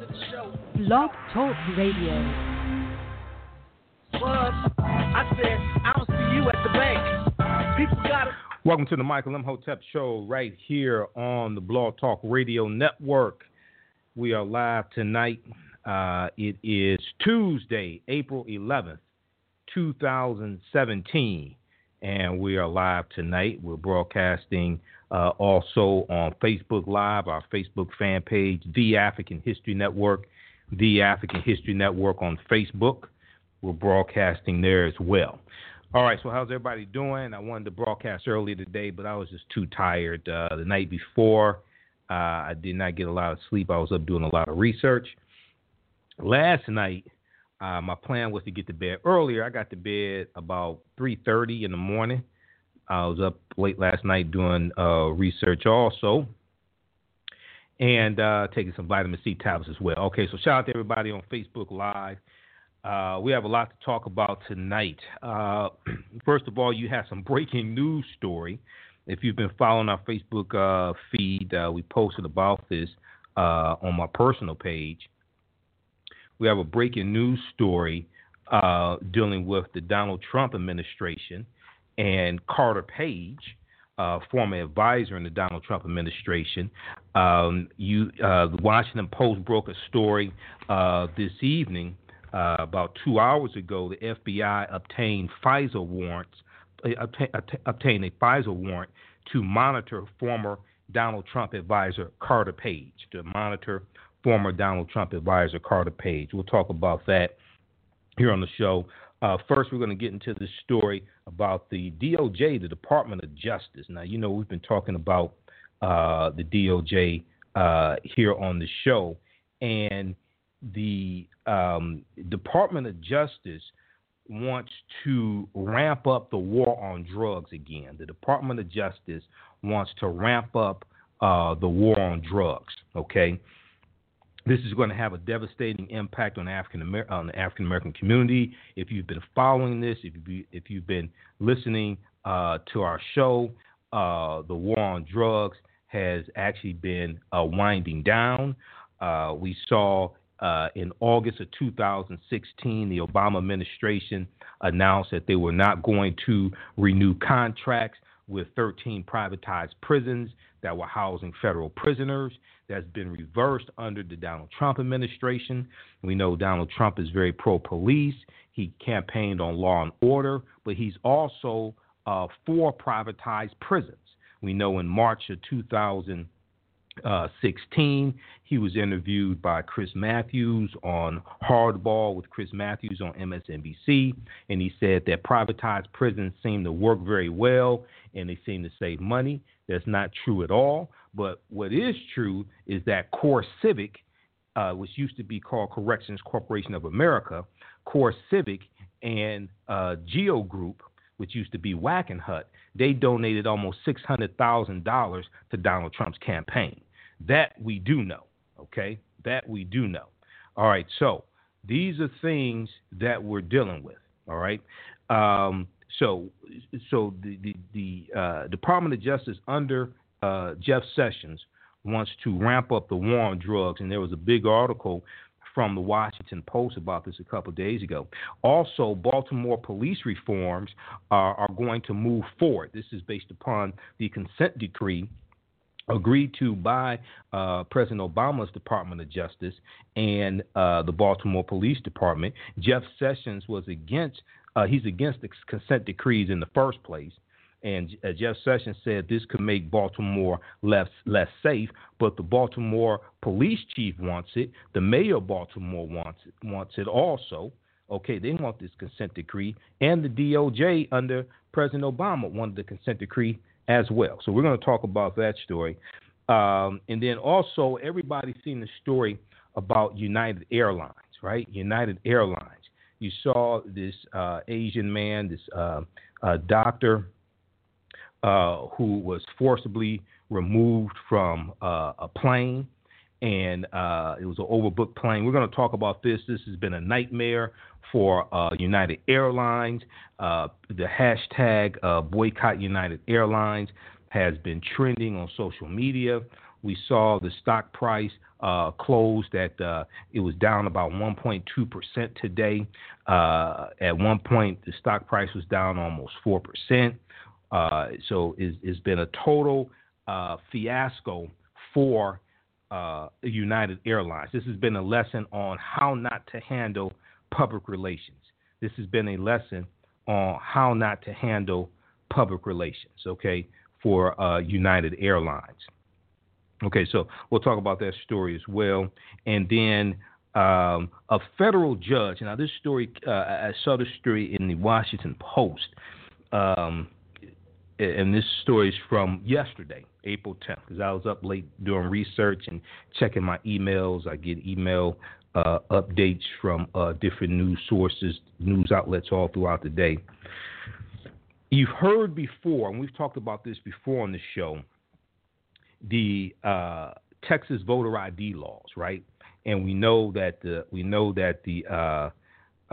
Blog Talk Radio. Was I said I will see you at the bank. People gotta. Welcome to the Michael Imhotep Show right here on the Blog Talk Radio Network. We are live tonight. Uh, it is Tuesday, April 11th, 2017, and we are live tonight. We're broadcasting uh, also on Facebook Live, our Facebook fan page, The African History Network, The African History Network on Facebook. We're broadcasting there as well. All right, so how's everybody doing? I wanted to broadcast earlier today, but I was just too tired. Uh, the night before, uh, I did not get a lot of sleep. I was up doing a lot of research. Last night, uh, my plan was to get to bed earlier. I got to bed about 3:30 in the morning. I was up late last night doing uh, research also, and uh, taking some vitamin C tablets as well. Okay, so shout out to everybody on Facebook Live. Uh, we have a lot to talk about tonight. Uh, first of all, you have some breaking news story. If you've been following our Facebook uh, feed, uh, we posted about this uh, on my personal page. We have a breaking news story dealing with the Donald Trump administration and Carter Page, uh, former advisor in the Donald Trump administration. Um, you, uh, the Washington Post broke a story uh, this evening. Uh, about two hours ago, the FBI obtained FISA warrants, uh, obtained a FISA warrant to monitor former Donald Trump advisor Carter Page, to monitor former Donald Trump advisor Carter Page. We'll talk about that here on the show. Uh, first, we're going to get into this story about the DOJ, the Department of Justice. Now, you know, we've been talking about uh, the DOJ uh, here on the show, and the um, Department of Justice wants to ramp up the war on drugs again. The Department of Justice wants to ramp up uh, the war on drugs. Okay, this is going to have a devastating impact on African Amer- on the African American community. If you've been following this, if you if you've been listening uh, to our show, uh, the war on drugs has actually been uh, winding down. Uh, we saw uh, in August of 2016, the Obama administration announced that they were not going to renew contracts with 13 privatized prisons that were housing federal prisoners. That's been reversed under the Donald Trump administration. We know Donald Trump is very pro police. He campaigned on law and order, but he's also uh, for privatized prisons. We know in March of 2000 uh, 16. He was interviewed by Chris Matthews on Hardball with Chris Matthews on MSNBC, and he said that privatized prisons seem to work very well and they seem to save money. That's not true at all. But what is true is that Core Civic, uh, which used to be called Corrections Corporation of America, Core Civic and uh, Geo Group, which used to be Wackenhut, they donated almost $600,000 to Donald Trump's campaign. That we do know, okay? That we do know. All right, so these are things that we're dealing with, all right? Um, so, so the the, the uh, Department of Justice under uh, Jeff Sessions wants to ramp up the war on drugs, and there was a big article from the Washington Post about this a couple days ago. Also, Baltimore police reforms are, are going to move forward. This is based upon the consent decree agreed to by uh, President Obama's Department of Justice and uh, the Baltimore Police Department. Jeff Sessions was against. Uh, he's against the consent decrees in the first place. And uh, Jeff Sessions said this could make Baltimore less less safe, but the Baltimore police chief wants it. The mayor of Baltimore wants it, wants it also. Okay, they want this consent decree, and the DOJ under President Obama wanted the consent decree as well. So we're going to talk about that story, um, and then also everybody's seen the story about United Airlines, right? United Airlines. You saw this uh, Asian man, this uh, uh, doctor uh, who was forcibly removed from uh, a plane, and uh, it was an overbooked plane. We're going to talk about this. This has been a nightmare for United Airlines. The hashtag boycott United Airlines has been trending on social media. We saw the stock price uh, closed at uh, it was down about 1.2 percent today. Uh, at one point, the stock price was down almost four percent. Uh, so it's, it's been a total uh, fiasco for uh, United Airlines. This has been a lesson on how not to handle public relations. This has been a lesson on how not to handle public relations. Okay, for United Airlines. Okay, so we'll talk about that story as well. And then um, a federal judge. Now, this story, uh, I saw this story in the Washington Post. Um, and this story is from yesterday, April 10th, because I was up late doing research and checking my emails. I get email uh, updates from uh, different news sources, news outlets all throughout the day. You've heard before, and we've talked about this before on the show, the uh, Texas voter ID laws, right? And we know that the we know that the uh,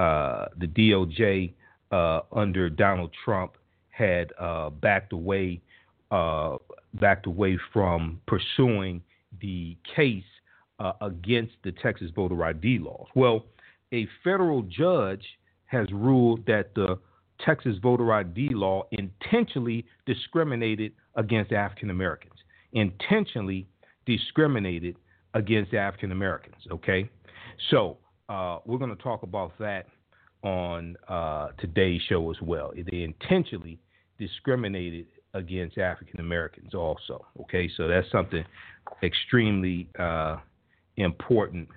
uh, the DOJ uh, under Donald Trump had uh, backed away backed away from pursuing the case against the Texas voter ID laws. Well, a federal judge has ruled that the Texas voter ID law intentionally discriminated against African Americans intentionally discriminated against African Americans. Okay, so uh, we're going to talk about that on uh, today's show as well. They intentionally discriminated against African Americans also. Okay, so that's something extremely uh, important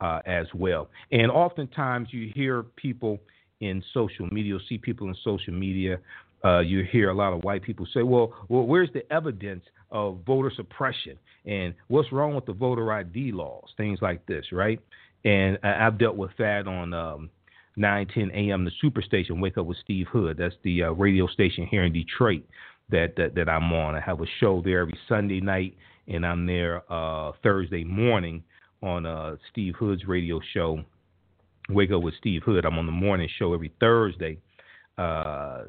uh, as well. And oftentimes you hear people in social media, see people in social media. Uh, you hear a lot of white people say, "Well, well, where's the evidence of voter suppression and what's wrong with the voter ID laws, things like this, right? And I've dealt with that on um, 9 10 a.m. the Superstation, Wake Up with Steve Hood. That's the uh, radio station here in Detroit that, that, that I'm on. I have a show there every Sunday night, and I'm there uh, Thursday morning on uh, Steve Hood's radio show, Wake Up with Steve Hood. I'm on the morning show every Thursday, uh,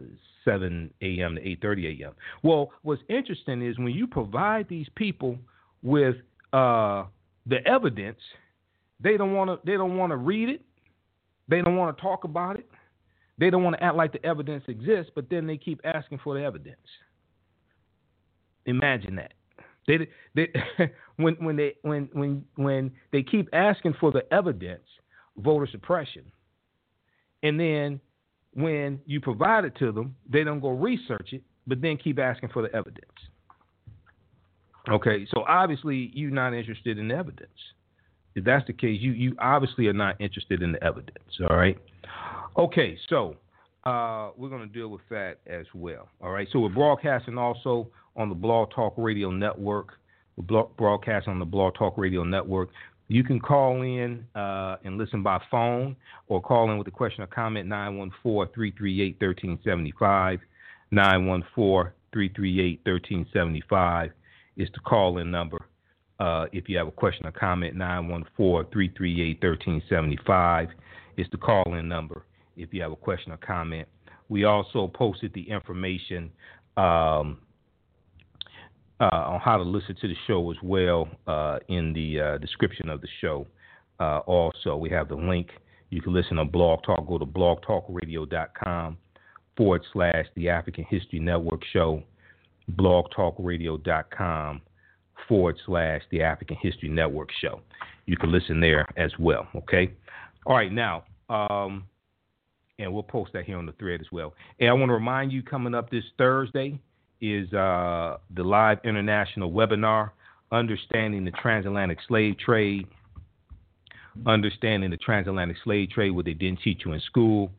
7 a.m. to 8:30 a.m. Well, what's interesting is when you provide these people with uh, the evidence, they don't want to. They don't want to read it. They don't want to talk about it. They don't want to act like the evidence exists, but then they keep asking for the evidence. Imagine that. They, they, when, when they, when, when, when they keep asking for the evidence, voter suppression, and then when you provide it to them, they don't go research it, but then keep asking for the evidence. Okay, so obviously you're not interested in evidence. If that's the case, you you obviously are not interested in the evidence. All right. Okay, so uh, we're going to deal with that as well. All right. So we're broadcasting also on the Blog Talk Radio Network. We're broadcasting on the Blog Talk Radio Network. You can call in uh, and listen by phone or call in with a question or comment 914 338 1375. 914 338 1375 is the call in number. Uh, if you have a question or comment, 914 338 1375 is the call in number. If you have a question or comment, we also posted the information um, uh, on how to listen to the show as well uh, in the uh, description of the show. Uh, also, we have the link. You can listen on Blog Talk. Go to blogtalkradio.com forward slash the African History Network show. Blogtalkradio.com forward slash the African History Network show. You can listen there as well. Okay. All right. Now, um, and we'll post that here on the thread as well. And I want to remind you coming up this Thursday, is uh, the live international webinar, Understanding the Transatlantic Slave Trade. Understanding the Transatlantic Slave Trade, what they didn't teach you in school.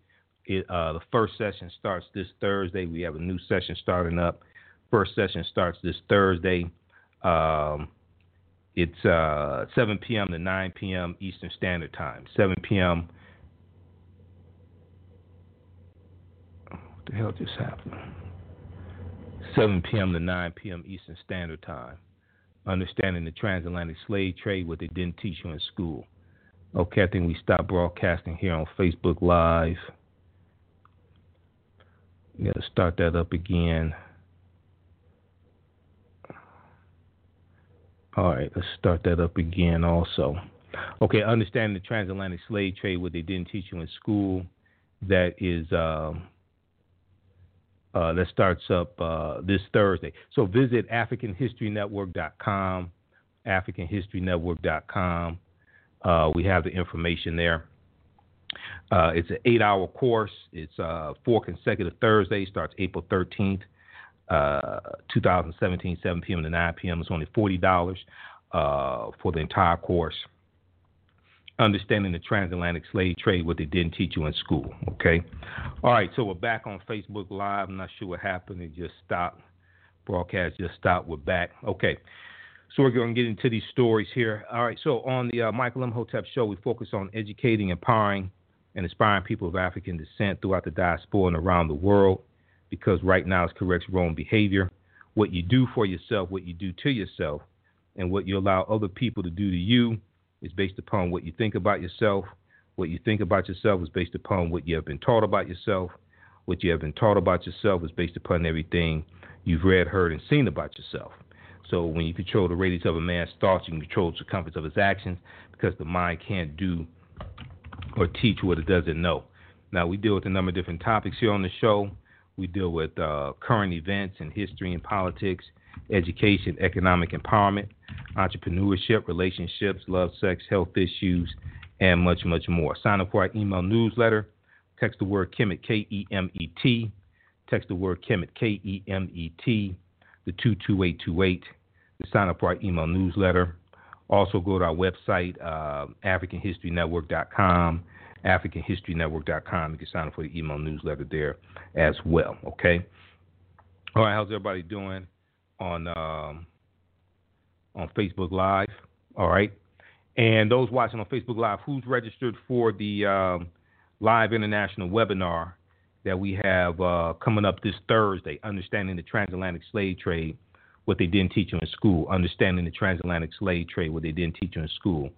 It, uh, the first session starts this Thursday. We have a new session starting up. First session starts this Thursday. Um, it's uh, 7 p.m. to 9 p.m. Eastern Standard Time. 7 p.m. What the hell just happened? 7 p.m. to 9 p.m. Eastern Standard Time. Understanding the transatlantic slave trade, what they didn't teach you in school. Okay, I think we stopped broadcasting here on Facebook Live. We got to start that up again. All right, let's start that up again also. Okay, understanding the transatlantic slave trade, what they didn't teach you in school. That is, um, uh, that starts up uh, this Thursday. So visit AfricanHistoryNetwork.com, AfricanHistoryNetwork.com. Uh, we have the information there. Uh, it's an eight-hour course. It's uh, four consecutive Thursdays. Starts April 13th, uh, 2017, 7 p.m. to 9 p.m. It's only forty dollars uh, for the entire course. Understanding the transatlantic slave trade, what they didn't teach you in school. Okay. All right. So we're back on Facebook Live. I'm not sure what happened. It just stopped. Broadcast just stopped. We're back. Okay. So we're going to get into these stories here. All right. So on the uh, Michael Imhotep show, we focus on educating, empowering, and inspiring people of African descent throughout the diaspora and around the world because right now it's corrects wrong behavior. What you do for yourself, what you do to yourself, and what you allow other people to do to you is based upon what you think about yourself. What you think about yourself is based upon what you have been taught about yourself. What you have been taught about yourself is based upon everything you've read, heard, and seen about yourself. So when you control the radius of a man's thoughts, you can control the circumference of his actions because the mind can't do or teach what it doesn't know. Now, we deal with a number of different topics here on the show. We deal with uh, current events and history and politics, education, economic empowerment, entrepreneurship, relationships, love, sex, health issues, and much, much more. Sign up for our email newsletter. Text the word Kemet, K E M E T. Text the word Kemet, K E M E T, the 22828 to sign up for our email newsletter. Also, go to our website, uh, AfricanHistoryNetwork.com, AfricanHistoryNetwork.com. You can sign up for the email newsletter there as well. Okay. All right. How's everybody doing on um, on Facebook Live? All right. And those watching on Facebook Live, who's registered for the um, live international webinar that we have uh, coming up this Thursday, Understanding the Transatlantic Slave Trade what they didn't teach you in school, understanding the transatlantic slave trade, what they didn't teach you in school.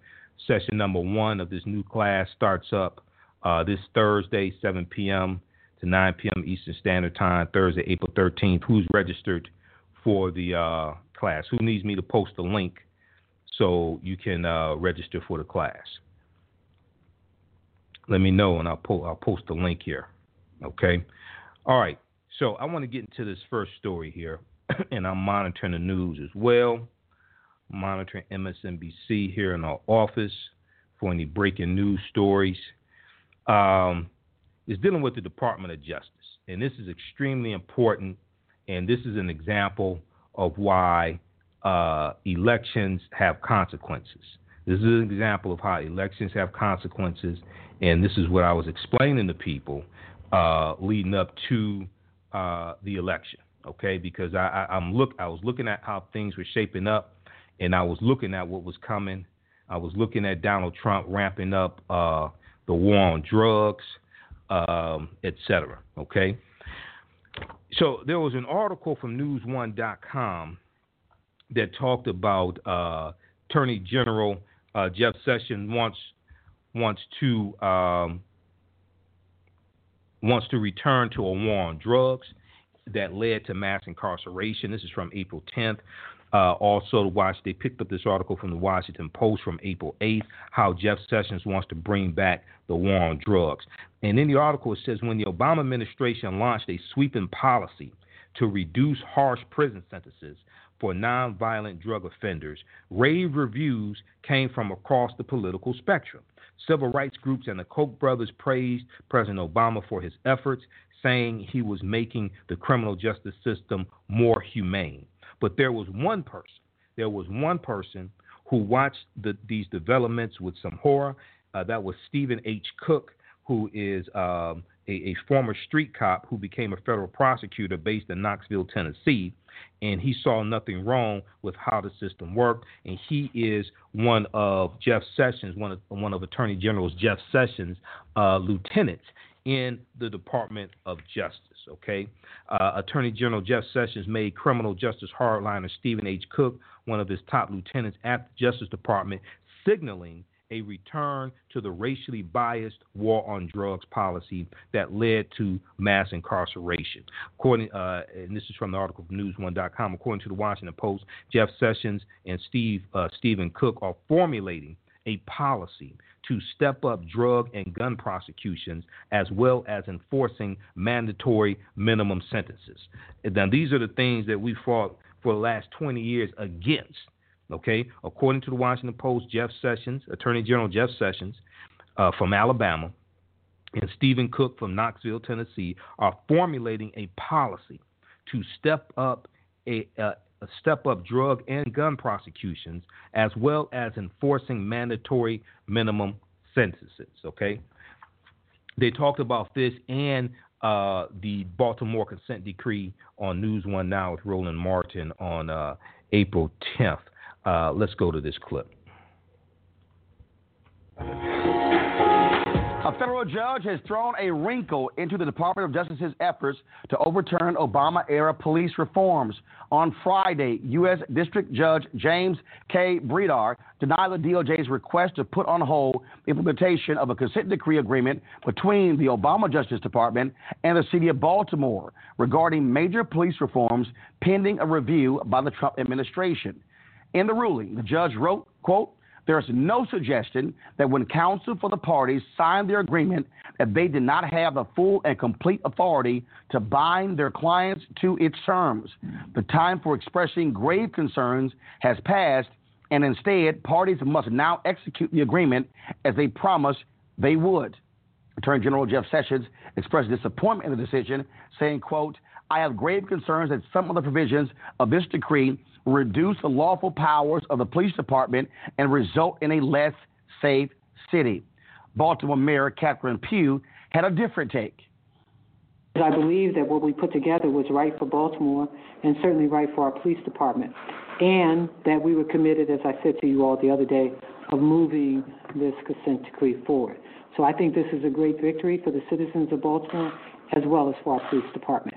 Session number one of this new class starts up uh, this Thursday, 7 p.m. to 9 p.m. Eastern Standard Time, Thursday, April 13th. Who's registered for the uh, class? Who needs me to post a link so you can uh, register for the class? Let me know, and I'll, po- I'll post the link here. Okay. All right. So I want to get into this first story here. and I'm monitoring the news as well. Monitoring MSNBC here in our office for any breaking news stories. Um, is dealing with the Department of Justice, and this is extremely important. And this is an example of why uh, elections have consequences. This is an example of how elections have consequences, and this is what I was explaining to people uh, leading up to uh, the election okay? Because I, I am look I was looking at how things were shaping up, and I was looking at what was coming. I was looking at Donald Trump ramping up uh, the war on drugs, um, etc. Okay. So there was an article from NewsOne.com that talked about uh, Attorney General uh, Jeff Sessions wants wants to um, wants to return to a war on drugs that led to mass incarceration. This is from April 10th. Uh, also, watch they picked up this article from the Washington Post from April 8th, how Jeff Sessions wants to bring back the war on drugs. And in the article, it says when the Obama administration launched a sweeping policy to reduce harsh prison sentences for nonviolent drug offenders, rave reviews came from across the political spectrum. Civil rights groups and the Koch brothers praised President Obama for his efforts, saying he was making the criminal justice system more humane. But there was one person, there was one person who watched the, these developments with some horror. Uh, that was Stephen H. Cook, who is um, a, a, former street cop who became a federal prosecutor based in Knoxville, Tennessee. And he saw nothing wrong with how the system worked. And he is one of Jeff Sessions, one of, one of Attorney General's Jeff Sessions' uh, lieutenants in the Department of Justice. Okay, uh, Attorney General Jeff Sessions made criminal justice hardliner Stephen H. Cook one of his top lieutenants at the Justice Department, signaling a return to the racially biased war on drugs policy that led to mass incarceration. According, uh, and this is from the article from NewsOne.com. According to the Washington Post, Jeff Sessions and Steve uh, Stephen Cook are formulating a policy to step up drug and gun prosecutions as well as enforcing mandatory minimum sentences. Now, these are the things that we fought for the last 20 years against. Okay, according to the Washington Post, Jeff Sessions, Attorney General Jeff Sessions uh, from Alabama, and Stephen Cook from Knoxville, Tennessee, are formulating a policy to step up a, uh, step up drug and gun prosecutions as well as enforcing mandatory minimum sentences. Okay, they talked about this and uh, the Baltimore consent decree on News One Now with Roland Martin on uh, April 10th. Uh, let's go to this clip. A federal judge has thrown a wrinkle into the Department of Justice's efforts to overturn Obama era police reforms. On Friday, U.S. District Judge James K. Bredar denied the DOJ's request to put on hold implementation of a consent decree agreement between the Obama Justice Department and the city of Baltimore regarding major police reforms pending a review by the Trump administration. In the ruling, the judge wrote, quote, there is no suggestion that when counsel for the parties signed their agreement that they did not have the full and complete authority to bind their clients to its terms. The time for expressing grave concerns has passed, and instead, parties must now execute the agreement as they promised they would. Attorney General Jeff Sessions expressed disappointment in the decision, saying, quote, I have grave concerns that some of the provisions of this decree reduce the lawful powers of the police department and result in a less safe city. Baltimore Mayor Catherine Pugh had a different take. I believe that what we put together was right for Baltimore and certainly right for our police department, and that we were committed, as I said to you all the other day, of moving this consent decree forward. So I think this is a great victory for the citizens of Baltimore as well as for our police department.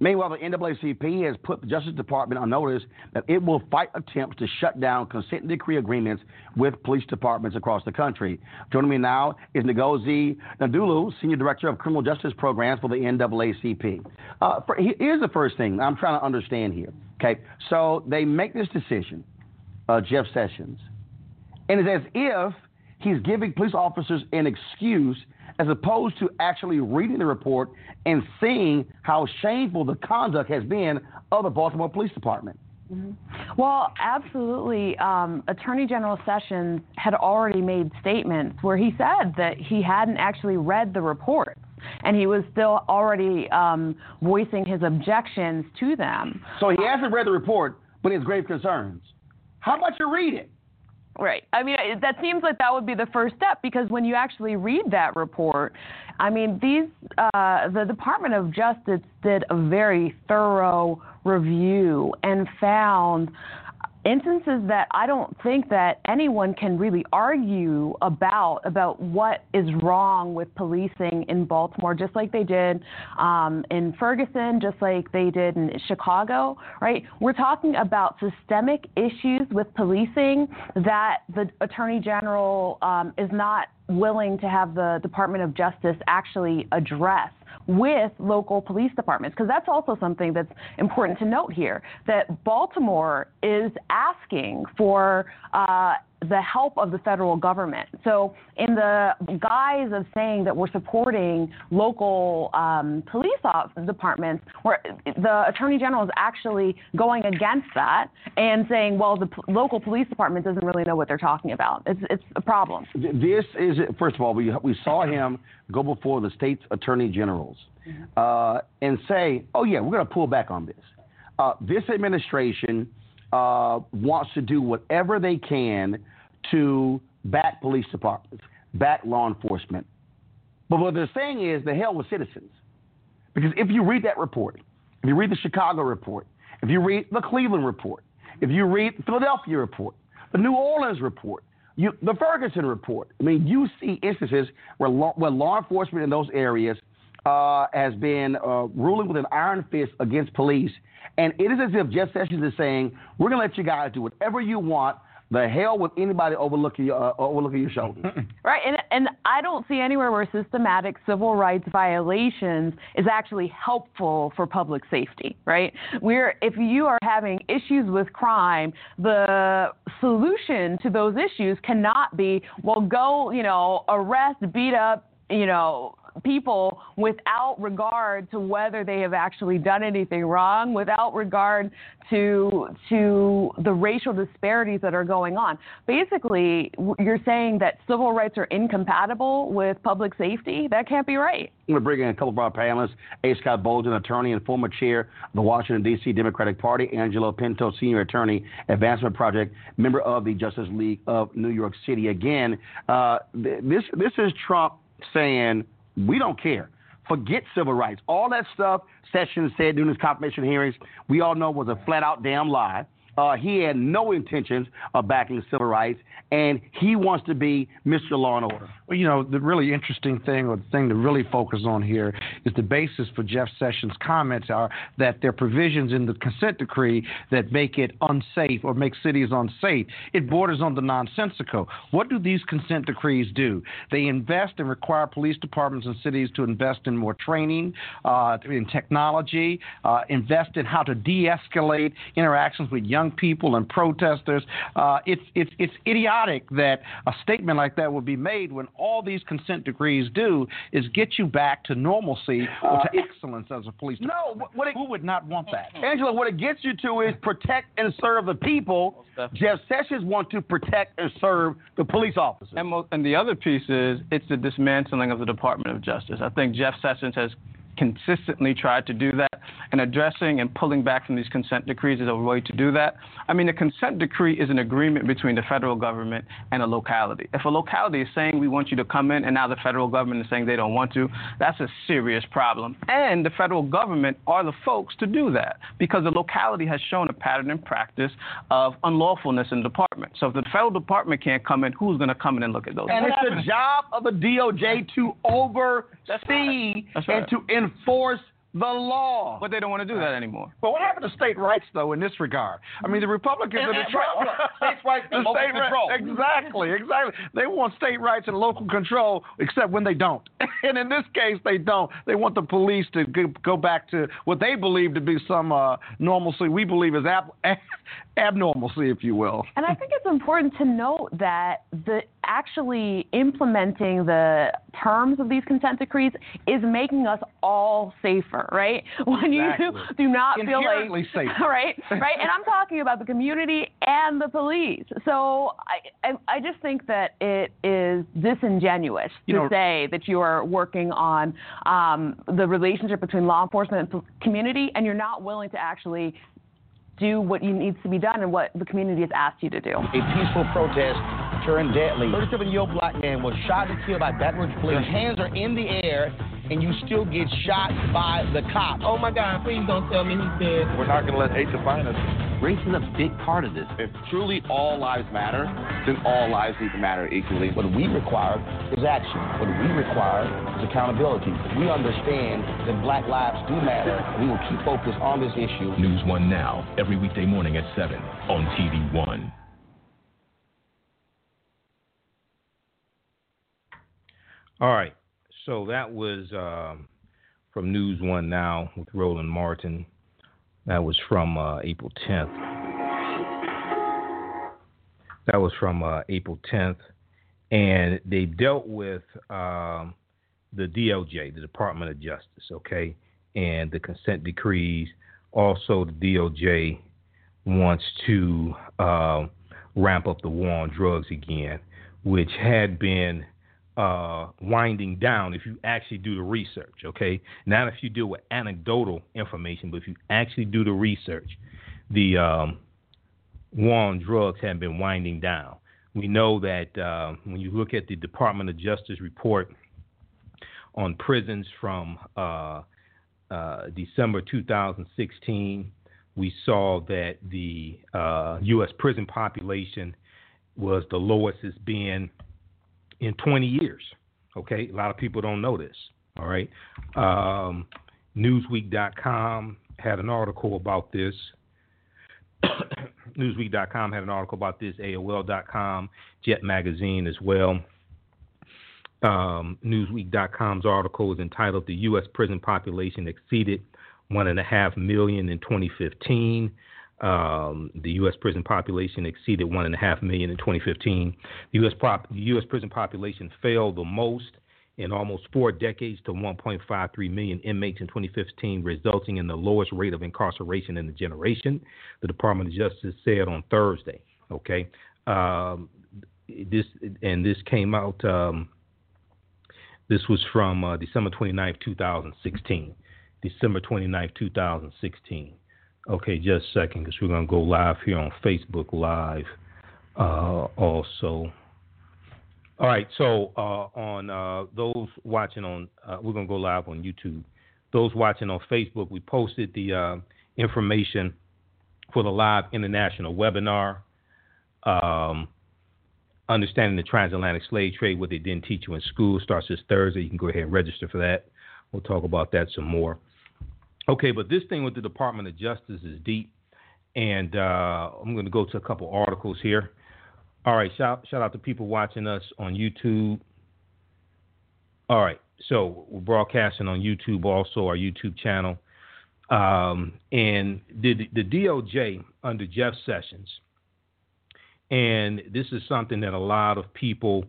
Meanwhile, the NAACP has put the Justice Department on notice that it will fight attempts to shut down consent decree agreements with police departments across the country. Joining me now is Ngozi Ndulue, Senior Director of Criminal Justice Programs for the NAACP. Uh, for, here's the first thing I'm trying to understand here. Okay, so they make this decision, uh, Jeff Sessions, and it's as if he's giving police officers an excuse as opposed to actually reading the report and seeing how shameful the conduct has been of the Baltimore Police Department. Mm-hmm. Well, absolutely. Um, Attorney General Sessions had already made statements where he said that he hadn't actually read the report and he was still already um, voicing his objections to them. So he hasn't read the report, but he has grave concerns. How about you read it? Right. I mean, that seems like that would be the first step because when you actually read that report, I mean, these uh, the Department of Justice did a very thorough review and found instances that I don't think that anyone can really argue about about what is wrong with policing in Baltimore, just like they did um, in Ferguson, just like they did in Chicago. Right? We're talking about systemic issues with policing that the Attorney General um, is not willing to have the Department of Justice actually address with local police departments because that's also something that's important to note here that Baltimore is asking for uh, the help of the federal government. So, in the guise of saying that we're supporting local um, police departments, where the attorney general is actually going against that and saying, well, the p- local police department doesn't really know what they're talking about. It's, it's a problem. This is, first of all, we, we saw him go before the state's attorney generals mm-hmm. uh, and say, oh, yeah, we're going to pull back on this. Uh, this administration uh, wants to do whatever they can to back police departments, back law enforcement. But what they're saying is the hell with citizens. Because if you read that report, if you read the Chicago report, if you read the Cleveland report, if you read the Philadelphia report, the New Orleans report, you, the Ferguson report, I mean, you see instances where law, where law enforcement in those areas uh, has been uh, ruling with an iron fist against police. And it is as if Jeff Sessions is saying, we're going to let you guys do whatever you want The hell with anybody overlooking your uh, overlooking your shoulder. Right, and and I don't see anywhere where systematic civil rights violations is actually helpful for public safety. Right, we're if you are having issues with crime, the solution to those issues cannot be well go you know arrest, beat up, you know people without regard to whether they have actually done anything wrong, without regard to to the racial disparities that are going on. Basically, you're saying that civil rights are incompatible with public safety. That can't be right. I'm going to bring in a couple of our panelists. A. Scott Bolden, attorney and former chair of the Washington, D.C. Democratic Party. Angelo Pinto, senior attorney, Advancement Project, member of the Justice League of New York City. Again, uh, this, this is Trump saying we don't care. Forget civil rights. All that stuff Sessions said during his confirmation hearings, we all know was a flat out damn lie. Uh, he had no intentions of backing civil rights, and he wants to be Mr. Law and Order. Well, you know, the really interesting thing, or the thing to really focus on here, is the basis for Jeff Sessions' comments are that there are provisions in the consent decree that make it unsafe or make cities unsafe. It borders on the nonsensical. What do these consent decrees do? They invest and require police departments and cities to invest in more training, uh, in technology, uh, invest in how to de-escalate interactions with young people and protesters. Uh, it's it's it's idiotic that a statement like that would be made when all these consent decrees do is get you back to normalcy or to excellence as a police department. No, what it, who would not want that? Angelo, what it gets you to is protect and serve the people. Jeff Sessions wants to protect and serve the police officers. And, and the other piece is it's the dismantling of the Department of Justice. I think Jeff Sessions has consistently tried to do that, and addressing and pulling back from these consent decrees is a way to do that. I mean, a consent decree is an agreement between the federal government and a locality. If a locality is saying we want you to come in, and now the federal government is saying they don't want to, that's a serious problem. And the federal government are the folks to do that because the locality has shown a pattern and practice of unlawfulness in the department. So if the federal department can't come in, who's going to come in and look at those? And it's the job of the DOJ to oversee That's right. and to enforce the law. But they don't want to do that anymore. But what happened to state rights, though, in this regard? I mean, the Republicans And- are the and- right, right. States' rights and the local state ri- control. Exactly, exactly. They want state rights and local control, except when they don't. and in this case, they don't. They want the police to go, go back to what they believe to be some uh, normalcy. We believe is ab- abnormalcy, if you will. And I think it's important to note that the actually implementing the terms of these consent decrees is making us all safer, right? When Exactly. you do not feel like Inherently safer. right, right. And I'm talking about the community and the police. So I, I, I just think that it is disingenuous You to know- say that you are working on um, the relationship between law enforcement and community, and you're not willing to actually do what needs to be done and what the community has asked you to do. A peaceful protest turned deadly. 37-year-old black man was shot and killed by Baton Rouge police. Your hands are in the air, and you still get shot by the cop. Oh my God, please don't tell me he's dead. We're not going to let hate define us. Race is a big part of this. If truly all lives matter, then all lives need to matter equally. What we require is action. What we require is accountability. We understand that black lives do matter. We will keep focused on this issue. News One Now, every weekday morning at 7 on TV One. All right. So that was um, from News One Now with Roland Martin. That was from uh, April 10th. That was from uh, April 10th. And they dealt with um, the DOJ, the Department of Justice, okay, and the consent decrees. Also, the DOJ wants to uh, ramp up the war on drugs again, which had been uh, winding down if you actually do the research, okay? Not if you deal with anecdotal information, but if you actually do the research, the um, war on drugs had been winding down. We know that uh, when you look at the Department of Justice report on prisons from uh, uh, December 2016, we saw that the uh, U.S. prison population was the lowest it's been in 20 years. Okay, a lot of people don't know this. All right, um, Newsweek.com had an article about this. Newsweek.com had an article about this. AOL.com, Jet Magazine as well. Um, Newsweek.com's article is entitled "The U.S. Prison Population Exceeded One and a Half Million in 2015." Um, the U.S. prison population exceeded one and a half million in 2015. The U.S. Prop, the U.S. prison population fell the most in almost four decades to 1.53 million inmates in 2015, resulting in the lowest rate of incarceration in a generation. The Department of Justice said on Thursday. Okay, um, this and this came out. Um, this was from uh, December 29, 2016. December 29, 2016. Okay, just a second, because we're going to go live here on Facebook Live uh, also. All right, so uh, on uh, those watching on, uh, we're going to go live on YouTube. Those watching on Facebook, we posted the uh, information for the live international webinar. Um, understanding the transatlantic slave trade, what they didn't teach you in school, starts this Thursday. You can go ahead and register for that. We'll talk about that some more. Okay, but this thing with the Department of Justice is deep, and uh, I'm going to go to a couple articles here. All right, shout shout out to people watching us on YouTube. All right, so we're broadcasting on YouTube, also our YouTube channel, um, and the the DOJ under Jeff Sessions, and this is something that a lot of people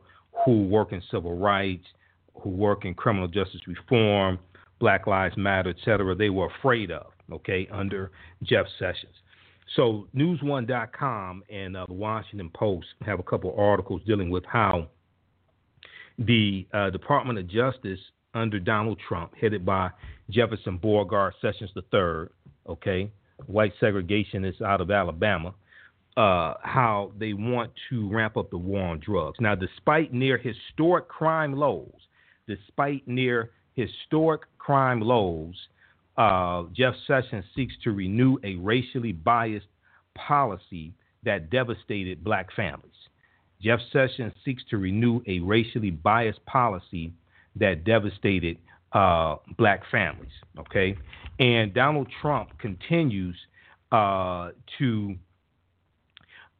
who work in civil rights, who work in criminal justice reform, Black Lives Matter, et cetera, they were afraid of, okay, under Jeff Sessions. So NewsOne.com and uh, the Washington Post have a couple articles dealing with how the uh, Department of Justice under Donald Trump, headed by Jefferson Beauregard Sessions III, okay, white segregationist out of Alabama, uh, how they want to ramp up the war on drugs. Now, despite near historic crime lows, despite near historic crime lows, uh, Jeff Sessions seeks to renew a racially biased policy that devastated black families. Jeff Sessions seeks to renew a racially biased policy that devastated uh, black families. Okay, and Donald Trump continues uh, to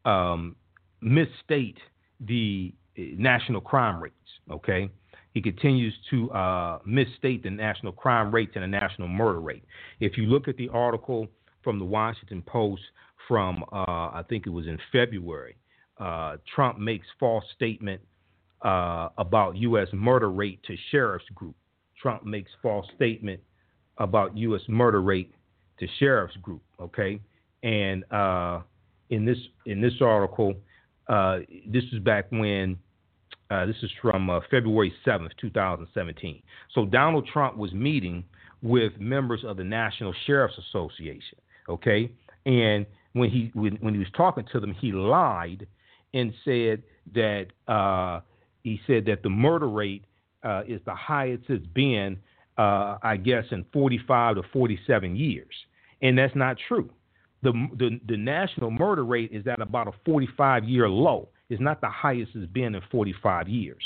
um, misstate the national crime rates. Okay, he continues to uh, misstate the national crime rates and the national murder rate. If you look at the article from the Washington Post from, uh, I think it was in February, uh, Trump makes false statement uh, about U.S. murder rate to sheriff's group. Trump makes false statement about U.S. murder rate to sheriff's group. Okay, and uh, in this in this article, uh, this is back when uh, this is from uh, February 7th, 2017. So Donald Trump was meeting with members of the National Sheriff's Association. Okay, and when he when, when he was talking to them, he lied and said that uh, he said that the murder rate uh, is the highest it's been, uh, I guess, in 45 to 47 years, and that's not true. The, the the national murder rate is at about a 45 year low is not the highest it's been in 45 years.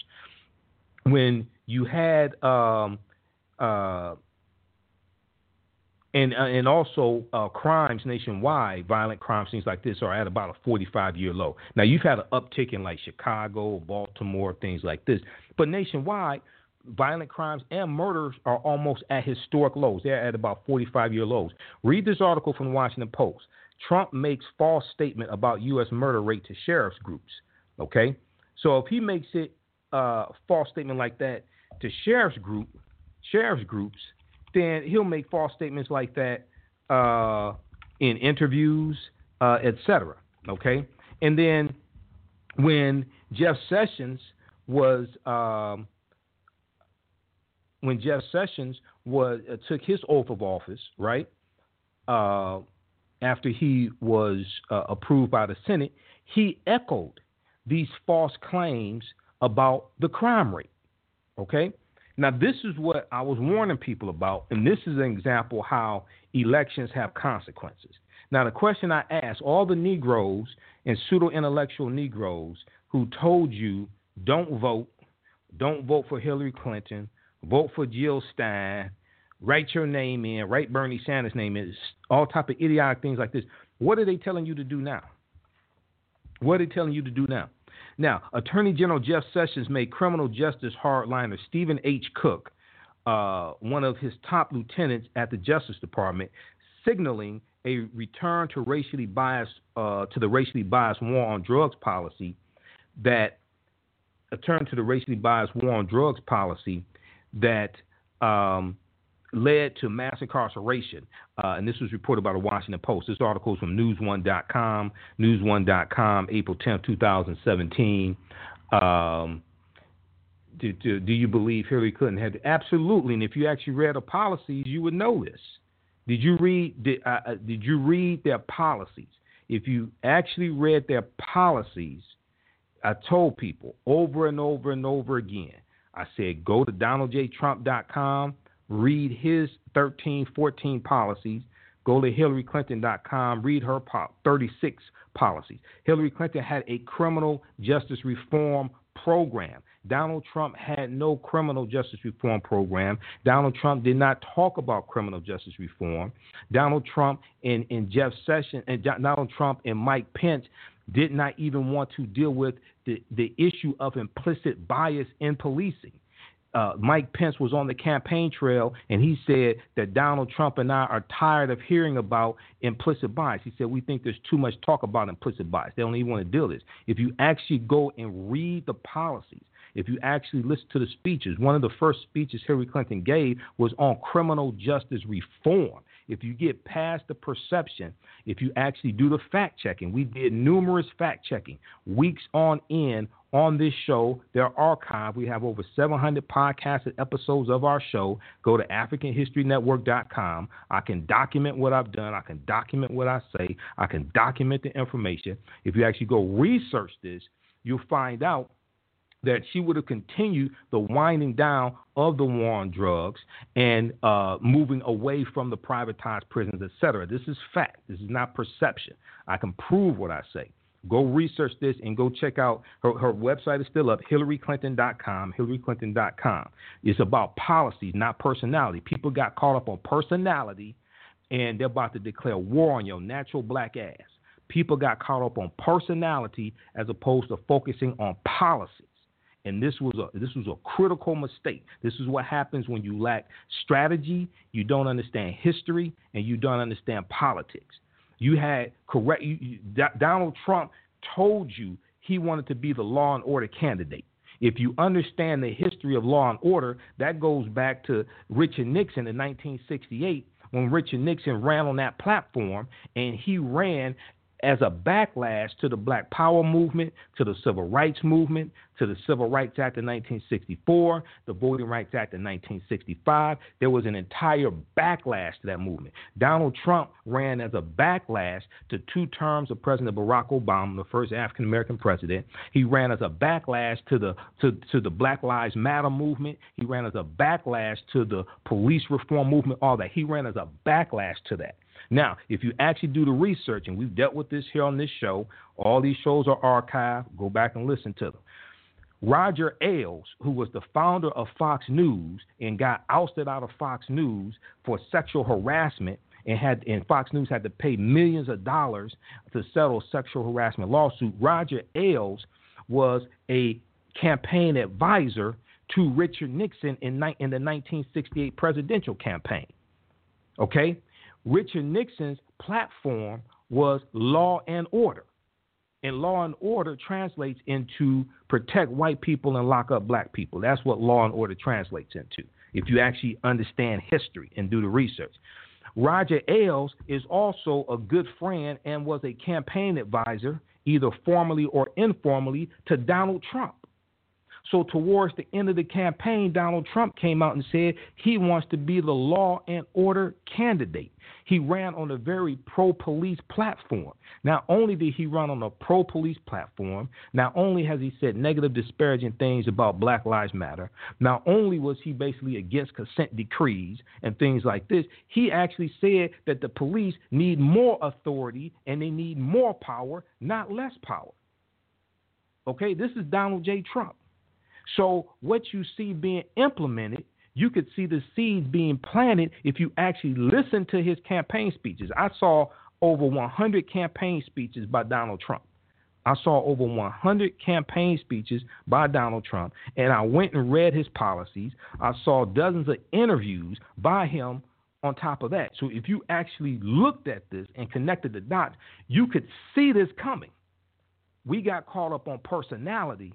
When you had um, uh, and uh, and also uh, crimes nationwide, violent crimes, things like this, are at about a 45 year low. Now you've had an uptick in like Chicago, Baltimore, things like this, but nationwide, violent crimes and murders are almost at historic lows. They're at about 45 year lows. Read this article from the Washington Post. Trump makes false statement about U.S. murder rate to sheriff's groups. Okay, so if he makes it a uh, false statement like that to sheriff's group, sheriff's groups, then he'll make false statements like that uh, in interviews, uh, etc. Okay, and then when Jeff Sessions was um, when Jeff Sessions was uh, took his oath of office, right? Uh, after he was uh, approved by the Senate, he echoed these false claims about the crime rate. Okay? Now, this is what I was warning people about, and this is an example how elections have consequences. Now, the question I ask all the Negroes and pseudo intellectual Negroes who told you don't vote, don't vote for Hillary Clinton, vote for Jill Stein, write your name in, write Bernie Sanders' name in, all type of idiotic things like this. What are they telling you to do now? What are they telling you to do now? Now, Attorney General Jeff Sessions made criminal justice hardliner Stephen H. Cook, uh, one of his top lieutenants at the Justice Department, signaling a return to racially biased uh, to the racially biased war on drugs policy that a turn to the racially biased war on drugs policy that um, led to mass incarceration. Uh, and this was reported by the Washington Post. This article is from NewsOne.com, NewsOne.com, April 10, 2017. Um, do, do, do, you believe Hillary Clinton had absolutely? And if you actually read the policies, you would know this. Did you read? Did, uh, uh did you read their policies? If you actually read their policies, I told people over and over and over again. I said go to DonaldJTrump.com read his 13, 14 policies. Go to HillaryClinton.com, read her 36 policies. Hillary Clinton had a criminal justice reform program. Donald Trump had no criminal justice reform program. Donald Trump did not talk about criminal justice reform. Donald Trump and, and Jeff Sessions and Donald Trump and Mike Pence did not even want to deal with the, the issue of implicit bias in policing uh, Mike Pence was on the campaign trail and he said that Donald Trump and I are tired of hearing about implicit bias. He said we think there's too much talk about implicit bias. They don't even want to deal with this. If you actually go and read the policies, if you actually listen to the speeches, one of the first speeches Hillary Clinton gave was on criminal justice reform. If you get past the perception, if you actually do the fact checking, we did numerous fact checking weeks on end on this show. They're archived. We have over 700 podcasted episodes of our show. Go to AfricanHistoryNetwork.com. I can document what I've done. I can document what I say. I can document the information. If you actually go research this, you'll find out that she would have continued the winding down of the war on drugs and uh, moving away from the privatized prisons, et cetera. This is fact. This is not perception. I can prove what I say. Go research this and go check out her, her website is still up, HillaryClinton.com, HillaryClinton.com. It's about policies, not personality. People got caught up on personality and they're about to declare war on your natural black ass. People got caught up on personality as opposed to focusing on policies. And this was a this was a critical mistake. This is what happens when you lack strategy, you don't understand history, and you don't understand politics. You had correct. You, you, Donald Trump told you he wanted to be the law and order candidate. If you understand the history of law and order, that goes back to Richard Nixon in 1968 when Richard Nixon ran on that platform and he ran as a backlash to the Black Power movement, to the Civil Rights movement, to the Civil Rights Act of 1964, the Voting Rights Act of 1965. There was an entire backlash to that movement. Donald Trump ran as a backlash to two terms of President Barack Obama, the first African American president. He ran as a backlash to the to, to the Black Lives Matter movement. He ran as a backlash to the police reform movement, all that. He ran as a backlash to that. Now, if you actually do the research, and we've dealt with this here on this show, all these shows are archived. Go back and listen to them. Roger Ailes, who was the founder of Fox News and got ousted out of Fox News for sexual harassment, and had and Fox News had to pay millions of dollars to settle sexual harassment lawsuit. Roger Ailes was a campaign advisor to Richard Nixon in, in the 1968 presidential campaign. Okay, Richard Nixon's platform was law and order. And law and order translates into protect white people and lock up black people. That's what law and order translates into, if you actually understand history and do the research. Roger Ailes is also a good friend and was a campaign advisor, either formally or informally, to Donald Trump. So, towards the end of the campaign, Donald Trump came out and said he wants to be the law and order candidate. He ran on a very pro police platform. Not only did he run on a pro police platform, not only has he said negative, disparaging things about Black Lives Matter, not only was he basically against consent decrees and things like this, he actually said that the police need more authority and they need more power, not less power. Okay, this is Donald J. Trump. So what you see being implemented, you could see the seeds being planted if you actually listen to his campaign speeches. I saw over 100 campaign speeches by Donald Trump. I saw over 100 campaign speeches by Donald Trump, and I went and read his policies. I saw dozens of interviews by him on top of that. So if you actually looked at this and connected the dots, you could see this coming. We got caught up on personality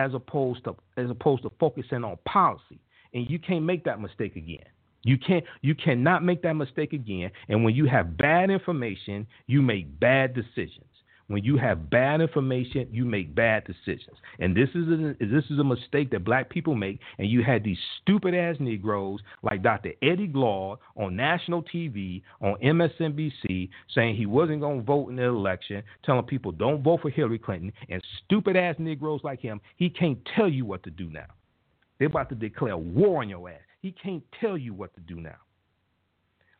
as opposed to as opposed to focusing on policy. And you can't make that mistake again. You can't you cannot make that mistake again. And when you have bad information, you make bad decisions. When you have bad information, you make bad decisions. And this is a, this is a mistake that black people make. And you had these stupid ass Negroes like Dr. Eddie Glaude on national TV, on MSNBC, saying he wasn't going to vote in the election, telling people don't vote for Hillary Clinton. And stupid ass Negroes like him, he can't tell you what to do now. They're about to declare war on your ass. He can't tell you what to do now.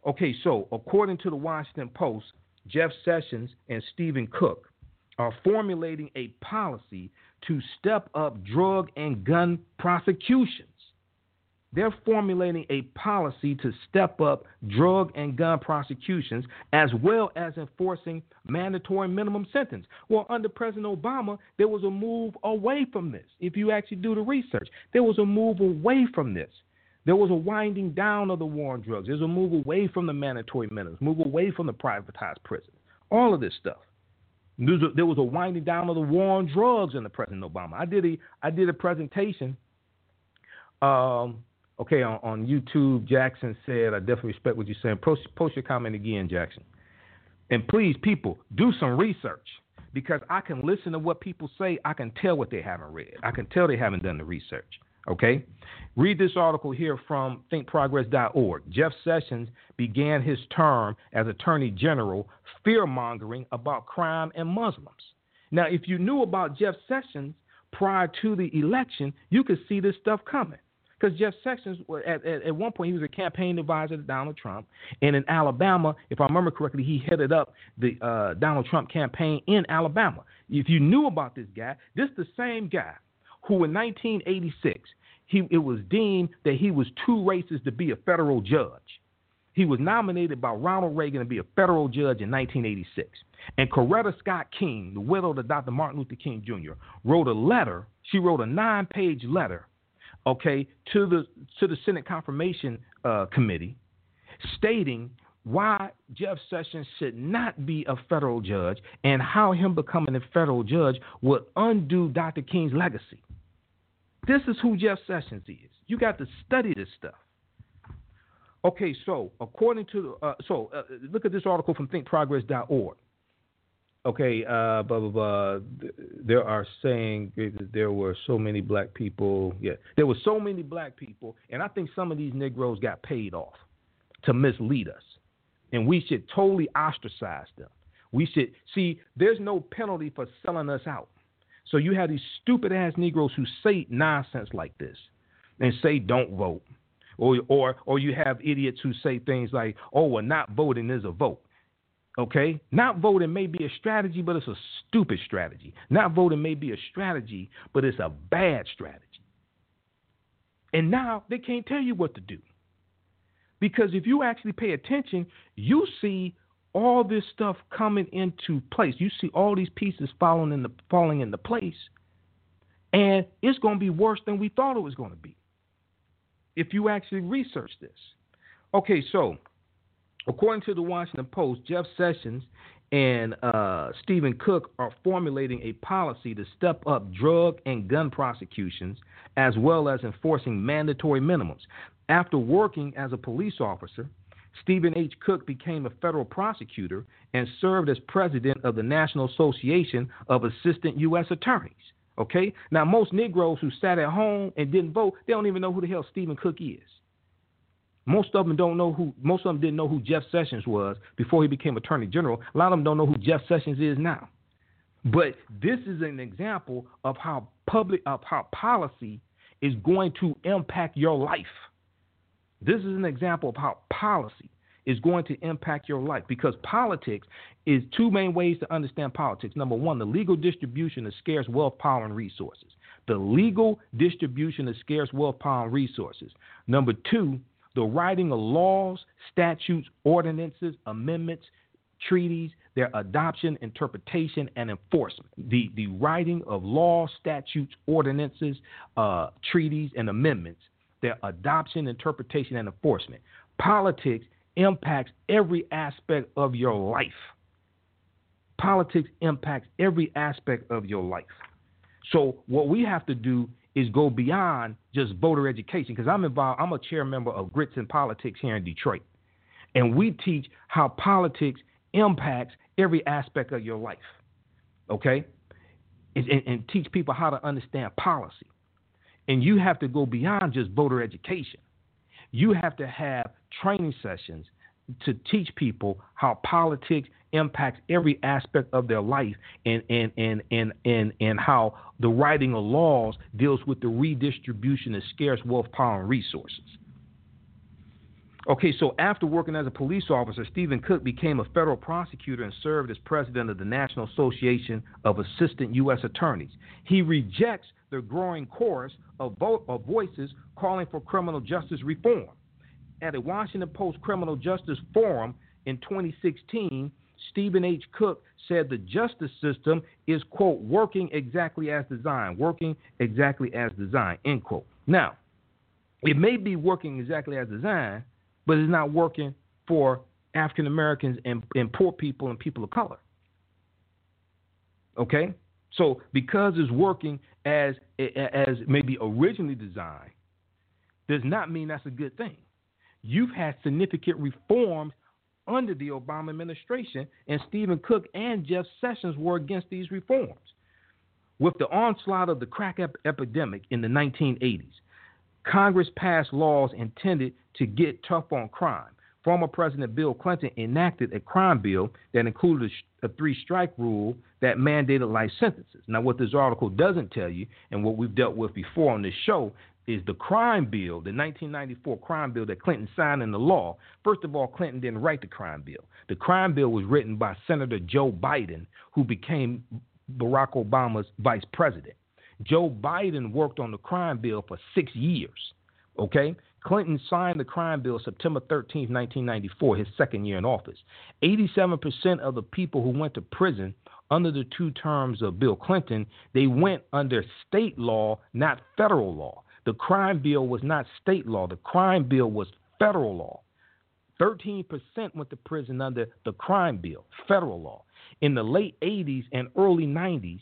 Okay, so according to the Washington Post, Jeff Sessions and Stephen Cook are formulating a policy to step up drug and gun prosecutions. They're formulating a policy to step up drug and gun prosecutions as well as enforcing mandatory minimum sentence. Well, under President Obama, there was a move away from this. If you actually do the research, there was a move away from this. There was a winding down of the war on drugs. There's a move away from the mandatory minimums, move away from the privatized prisons. All of this stuff. There was a winding down of the war on drugs under President Obama. I did a I did a presentation. Um, okay, on, on YouTube, Jackson said, "I definitely respect what you're saying." Post, post your comment again, Jackson. And please, people, do some research because I can listen to what people say. I can tell what they haven't read. I can tell they haven't done the research. Okay? Read this article here from thinkprogress.org. Jeff Sessions began his term as Attorney General fear mongering about crime and Muslims. Now, if you knew about Jeff Sessions prior to the election, you could see this stuff coming. Because Jeff Sessions, at, at, at, one point, he was a campaign advisor to Donald Trump. And in Alabama, if I remember correctly, he headed up the uh, Donald Trump campaign in Alabama. If you knew about this guy, this is the same guy who in 1986 he, it was deemed that he was too racist to be a federal judge. He was nominated by Ronald Reagan to be a federal judge in 1986. And Coretta Scott King, the widow of Dr. Martin Luther King Jr., wrote a letter. She wrote a nine-page letter, okay, to the to the Senate Confirmation uh, Committee, stating why Jeff Sessions should not be a federal judge and how him becoming a federal judge would undo Dr. King's legacy. This is who Jeff Sessions is. You got to study this stuff. Okay, so according to uh, so uh, look at this article from thinkprogress.org. Okay, uh, blah blah blah. There are saying there were so many black people. Yeah, there were so many black people, and I think some of these Negroes got paid off to mislead us, and we should totally ostracize them. We should see. There's no penalty for selling us out. So you have these stupid ass Negroes who say nonsense like this and say don't vote. Or, or, or you have idiots who say things like, oh, well, not voting is a vote. Okay? Not voting may be a strategy, but it's a stupid strategy. Not voting may be a strategy, but it's a bad strategy. And now they can't tell you what to do. Because if you actually pay attention, you see all this stuff coming into place. You see all these pieces falling into falling into place, and it's going to be worse than we thought it was going to be. If you actually research this, okay. So, according to the Washington Post, Jeff Sessions and uh, Stephen Cook are formulating a policy to step up drug and gun prosecutions as well as enforcing mandatory minimums. After working as a police officer, Stephen H. Cook became a federal prosecutor and served as president of the National Association of Assistant U.S. Attorneys. Okay? Now, most Negroes who sat at home and didn't vote, they don't even know who the hell Stephen Cook is. Most of them don't know who. Most of them didn't know who Jeff Sessions was before he became Attorney General. A lot of them don't know who Jeff Sessions is now. But this is an example of how public, of how policy is going to impact your life. This is an example of how policy is going to impact your life because politics is two main ways to understand politics. Number one, the legal distribution of scarce wealth, power, and resources. The legal distribution of scarce wealth, power, and resources. Number two, the writing of laws, statutes, ordinances, amendments, treaties, their adoption, interpretation, and enforcement. The, the writing of laws, statutes, ordinances, uh, treaties, and amendments, their adoption, interpretation, and enforcement. Politics impacts every aspect of your life. Politics impacts every aspect of your life. So, what we have to do is go beyond just voter education because I'm involved, I'm a chair member of Grits and Politics here in Detroit. And we teach how politics impacts every aspect of your life. Okay? And, and, and teach people how to understand policy. And you have to go beyond just voter education. You have to have training sessions to teach people how politics impacts every aspect of their life and and and and and, and how the writing of laws deals with the redistribution of scarce wealth, power, and resources. Okay, so after working as a police officer, Stephen Cook became a federal prosecutor and served as president of the National Association of Assistant U.S. Attorneys. He rejects the growing chorus of, vo- of voices calling for criminal justice reform. At a Washington Post Criminal Justice Forum in 2016, Stephen H. Cook said the justice system is, quote, working exactly as designed, working exactly as designed, end quote. Now, it may be working exactly as designed, but it's not working for African Americans and, and poor people and people of color. Okay? So because it's working as as maybe originally designed, does not mean that's a good thing. You've had significant reforms under the Obama administration, and Stephen Cook and Jeff Sessions were against these reforms. With the onslaught of the crack ep- epidemic in the 1980s, Congress passed laws intended to get tough on crime. Former President Bill Clinton enacted a crime bill that included a, three strike rule that mandated life sentences. Now, what this article doesn't tell you, and what we've dealt with before on this show, is the crime bill, the 1994 crime bill that Clinton signed into law. First of all, Clinton didn't write the crime bill. The crime bill was written by Senator Joe Biden, who became Barack Obama's vice president. Joe Biden worked on the crime bill for six years. Okay? Clinton signed the crime bill September 13, 1994, his second year in office. 87% of the people who went to prison under the two terms of Bill Clinton, they went under state law, not federal law. The crime bill was not state law. The crime bill was federal law. 13% went to prison under the crime bill, federal law. In the late 80s and early 90s,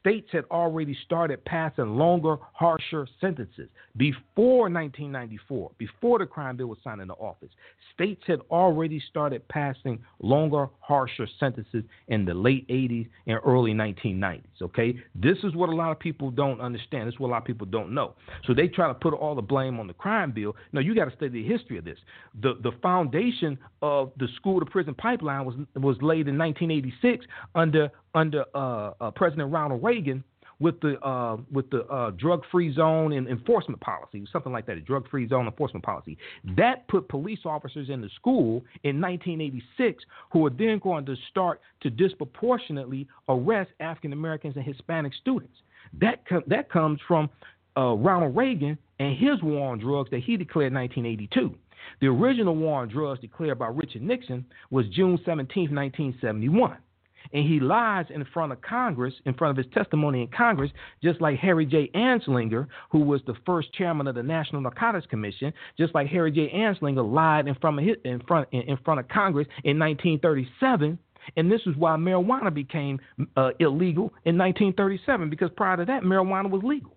states had already started passing longer, harsher sentences. Before 1994, before the crime bill was signed into office, states had already started passing longer, harsher sentences in the late 80s and early 1990s. Okay? This is what a lot of people don't understand. This is what a lot of people don't know. So they try to put all the blame on the crime bill. No, you got to study the history of this. The, the foundation of the school to prison pipeline was, was laid in 1986 under under uh, uh, President Ronald Reagan with the uh, with the uh, drug-free zone and enforcement policy, something like that, a drug-free zone enforcement policy. That put police officers in the school in 1986, who are then going to start to disproportionately arrest African Americans and Hispanic students. That com- that comes from uh, Ronald Reagan and his war on drugs that he declared in 1982. The original war on drugs declared by Richard Nixon was June 17, 1971 and he lies in front of Congress, in front of his testimony in Congress, just like Harry J. Anslinger, who was the first chairman of the National Narcotics Commission, just like Harry J. Anslinger lied in front of his, in front in front of Congress in 1937. And this is why marijuana became uh, illegal in 1937, because prior to that, marijuana was legal.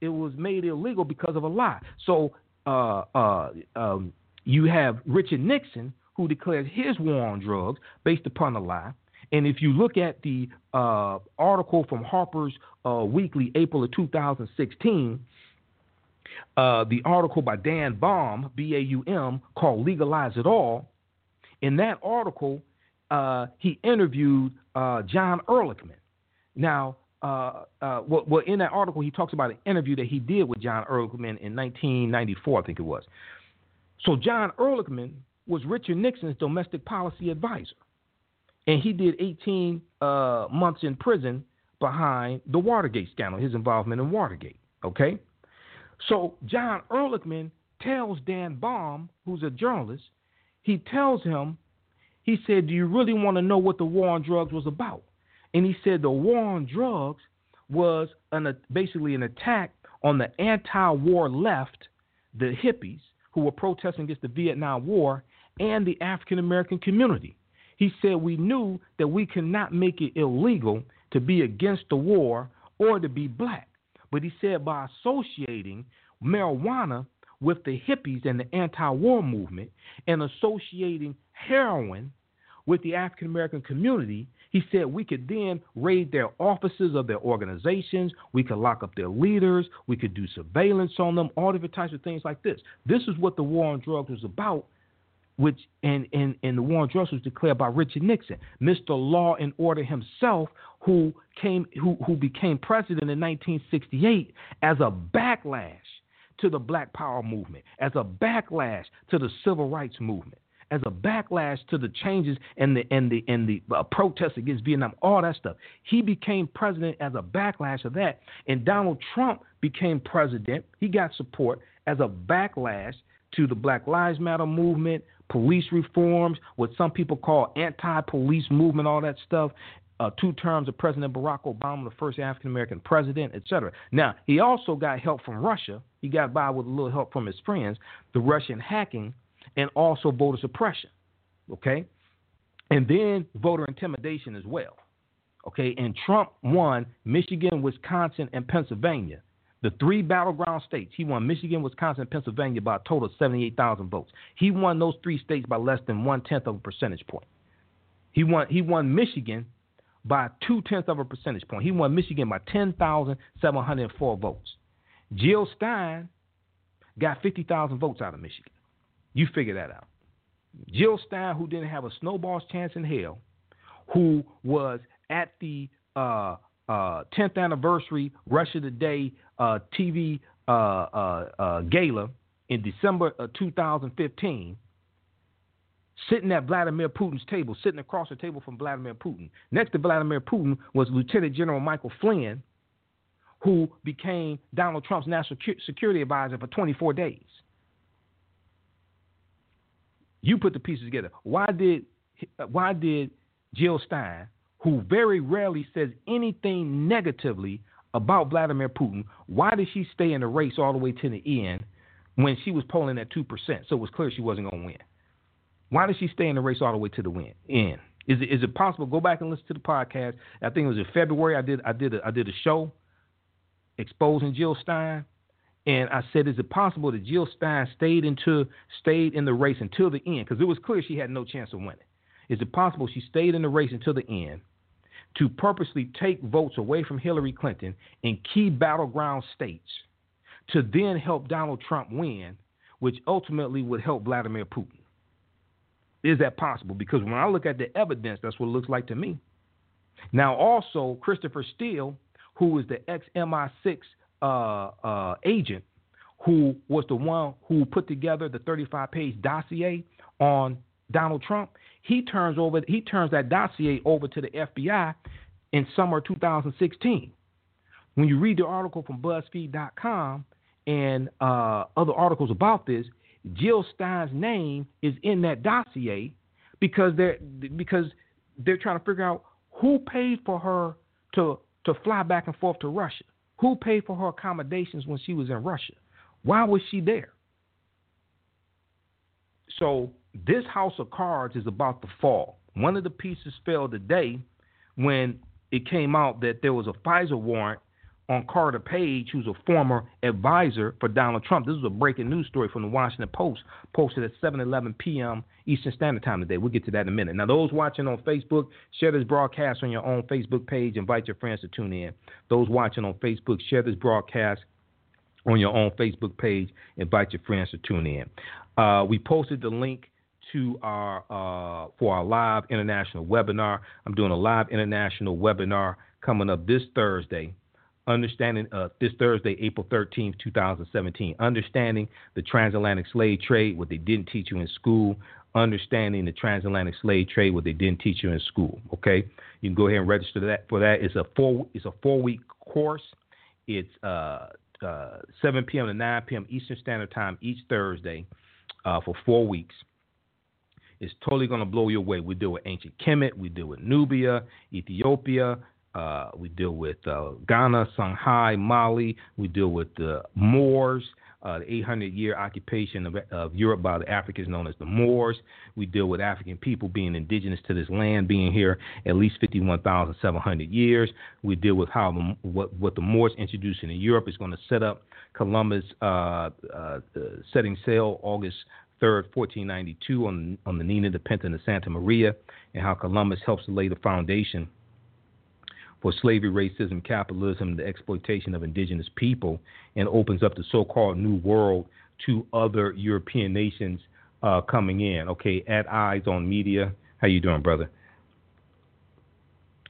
It was made illegal because of a lie. So uh, uh, um, you have Richard Nixon, who declared his war on drugs based upon a lie. And if you look at the uh, article from Harper's uh, Weekly, April of 2016, uh, the article by Dan Baum, B A U M, called Legalize It All, in that article, uh, he interviewed uh, John Ehrlichman. Now, uh, well, well, in that article, he talks about an interview that he did with John Ehrlichman in 1994, I think it was. So, John Ehrlichman was Richard Nixon's domestic policy advisor and he did 18 uh, months in prison behind the Watergate scandal, his involvement in Watergate. Okay, so John Ehrlichman tells Dan Baum, who's a journalist, he tells him He said, Do you really want to know what the war on drugs was about? And he said the war on drugs was an, basically an attack on the anti war left, the hippies who were protesting against the Vietnam War, and the African American community. He said we knew that we could not make it illegal to be against the war or to be black. But he said by associating marijuana with the hippies and the anti war movement and associating heroin with the African American community, he said we could then raid their offices of their organizations, we could lock up their leaders, we could do surveillance on them, all different types of things like this. This is what the war on drugs was about, which and and, and the war on drugs was declared by Richard Nixon, Mr. Law and Order himself, who came who who became president in 1968 as a backlash to the Black Power movement, as a backlash to the Civil Rights movement as a backlash to the changes and the and the and the uh, protests against Vietnam, all that stuff. He became president as a backlash of that, and Donald Trump became president. He got support as a backlash to the Black Lives Matter movement, police reforms, what some people call anti-police movement, all that stuff. Uh, two terms of President Barack Obama, the first African American president, etc. Now, he also got help from Russia. He got by with a little help from his friends. The Russian hacking and also voter suppression. Okay? And then voter intimidation as well. Okay? And Trump won Michigan, Wisconsin, and Pennsylvania. The three battleground states, he won Michigan, Wisconsin, Pennsylvania by a total of 78,000 votes. He won those three states by less than one tenth of a percentage point. He won, he won Michigan by two tenths of a percentage point. He won Michigan by 10,704 votes. Jill Stein got 50,000 votes out of Michigan. You figure that out. Jill Stein, who didn't have a snowball's chance in hell, who was at the uh, uh, 10th anniversary Russia Today uh, TV uh, uh, uh, gala in December of 2015, sitting at Vladimir Putin's table, sitting across the table from Vladimir Putin. Next to Vladimir Putin was Lieutenant General Michael Flynn, who became Donald Trump's national security advisor for 24 days. You put the pieces together. Why did why did Jill Stein, who very rarely says anything negatively about Vladimir Putin, why did she stay in the race all the way to the end when she was polling at two percent? So it was clear she wasn't going to win. Why did she stay in the race all the way to the win end? Is it, is it possible? Go back and listen to the podcast. I think it was in February. I did I did a, I did a show exposing Jill Stein. And I said, is it possible that Jill Stein stayed into stayed in the race until the end? Because it was clear she had no chance of winning. Is it possible she stayed in the race until the end to purposely take votes away from Hillary Clinton in key battleground states to then help Donald Trump win, which ultimately would help Vladimir Putin? Is that possible? Because when I look at the evidence, that's what it looks like to me. Now, also, Christopher Steele, who is the ex MI6 uh, uh, agent who was the one who put together the 35 page dossier on Donald Trump, he turns over he turns that dossier over to the FBI in summer 2016. When you read the article from BuzzFeed.com and uh, other articles about this, Jill Stein's name is in that dossier because they're because they're trying to figure out who paid for her to to fly back and forth to Russia. Who paid for her accommodations when she was in Russia? Why was she there? So this house of cards is about to fall. One of the pieces fell today when it came out that there was a FISA warrant on Carter Page, who's a former advisor for Donald Trump. This is a breaking news story from the Washington Post, posted at 7:11 p.m. Eastern Standard Time today. We'll get to that in a minute. Now, those watching on Facebook, share this broadcast on your own Facebook page. Invite your friends to tune in. Those watching on Facebook, share this broadcast on your own Facebook page. Invite your friends to tune in. Uh, we posted the link to our uh, for our live international webinar. I'm doing a live international webinar coming up this Thursday understanding uh, this Thursday, April 13th, 2017, understanding the transatlantic slave trade, what they didn't teach you in school, understanding the transatlantic slave trade, what they didn't teach you in school. Okay, you can go ahead and register that for that. It's a four it's a four week course. It's uh, uh, 7 p.m. to 9 p.m. Eastern Standard Time each Thursday uh, for four weeks. It's totally going to blow you away. We deal with ancient Kemet, we deal with Nubia, Ethiopia, uh, we deal with uh, Ghana, Songhai, Mali. We deal with the Moors, uh, the 800 year occupation of, of, Europe by the Africans known as the Moors. We deal with African people being indigenous to this land, being here at least 51,700 years. We deal with how the, what, what the Moors introduced into Europe is going to set up Columbus uh, uh, setting sail August 3rd, 1492 on, on the Nina, the Pinta, and Santa Maria, and how Columbus helps to lay the foundation for slavery, racism, capitalism, the exploitation of indigenous people, and opens up the so-called New World to other European nations uh, coming in. Okay, at Eyes on Media, how you doing, brother?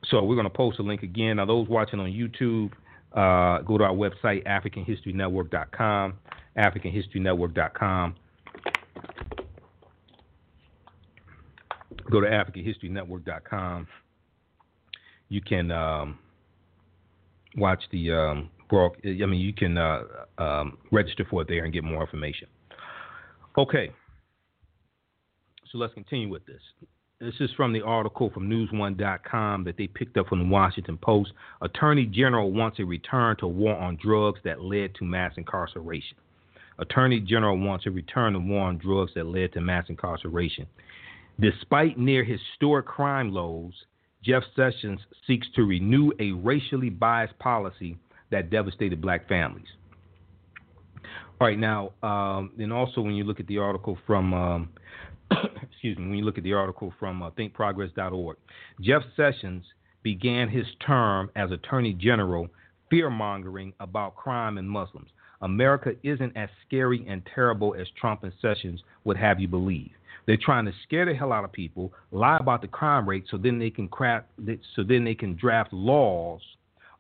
So we're going to post a link again. Now, those watching on YouTube, uh, go to our website, AfricanHistoryNetwork.com, AfricanHistoryNetwork.com. Go to AfricanHistoryNetwork.com you can um, watch the um, I mean, you can uh, um, register for it there and get more information. Okay, so let's continue with this. This is from the article from NewsOne.com that they picked up from the Washington Post. Attorney General wants a return to war on drugs that led to mass incarceration. Attorney General wants a return to war on drugs that led to mass incarceration. Despite near historic crime lows, Jeff Sessions seeks to renew a racially biased policy that devastated black families. All right, now, um, and also when you look at the article from, um, excuse me, when you look at the article from uh, thinkprogress.org, Jeff Sessions began his term as Attorney General fear mongering about crime and Muslims. America isn't as scary and terrible as Trump and Sessions would have you believe. They're trying to scare the hell out of people, lie about the crime rate, so then they can craft, so then they can draft laws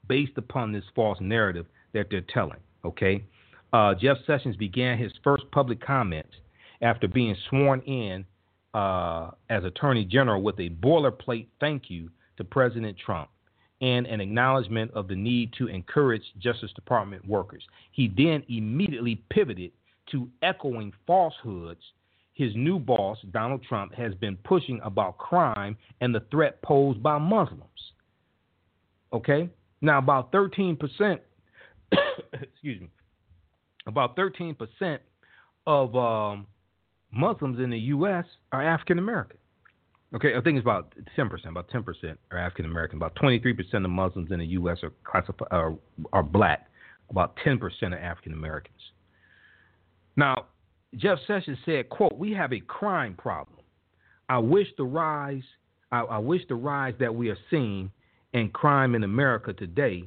based upon this false narrative that they're telling. Okay, uh, Jeff Sessions began his first public comments after being sworn in uh, as Attorney General with a boilerplate thank you to President Trump and an acknowledgement of the need to encourage Justice Department workers. He then immediately pivoted to echoing falsehoods his new boss, Donald Trump, has been pushing about crime and the threat posed by Muslims. Okay? Now, about 13%, excuse me, about 13% of um, Muslims in the U.S. are African American. Okay, I think it's about 10%, about 10% are African American. About 23% of Muslims in the U.S. are classified are, are black. About 10% are African Americans. Now, Jeff Sessions said, quote, we have a crime problem. I wish the rise I, I wish the rise that we are seeing in crime in America today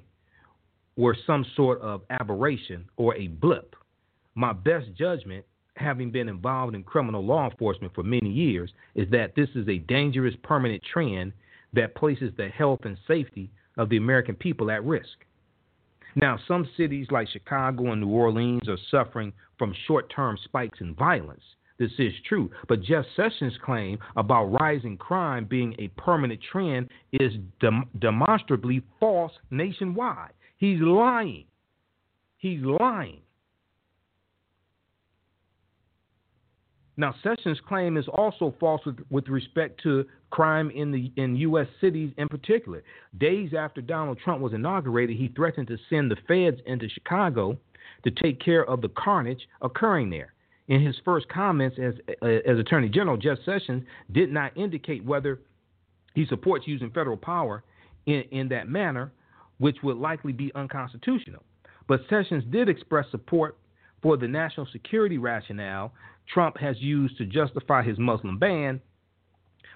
were some sort of aberration or a blip. My best judgment, having been involved in criminal law enforcement for many years, is that this is a dangerous permanent trend that places the health and safety of the American people at risk. Now, some cities like Chicago and New Orleans are suffering from short term spikes in violence. This is true. But Jeff Sessions' claim about rising crime being a permanent trend is dem- demonstrably false nationwide. He's lying. He's lying. Now, Sessions' claim is also false with, with, respect to crime in the in U.S. cities in particular. Days after Donald Trump was inaugurated, he threatened to send the feds into Chicago to take care of the carnage occurring there. In his first comments as as Attorney General, Jeff Sessions did not indicate whether he supports using federal power in, in that manner, which would likely be unconstitutional. But Sessions did express support for the national security rationale Trump has used to justify his Muslim ban,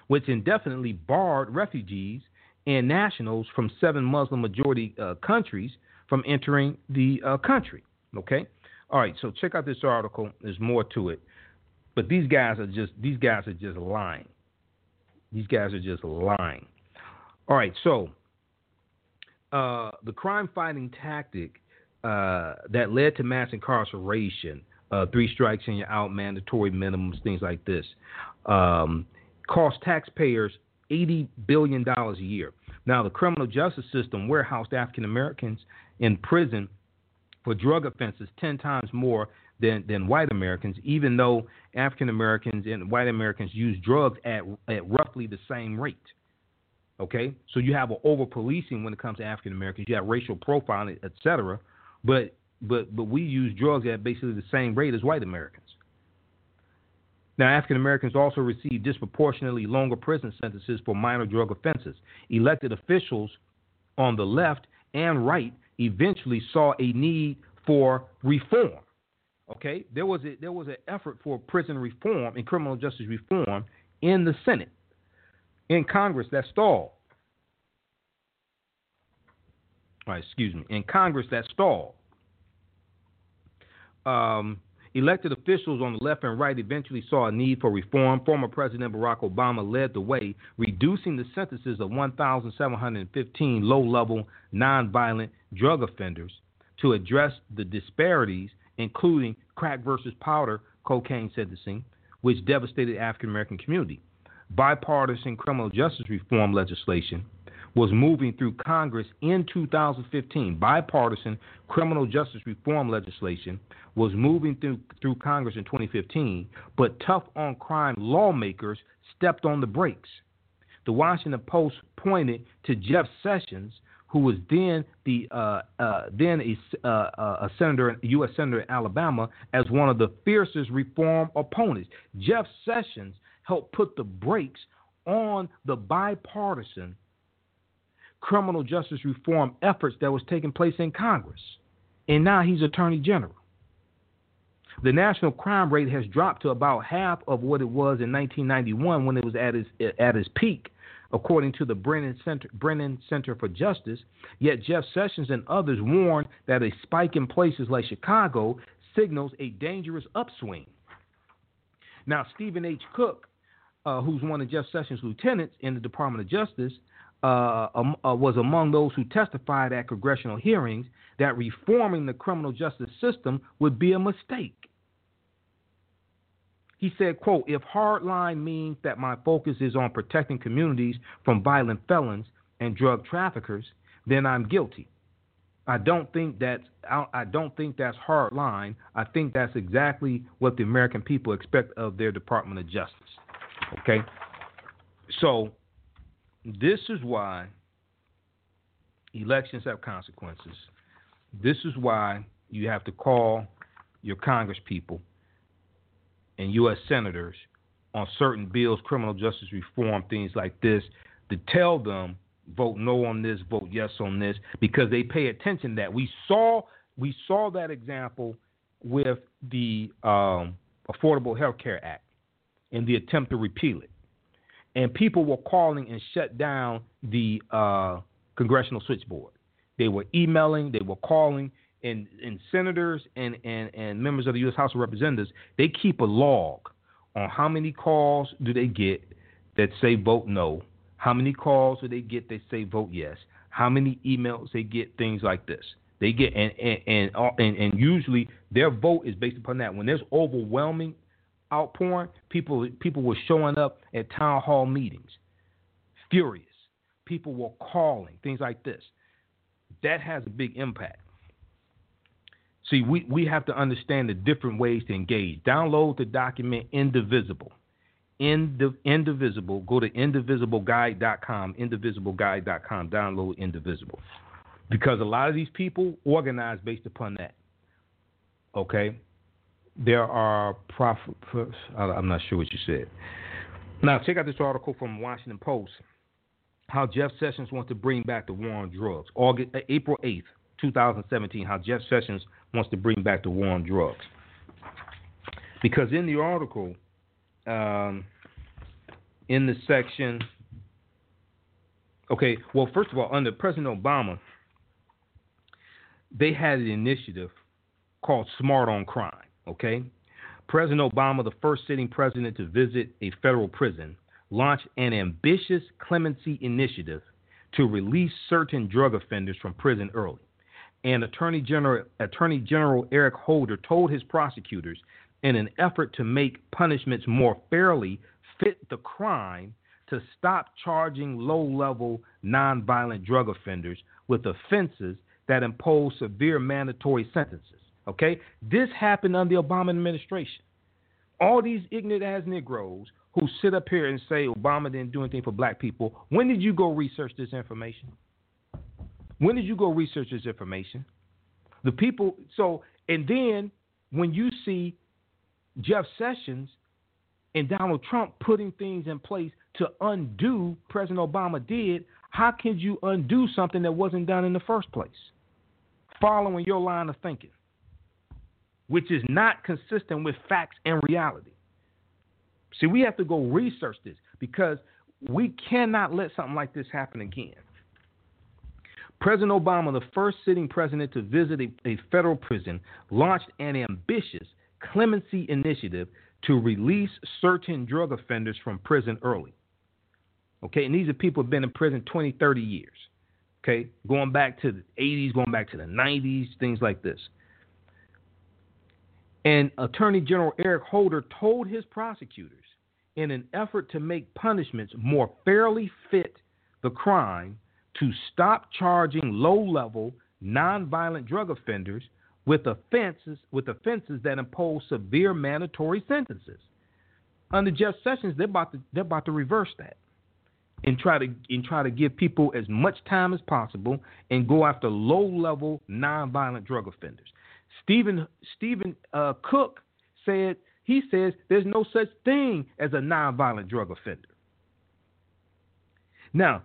which indefinitely barred refugees and nationals from seven Muslim majority uh, countries from entering the uh, country. Okay? All right, so check out this article. There's more to it. But these guys are just these guys are just lying. These guys are just lying. All right, so uh, the crime fighting tactic uh, that led to mass incarceration uh, three strikes and you're out, mandatory minimums, things like this, um, cost taxpayers $80 billion a year. Now, the criminal justice system warehoused African Americans in prison for drug offenses 10 times more than, than white Americans, even though African Americans and white Americans use drugs at, at roughly the same rate. Okay, so you have over policing when it comes to African Americans. You have racial profiling, et cetera, but but but we use drugs at basically the same rate as white Americans. Now, African Americans also receive disproportionately longer prison sentences for minor drug offenses. Elected officials on the left and right eventually saw a need for reform. Okay, there was a, there was an effort for prison reform and criminal justice reform in the Senate, in Congress that stalled. Excuse me, in Congress that stalled. Um, elected officials on the left and right eventually saw a need for reform. Former President Barack Obama led the way, reducing the sentences of 1,715 low level nonviolent drug offenders to address the disparities, including crack versus powder cocaine sentencing, which devastated African American community. Bipartisan criminal justice reform legislation was moving through Congress in 2015. Bipartisan criminal justice reform legislation was moving through, through Congress in 2015, but tough on crime lawmakers stepped on the brakes. The Washington Post pointed to Jeff Sessions, who was then the uh, uh, then a, uh, a senator, U.S. senator in Alabama, as one of the fiercest reform opponents. Jeff Sessions helped put the brakes on the bipartisan criminal justice reform efforts that was taking place in Congress. And now he's Attorney General. The national crime rate has dropped to about half of what it was in 1991 when it was at its, at its peak, according to the Brennan Center, Brennan Center for Justice. Yet Jeff Sessions and others warn that a spike in places like Chicago signals a dangerous upswing. Now, Stephen H. Cook, uh, who's one of Jeff Sessions' lieutenants in the Department of Justice, uh, um, uh, was among those who testified at congressional hearings that reforming the criminal justice system would be a mistake. He said, quote, if hardline means that my focus is on protecting communities from violent felons and drug traffickers, then I'm guilty. I don't think that's I don't think that's hardline. I think that's exactly what the American people expect of their Department of Justice. Okay? So this is why elections have consequences. This is why you have to call your congresspeople and U.S. senators on certain bills, criminal justice reform, things like this, to tell them vote no on this, vote yes on this, because they pay attention to that. We saw we saw that example with the um, Affordable Health Care Act and the attempt to repeal it and people were calling and shut down the uh, congressional switchboard. They were emailing, they were calling, and, and senators and, and, and members of the U.S. House of Representatives, they keep a log on how many calls do they get that say vote no, how many calls do they get that say vote yes, how many emails they get, things like this. They get and and and, and, and usually their vote is based upon that. When there's overwhelming outpouring, people people were showing up at town hall meetings, furious. People were calling, things like this. That has a big impact. See, we, we have to understand the different ways to engage. Download the document Indivisible. Indiv- Indivisible. Go to indivisibleguide.com, indivisibleguide.com. Download Indivisible. Because a lot of these people organize based upon that. Okay? There are profit. I'm not sure what you said. Now, check out this article from Washington Post. How Jeff Sessions wants to bring back the war on drugs. August, uh, April 8th, 2017. How Jeff Sessions wants to bring back the war on drugs. Because in the article, um, in the section, okay, well, first of all, under President Obama, they had an initiative called Smart on Crime. Okay? President Obama, the first sitting president to visit a federal prison, launched an ambitious clemency initiative to release certain drug offenders from prison early. And Attorney General, Attorney General Eric Holder told his prosecutors, in an effort to make punishments more fairly fit the crime, to stop charging low level nonviolent drug offenders with offenses that impose severe mandatory sentences. Okay? This happened under the Obama administration. All these ignorant ass Negroes who sit up here and say Obama didn't do anything for black people, when did you go research this information? When did you go research this information? The people, so, and then when you see Jeff Sessions and Donald Trump putting things in place to undo President Obama did, how can you undo something that wasn't done in the first place? Following your line of thinking, which is not consistent with facts and reality. See, we have to go research this because we cannot let something like this happen again. President Obama, the first sitting president to visit a, a federal prison, launched an ambitious clemency initiative to release certain drug offenders from prison early. Okay, and these are people who have been in prison 20, 30 years. Okay, going back to the 80s, going back to the 90s, things like this. And Attorney General Eric Holder told his prosecutors in an effort to make punishments more fairly fit the crime to stop charging low-level nonviolent drug offenders with offenses with offenses that impose severe mandatory sentences. Under Jeff Sessions, they're about to they're about to reverse that and try to and try to give people as much time as possible and go after low-level nonviolent drug offenders. Steven Steven uh, Cook said he says there's no such thing as a nonviolent drug offender. Now,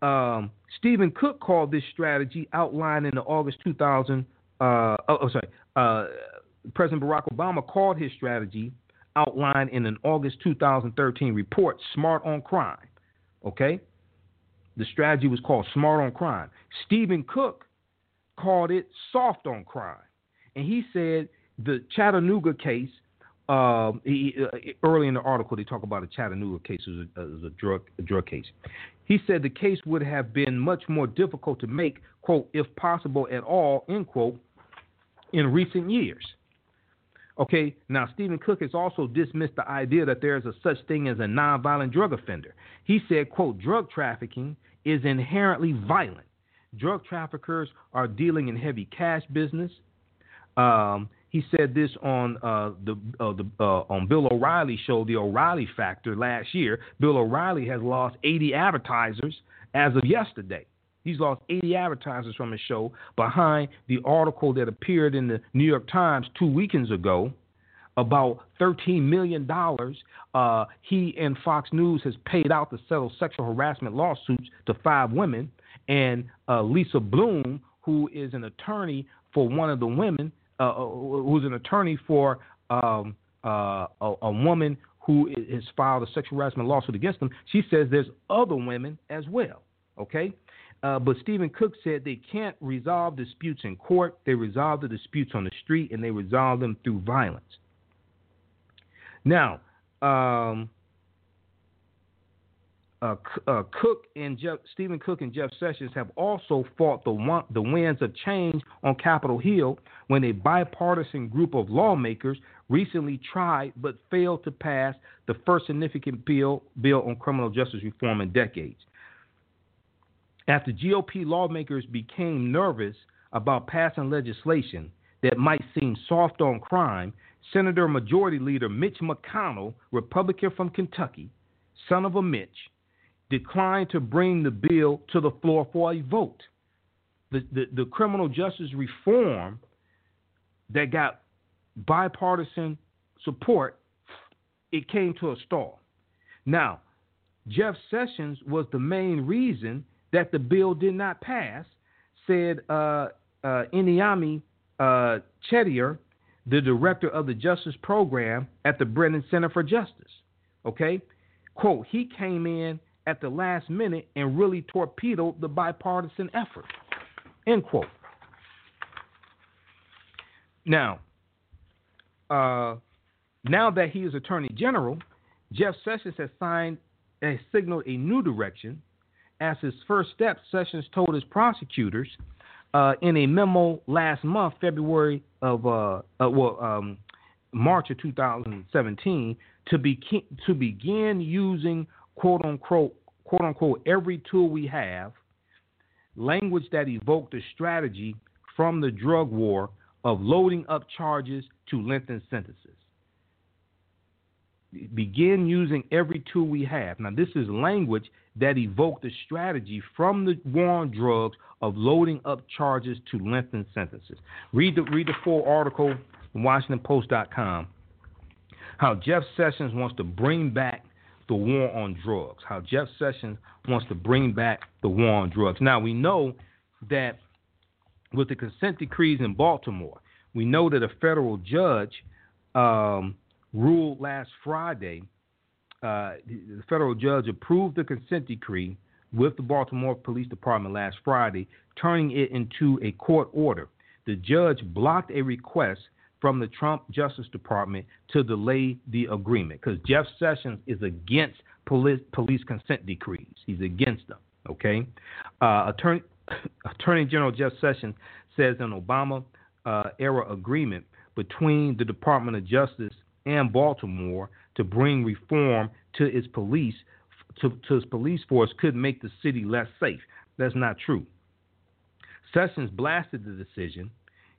um, Steven Cook called this strategy outlined in the August 2000. Uh, oh, oh, sorry. Uh, President Barack Obama called his strategy outlined in an August 2013 report, Smart on Crime. Okay? The strategy was called Smart on Crime. Steven Cook called it Soft on Crime. And he said the Chattanooga case um, he, uh, early in the article, they talk about a Chattanooga case as a, as a drug a drug case. He said the case would have been much more difficult to make, quote, if possible at all, end quote, in recent years. Okay, now Steven Cook has also dismissed the idea that there is a such thing as a nonviolent drug offender. He said, quote, drug trafficking is inherently violent. Drug traffickers are dealing in heavy cash business. Um, he said this on uh, the, uh, the uh, on Bill O'Reilly show, the O'Reilly Factor last year. Bill O'Reilly has lost 80 advertisers as of yesterday. He's lost 80 advertisers from his show behind the article that appeared in the New York Times two weekends ago about $13 million uh, he and Fox News has paid out to settle sexual harassment lawsuits to five women. And uh, Lisa Bloom, who is an attorney for one of the women, uh, uh, who's an attorney for um, uh, a, a, woman who has filed a sexual harassment lawsuit against them. She says there's other women as well. Okay. Uh, but Steven Cook said they can't resolve disputes in court. They resolve the disputes on the street and they resolve them through violence. Now, um, uh, uh, Cook and Jeff, Steven Cook and Jeff Sessions have also fought the, the winds of change on Capitol Hill when a bipartisan group of lawmakers recently tried but failed to pass the first significant bill, bill on criminal justice reform in decades. After GOP lawmakers became nervous about passing legislation that might seem soft on crime, Senator Majority Leader Mitch McConnell, Republican from Kentucky, son of a Mitch, declined to bring the bill to the floor for a vote. The, the, the criminal justice reform that got bipartisan support, it came to a stall. Now, Jeff Sessions was the main reason that the bill did not pass, said uh, uh, Inimai uh, Chettiar, the director of the Justice Program at the Brennan Center for Justice. Okay? Quote, he came in at the last minute and really torpedoed the bipartisan effort. End quote. Now, uh, now that he is Attorney General, Jeff Sessions has signed has signaled a new direction. As his first step, Sessions told his prosecutors uh, in a memo last month, February of uh, uh well, um, March of 2017, to be to begin using quote unquote quote unquote every tool we have language that evoked the strategy from the drug war of loading up charges to lengthen sentences. Begin using every tool we have. Now, this is language that evoked the strategy from the war on drugs of loading up charges to lengthen sentences. Read the read the full article WashingtonPost.com. How Jeff Sessions wants to bring back the war on drugs. How Jeff Sessions wants to bring back the war on drugs. Now we know that with the consent decrees in Baltimore, we know that a federal judge um, ruled last Friday. Uh, the federal judge approved the consent decree with the Baltimore Police Department last Friday, turning it into a court order. The judge blocked a request from the Trump Justice Department to delay the agreement because Jeff Sessions is against police, police consent decrees. He's against them. Okay, uh, Attorney Attorney General Jeff Sessions says an Obama uh, era agreement between the Department of Justice and Baltimore to bring reform to its police to, to its police force could make the city less safe. That's not true. Sessions blasted the decision.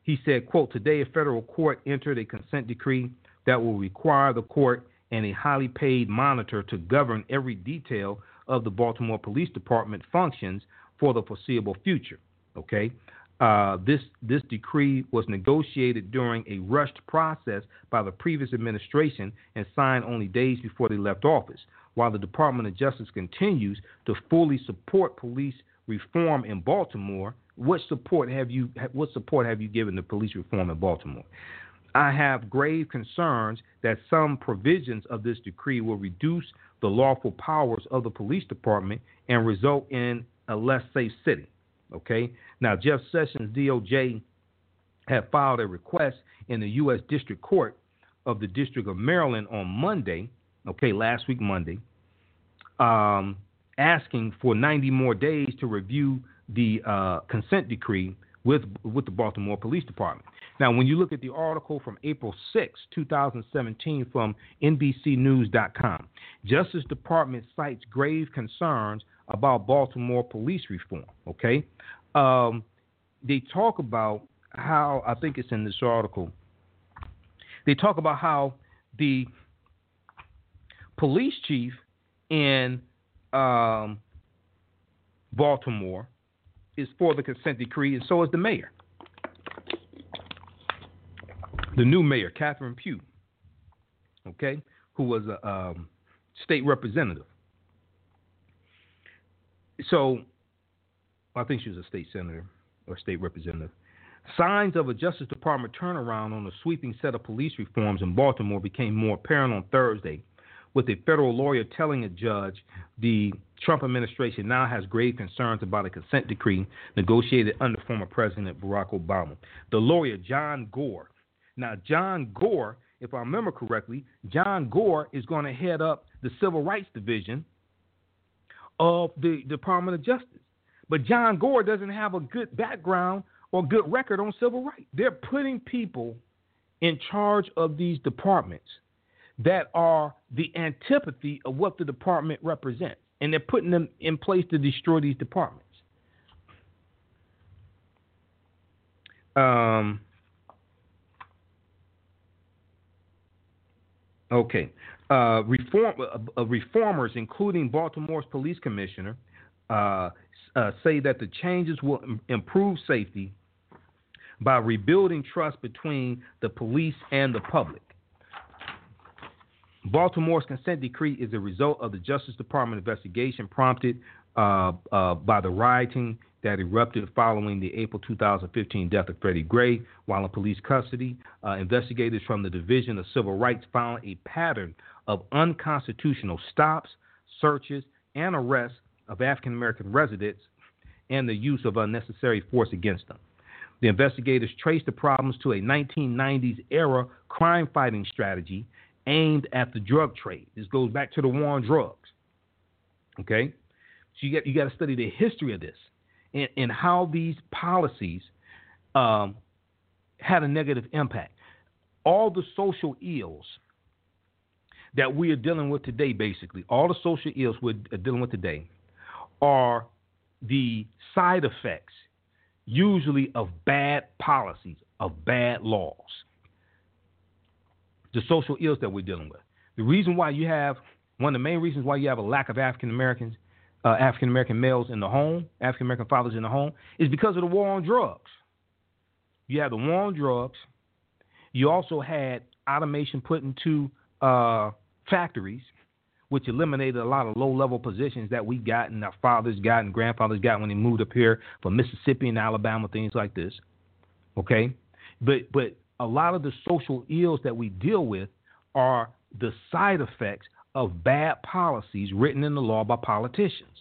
He said, quote, today a federal court entered a consent decree that will require the court and a highly paid monitor to govern every detail of the Baltimore Police Department functions for the foreseeable future. Okay, uh, this this decree was negotiated during a rushed process by the previous administration and signed only days before they left office. While the Department of Justice continues to fully support police reform in Baltimore, what support have you what support have you given to police reform in Baltimore? I have grave concerns that some provisions of this decree will reduce the lawful powers of the police department and result in a less safe city. Okay. Now, Jeff Sessions, DOJ, had filed a request in the U.S. District Court of the District of Maryland on Monday, okay, last week, Monday, um, asking for 90 more days to review the uh, consent decree with, with the Baltimore Police Department. Now, when you look at the article from April 6, 2017, from NBCNews.com, Justice Department cites grave concerns about Baltimore police reform. Okay, um, they talk about how I think it's in this article. They talk about how the police chief in um, Baltimore is for the consent decree, and so is the mayor. The new mayor, Catherine Pugh, okay, who was a um, state representative so I think she was a state senator or state representative. Signs of a Justice Department turnaround on a sweeping set of police reforms in Baltimore became more apparent on Thursday, with a federal lawyer telling a judge the Trump administration now has grave concerns about a consent decree negotiated under former President Barack Obama. The lawyer, John Gore. Now, John Gore, if I remember correctly, John Gore is going to head up the Civil Rights Division of the Department of Justice. But John Gore doesn't have a good background or good record on civil rights. They're putting people in charge of these departments that are the antipathy of what the department represents. And they're putting them in place to destroy these departments. Um, okay. Uh, reform, uh, uh, reformers, including Baltimore's police commissioner, uh, uh, say that the changes will Im- improve safety by rebuilding trust between the police and the public. Baltimore's consent decree is a result of the Justice Department investigation prompted uh, by the rioting that erupted following the April 2015 death of Freddie Gray while in police custody. Uh, investigators from the Division of Civil Rights found a pattern of unconstitutional stops, searches, and arrests of African American residents and the use of unnecessary force against them. The investigators traced the problems to a 1990s era crime fighting strategy aimed at the drug trade. This goes back to the war on drugs. Okay? So you got you got to study the history of this and, and how these policies um, had a negative impact. All the social ills that we are dealing with today, basically, all the social ills we're dealing with today, are the side effects, usually of bad policies, of bad laws. The social ills that we're dealing with. The reason why you have one of the main reasons why you have a lack of African Americans, uh, African American males in the home, African American fathers in the home, is because of the war on drugs. You have the war on drugs. You also had automation put into uh, factories, which eliminated a lot of low level positions that we got and our fathers got and grandfathers got when they moved up here from Mississippi and Alabama, things like this. Okay? But but a lot of the social ills that we deal with are the side effects of bad policies written in the law by politicians.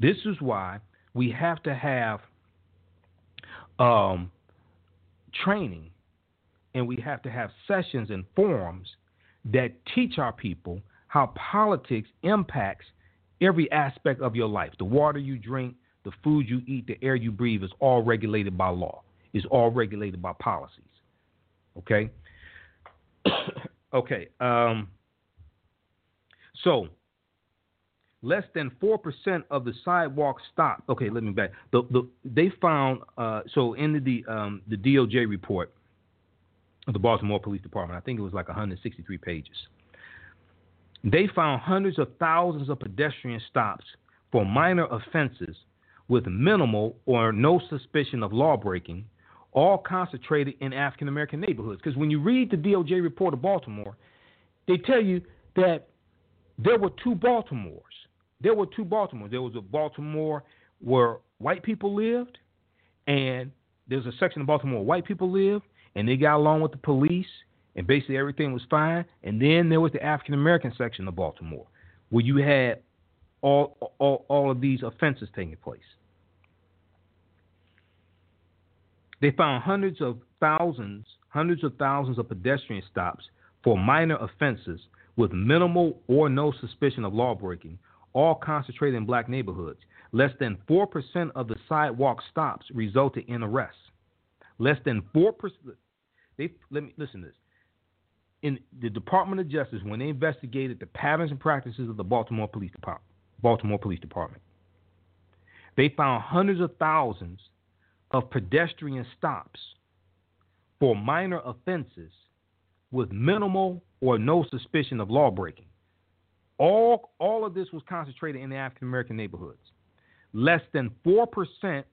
This is why we have to have um, training and we have to have sessions and forums that teach our people how politics impacts every aspect of your life. The water you drink, the food you eat, the air you breathe is all regulated by law, is all regulated by policies. Okay? okay. Um, so, less than 4% of the sidewalk stop. Okay, let me back. The, the, they found, uh, so in the, um, the DOJ report, of the Baltimore Police Department. I think it was like 163 pages. They found hundreds of thousands of pedestrian stops for minor offenses with minimal or no suspicion of law breaking, all concentrated in African American neighborhoods. Because when you read the DOJ report of Baltimore, they tell you that there were two Baltimores. There were two Baltimores. There was a Baltimore where white people lived, and there's a section of Baltimore where white people lived, and they got along with the police, and basically everything was fine. And then there was the African American section of Baltimore, where you had all, all all of these offenses taking place. They found hundreds of thousands, hundreds of thousands of pedestrian stops for minor offenses with minimal or no suspicion of law breaking, all concentrated in black neighborhoods. Less than 4% of the sidewalk stops resulted in arrests. Less than 4%, they let me listen to this. In the Department of Justice, when they investigated the patterns and practices of the Baltimore Police Department, Baltimore Police Department, they found hundreds of thousands of pedestrian stops for minor offenses with minimal or no suspicion of law breaking. All, all of this was concentrated in the African American neighborhoods. Less than 4%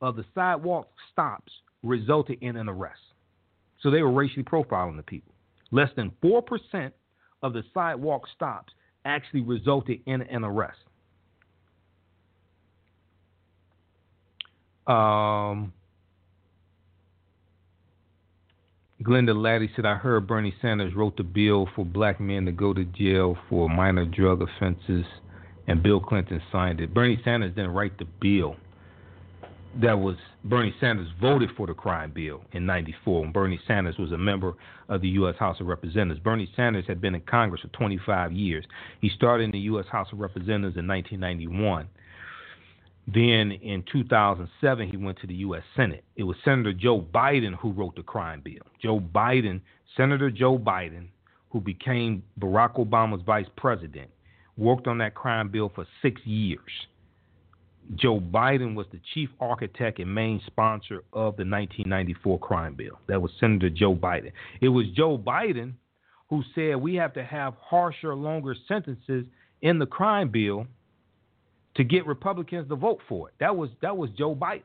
of the sidewalk stops resulted in an arrest. So they were racially profiling the people. Less than 4% of the sidewalk stops actually resulted in an arrest. Um, Glenda Laddie said, I heard Bernie Sanders wrote the bill for black men to go to jail for minor drug offenses, and Bill Clinton signed it. Bernie Sanders didn't write the bill that was Bernie Sanders voted for the crime bill in 94 when Bernie Sanders was a member of the U.S. House of Representatives. Bernie Sanders had been in Congress for 25 years. He started in the U.S. House of Representatives in 1991. Then in 2007, he went to the U.S. Senate. It was Senator Joe Biden who wrote the crime bill. Joe Biden, Senator Joe Biden, who became Barack Obama's vice president, worked on that crime bill for six years. Joe Biden was the chief architect and main sponsor of the 1994 crime bill. That was Senator Joe Biden. It was Joe Biden who said we have to have harsher, longer sentences in the crime bill to get Republicans to vote for it. That was that was Joe Biden.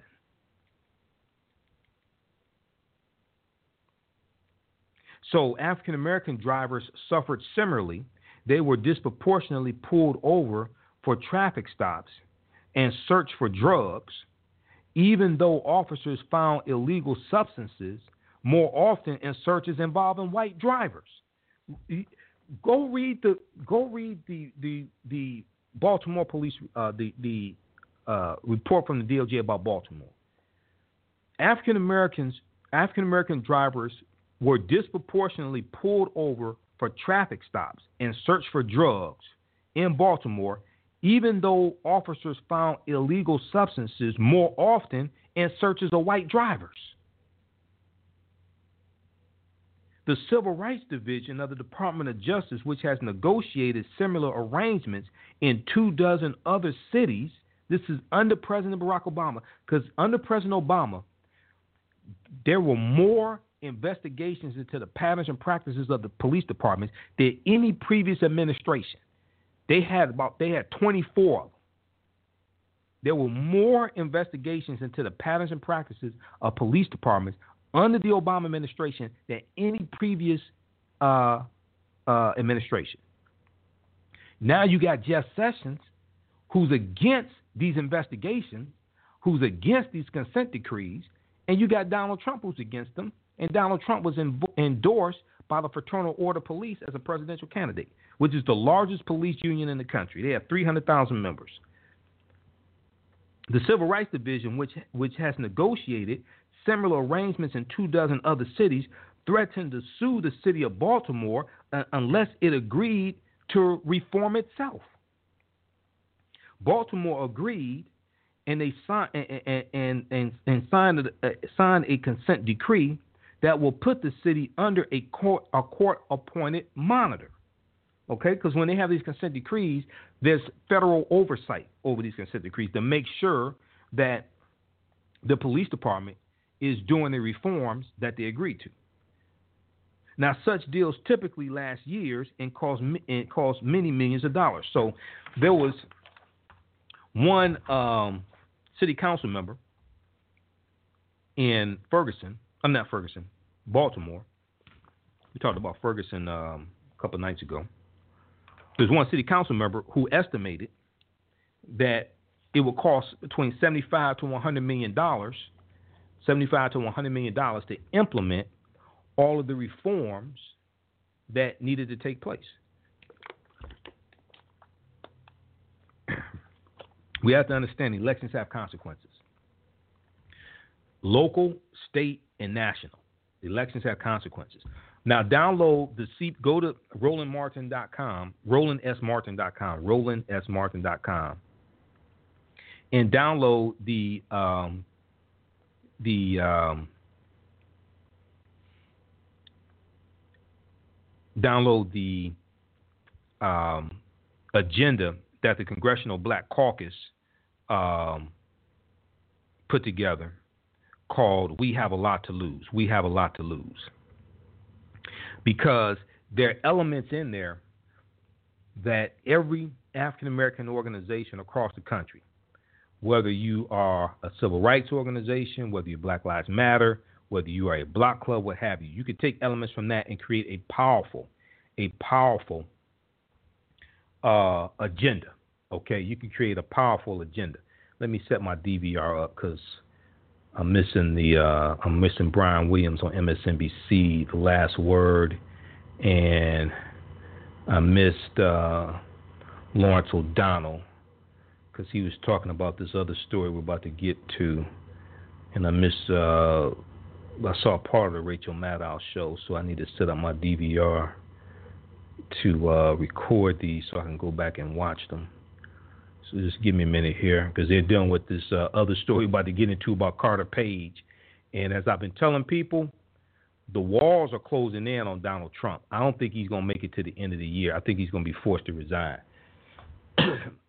So African American drivers suffered similarly. They were disproportionately pulled over for traffic stops and search for drugs, even though officers found illegal substances more often in searches involving white drivers. Go read the go read the the the Baltimore police uh, the the uh, report from the DOJ about Baltimore. African Americans African American drivers were disproportionately pulled over for traffic stops and search for drugs in Baltimore even though officers found illegal substances more often in searches of white drivers. The Civil Rights Division of the Department of Justice, which has negotiated similar arrangements in two dozen other cities This is under President Barack Obama. Because under President Obama, there were more investigations into the patterns and practices of the police departments than any previous administration. They had about they had 24 of them. There were more investigations into the patterns and practices of police departments under the Obama administration than any previous uh, uh, administration. Now you got Jeff Sessions, who's against these investigations, who's against these consent decrees, and you got Donald Trump who's against them, and Donald Trump was endorsed by the Fraternal Order Police as a presidential candidate, which is the largest police union in the country. They have 300,000 members. The Civil Rights Division, which which has negotiated similar arrangements in two dozen other cities, threatened to sue the city of Baltimore uh, unless it agreed to reform itself. Baltimore agreed, and they signed and and and, and signed a, uh, signed a consent decree that will put the city under a court a court appointed monitor. Okay, because when they have these consent decrees, there's federal oversight over these consent decrees to make sure that the police department is doing the reforms that they agreed to. Now, such deals typically last years and cost and cost many millions of dollars. So, there was one um, city council member in Ferguson. I'm not Ferguson, Baltimore. We talked about Ferguson um, a couple nights ago. There's one city council member who estimated that it would cost between 75 to 100 million dollars, 75 to 100 million dollars to implement all of the reforms that needed to take place. we have to understand elections have consequences. Local, state, and national. Elections have consequences. Now download the C go to RolandMartin.com, RolandSMartin.com, RolandSMartin.com, and download the um, the um, download the um, agenda that the Congressional Black Caucus um, put together called We Have a Lot to Lose. We Have a Lot to Lose. Because there are elements in there that every African American organization across the country, whether you are a civil rights organization, whether you're Black Lives Matter, whether you are a block club, what have you, you could take elements from that and create a powerful, a powerful uh, agenda. Okay, you can create a powerful agenda. Let me set my DVR up because I'm missing the uh, I'm missing Brian Williams on MSNBC, The Last Word, and I missed uh, Lawrence O'Donnell because he was talking about this other story we're about to get to, and I missed. Uh, I saw part of the Rachel Maddow show, so I need to set up my DVR to uh, record these so I can go back and watch them. So just give me a minute here because they're dealing with this uh, other story about to get into about Carter Page. And as I've been telling people, the walls are closing in on Donald Trump. I don't think he's going to make it to the end of the year. I think he's going to be forced to resign.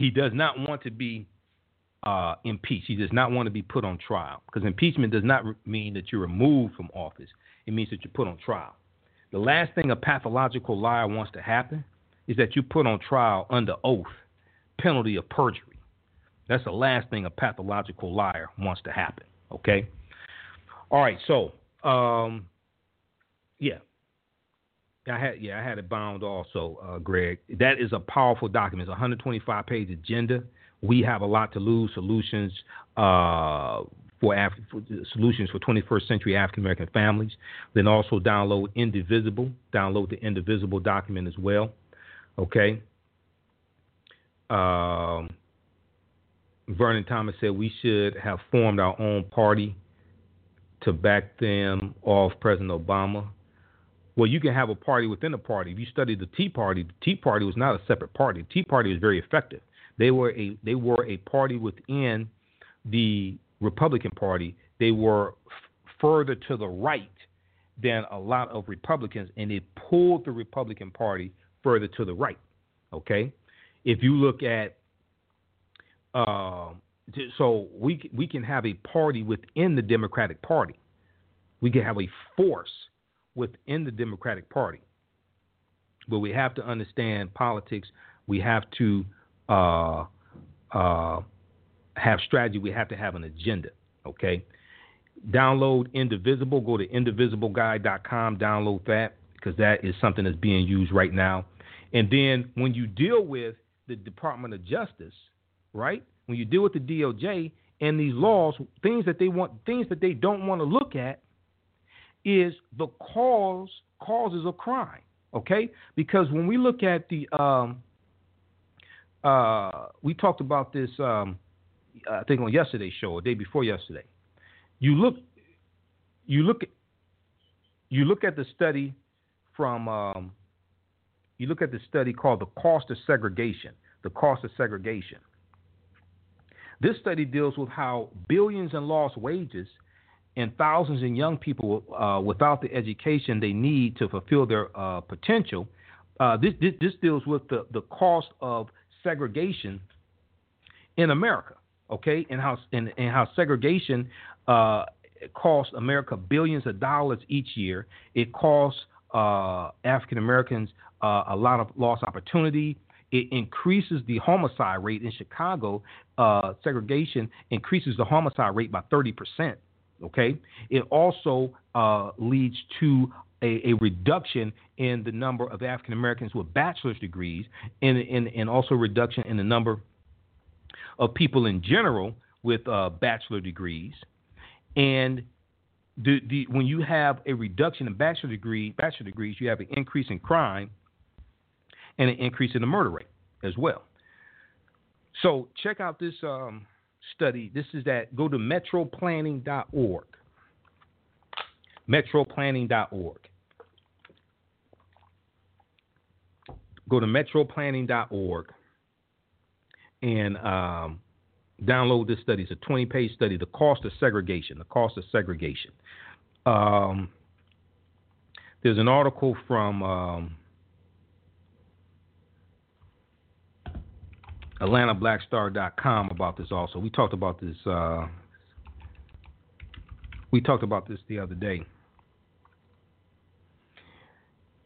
he does not want to be uh, impeached. He does not want to be put on trial because impeachment does not re- mean that you're removed from office. It means that you're put on trial. The last thing a pathological liar wants to happen is that you put on trial under oath, penalty of perjury. That's the last thing a pathological liar wants to happen. Okay. All right. So, um, yeah, I had yeah I had it bound also, uh, Greg. That is a powerful document. It's a 125 page agenda. We have a lot to lose. Solutions uh, for, Af- for solutions for 21st century African American families. Then also download Indivisible. Download the Indivisible document as well. Okay. Um, Vernon Thomas said we should have formed our own party to back them off President Obama. Well, you can have a party within a party. If you study the Tea Party, the Tea Party was not a separate party. The Tea Party was very effective. They were a they were a party within the Republican Party, they were f- further to the right than a lot of Republicans, and it pulled the Republican Party further to the right. Okay, if you look at uh, so we we can have a party within the Democratic Party. We can have a force within the Democratic Party. But we have to understand politics. We have to uh, uh, have strategy. We have to have an agenda. Okay. Download Indivisible. Go to indivisibleguide.com. Download that because that is something that's being used right now. And then when you deal with the Department of Justice, right? When you deal with the DOJ and these laws, things that they want, things that they don't want to look at, is the cause causes of crime. Okay, because when we look at the, um, uh, we talked about this, um, I think on yesterday's show, or day before yesterday. You look, you look, you look at the study from, um, you look at the study called the cost of segregation. The cost of segregation. This study deals with how billions in lost wages and thousands of young people uh, without the education they need to fulfill their uh, potential. Uh, this, this, this, deals with the, the cost of segregation in America, okay, and how and, and how segregation uh, costs America billions of dollars each year. It costs uh, African Americans uh, a lot of lost opportunity. It increases the homicide rate in Chicago. segregation increases the homicide rate by 30 percent. Okay, it also uh, leads to a, a, reduction in the number of African Americans with bachelor's degrees, and, and, and also reduction in the number of people in general with uh, bachelor degrees. And the, the, when you have a reduction in bachelor degree bachelor degrees, you have an increase in crime and an increase in the murder rate as well. So check out this um, study. This is that. Go to metroplanning.org. Metroplanning.org. Go to metroplanning.org and um, download this study. It's a 20 page study, The Cost of Segregation. The Cost of Segregation. Um, there's an article from um, AtlantaBlackStar.com about this also. We talked about this. Uh, we talked about this the other day.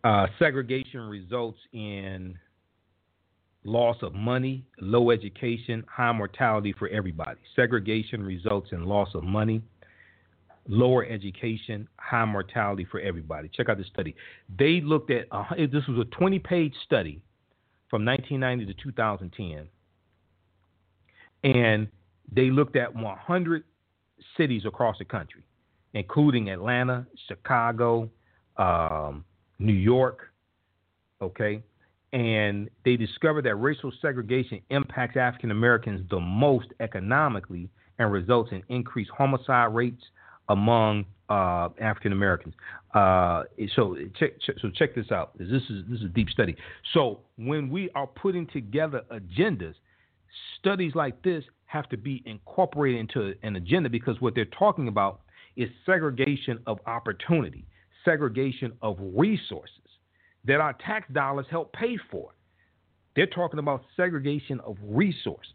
Uh, segregation results in loss of money, low education, high mortality for everybody. Segregation results in loss of money, lower education, high mortality for everybody. Check out this study. They looked at uh, this was a 20-page study from 1990 to 2010 and they looked at 100 cities across the country, including Atlanta, Chicago, um, New York. Okay. And they discovered that racial segregation impacts African Americans the most economically and results in increased homicide rates among uh, African Americans. Uh, so check, so check this out. This is this is a deep study. So when we are putting together agendas, studies like this have to be incorporated into an agenda because what they're talking about is segregation of opportunity, segregation of resources that our tax dollars help pay for. They're talking about segregation of resources.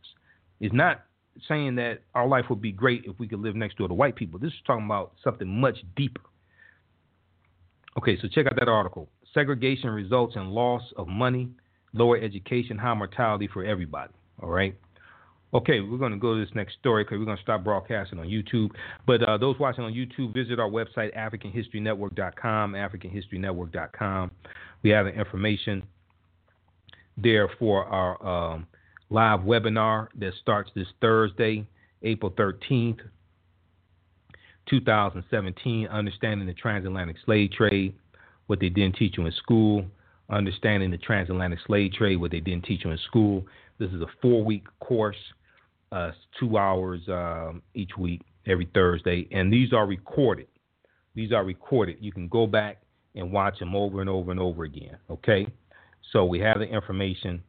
It's not saying that our life would be great if we could live next door to white people. This is talking about something much deeper. Okay, so check out that article. Segregation results in loss of money, lower education, high mortality for everybody. All right. Okay, we're going to go to this next story because we're going to stop broadcasting on YouTube. But uh, those watching on YouTube, visit our website, AfricanHistoryNetwork.com, AfricanHistoryNetwork.com. We have information there for our um, live webinar that starts this Thursday, April 13th, 2017, Understanding the Transatlantic Slave Trade, what they didn't teach you in school, Understanding the Transatlantic Slave Trade, what they didn't teach you in school. This is a four week course, uh, two hours um, each week, every Thursday. And these are recorded. These are recorded. You can go back and watch them over and over and over again. Okay? So we have the information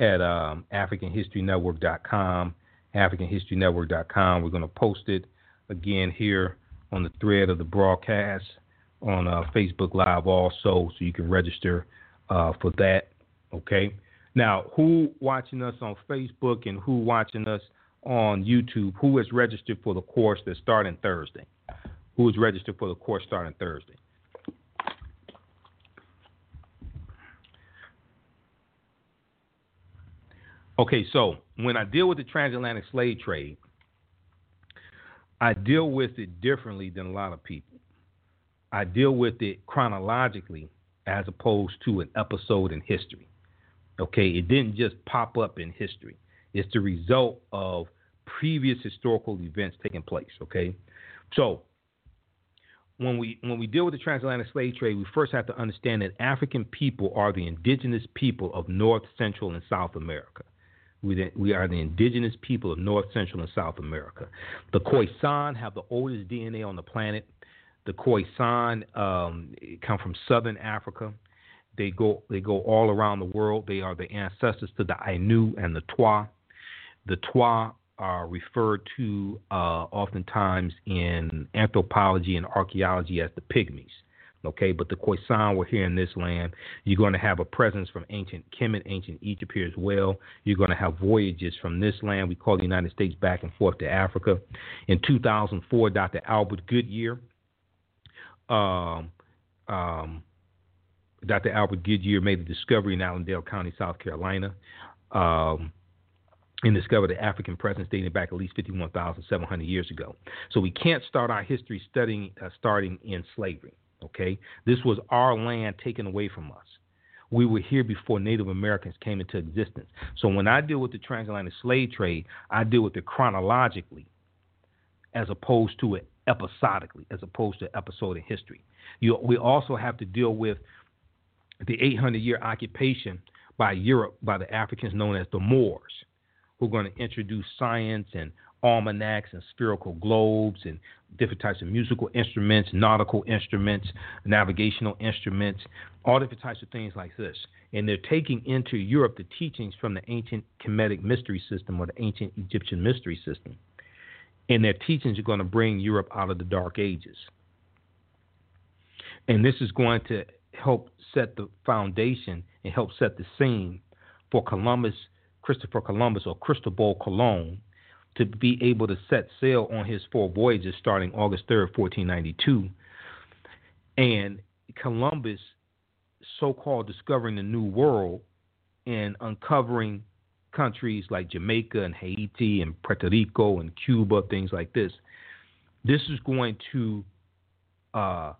at um, AfricanHistoryNetwork.com. AfricanHistoryNetwork.com. We're going to post it again here on the thread of the broadcast on uh, Facebook Live also, so you can register uh, for that. Okay. Now, who watching us on Facebook and who watching us on YouTube? Who is registered for the course that's starting Thursday? Who is registered for the course starting Thursday? Okay, so when I deal with the transatlantic slave trade, I deal with it differently than a lot of people. I deal with it chronologically as opposed to an episode in history. Okay, it didn't just pop up in history. It's the result of previous historical events taking place. Okay, so when we when we deal with the transatlantic slave trade, we first have to understand that African people are the indigenous people of North, Central, and South America. We, the, we are the indigenous people of North, Central, and South America. The Khoisan have the oldest DNA on the planet. The Khoisan um, come from Southern Africa. They go they go all around the world. They are the ancestors to the Ainu and the Twa. The Twa are referred to uh, oftentimes in anthropology and archaeology as the pygmies. Okay, but the Khoisan were here in this land. You're going to have a presence from ancient Kemet, ancient Egypt here as well. You're going to have voyages from this land, we call the United States, back and forth to Africa. In 2004, Dr. Albert Goodyear, um, um, Dr. Albert Goodyear made a discovery in Allendale County, South Carolina. Um, and discovered the African presence dating back at least 51,700 years ago. So we can't start our history studying uh, starting in slavery. Okay, this was our land taken away from us. We were here before Native Americans came into existence. So when I deal with the transatlantic slave trade, I deal with it chronologically, as opposed to it episodically, as opposed to episode in history. You, we also have to deal with the 800 year occupation by Europe by the Africans known as the Moors who are going to introduce science and almanacs and spherical globes and different types of musical instruments, nautical instruments, navigational instruments, all different types of things like this. And they're taking into Europe the teachings from the ancient Kemetic mystery system or the ancient Egyptian mystery system. And their teachings are going to bring Europe out of the dark ages. And this is going to help set the foundation and help set the scene for Columbus Christopher Columbus or Cristobal Colon to be able to set sail on his four voyages starting August 3rd, 1492. And Columbus, so called discovering the New World and uncovering countries like Jamaica and Haiti and Puerto Rico and Cuba, things like this, this is going to uh,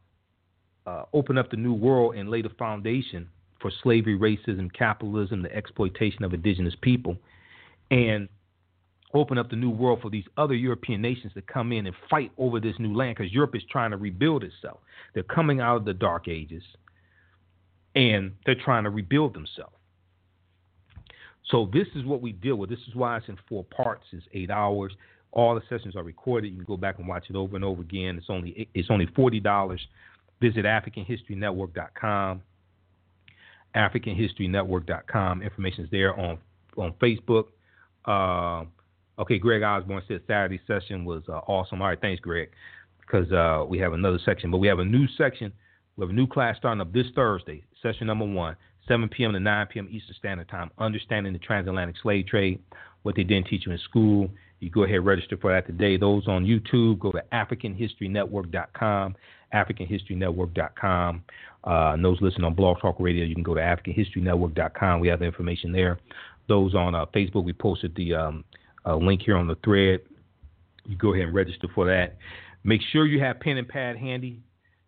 uh, open up the New World and lay the foundation for slavery, racism, capitalism, the exploitation of indigenous people, and open up the new world for these other European nations to come in and fight over this new land because Europe is trying to rebuild itself. They're coming out of the dark ages and they're trying to rebuild themselves. So this is what we deal with. This is why it's in four parts. It's eight hours. All the sessions are recorded. You can go back and watch it over and over again. It's only it's only forty dollars. Visit AfricanHistoryNetwork.com. AfricanHistoryNetwork.com. Information is there on on Facebook. Uh, okay, Greg Osborne said Saturday session was uh, awesome. All right, thanks, Greg, because uh, we have another section, but we have a new section. We have a new class starting up this Thursday, session number one, 7 p.m. to 9 p.m. Eastern Standard Time. Understanding the transatlantic slave trade, what they didn't teach you in school. You go ahead and register for that today. Those on YouTube, go to AfricanHistoryNetwork.com, AfricanHistoryNetwork.com. Uh, and those listening on Blog Talk Radio, you can go to AfricanHistoryNetwork.com. We have the information there. Those on uh, Facebook, we posted the um, uh, link here on the thread. You go ahead and register for that. Make sure you have pen and pad handy.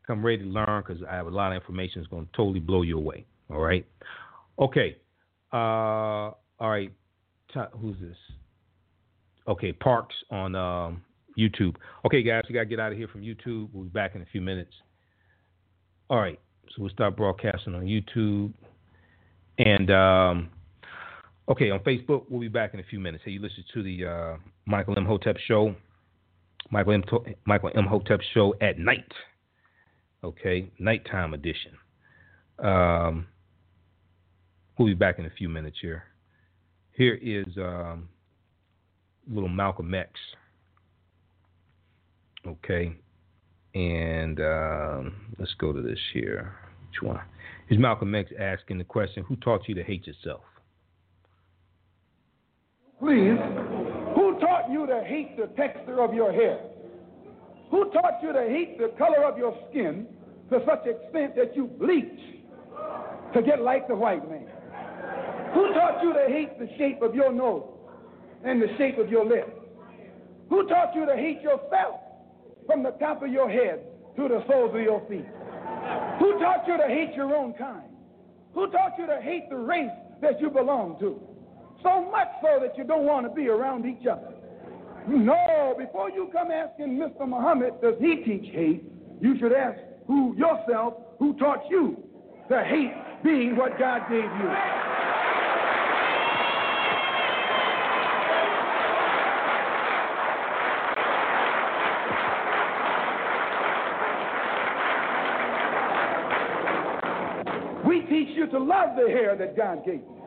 Come ready to learn because I have a lot of information that's going to totally blow you away. All right. Okay. Uh, all right. Who's this? Okay, Parks on um, YouTube. Okay, guys, we got to get out of here from YouTube. We'll be back in a few minutes. All right. So we'll start broadcasting on YouTube. And um, okay, on Facebook, we'll be back in a few minutes. Hey, you listen to the uh, Michael Imhotep show, Michael M. Michael Imhotep show at night. Okay, nighttime edition. Um, we'll be back in a few minutes here. Here is um, little Malcolm X. Okay, and um, let's go to this here. Which one? Here's Malcolm X asking the question Who taught you to hate yourself? Please, who taught you to hate the texture of your hair? Who taught you to hate the color of your skin to such extent that you bleach to get like the white man? Who taught you to hate the shape of your nose and the shape of your lips? Who taught you to hate yourself from the top of your head to the soles of your feet? Who taught you to hate your own kind? Who taught you to hate the race that you belong to? So much so that you don't want to be around each other. No, before you come asking Mr. Muhammad, does he teach hate? You should ask who yourself who taught you to hate being what God gave you. Teach you to love the hair that God gave you.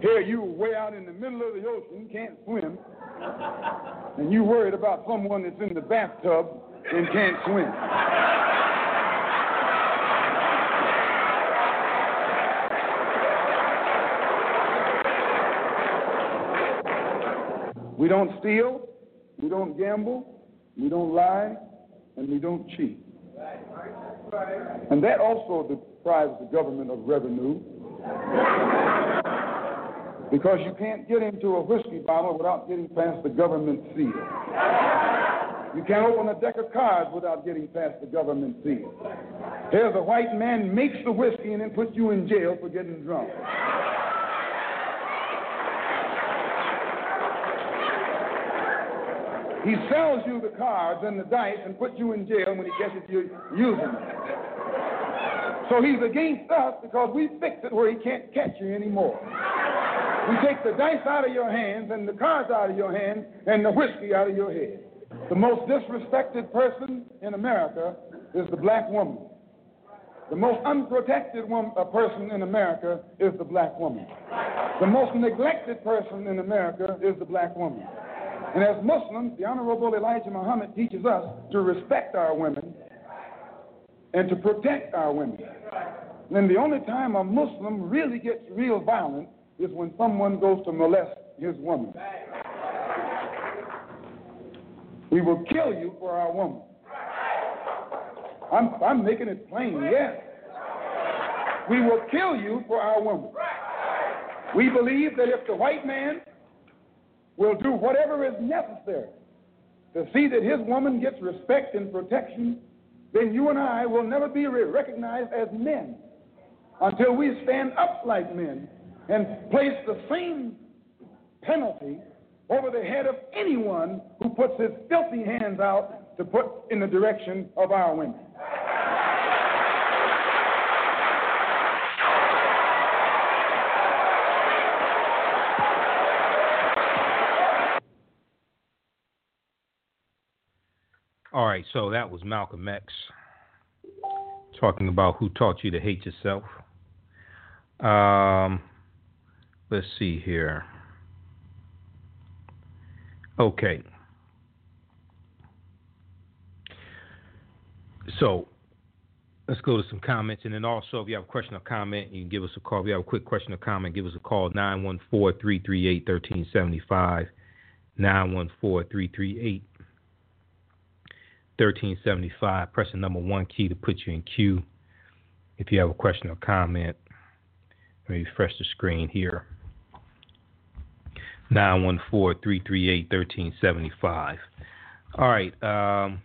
Here you way out in the middle of the ocean, can't swim, and you worried about someone that's in the bathtub and can't swim. We don't steal, we don't gamble, we don't lie, and we don't cheat. And that also deprives the government of revenue. Because you can't get into a whiskey bottle without getting past the government seal. You can't open a deck of cards without getting past the government seal. Here's a white man makes the whiskey and then puts you in jail for getting drunk. He sells you the cards and the dice and puts you in jail when he catches you using them. So he's against us because we fixed it where he can't catch you anymore. We take the dice out of your hands and the cards out of your hands and the whiskey out of your head. The most disrespected person in America is the black woman. The most unprotected wom- uh, person in America is the black woman. The most neglected person in America is the black woman. And as Muslims, the Honorable Elijah Muhammad teaches us to respect our women and to protect our women. And the only time a Muslim really gets real violent is when someone goes to molest his woman. We will kill you for our woman. I'm, I'm making it plain, yes. We will kill you for our woman. We believe that if the white man will do whatever is necessary to see that his woman gets respect and protection, then you and I will never be recognized as men until we stand up like men and place the same penalty over the head of anyone who puts his filthy hands out to put in the direction of our women. All right, so that was Malcolm X talking about who taught you to hate yourself. Um, let's see here. Okay. So let's go to some comments. And then also, if you have a question or comment, you can give us a call. If you have a quick question or comment, give us a call 914 338 1375. 914 338 1375. Press the number one key to put you in queue. If you have a question or comment, refresh the screen here. 914 338 1375. All right, um,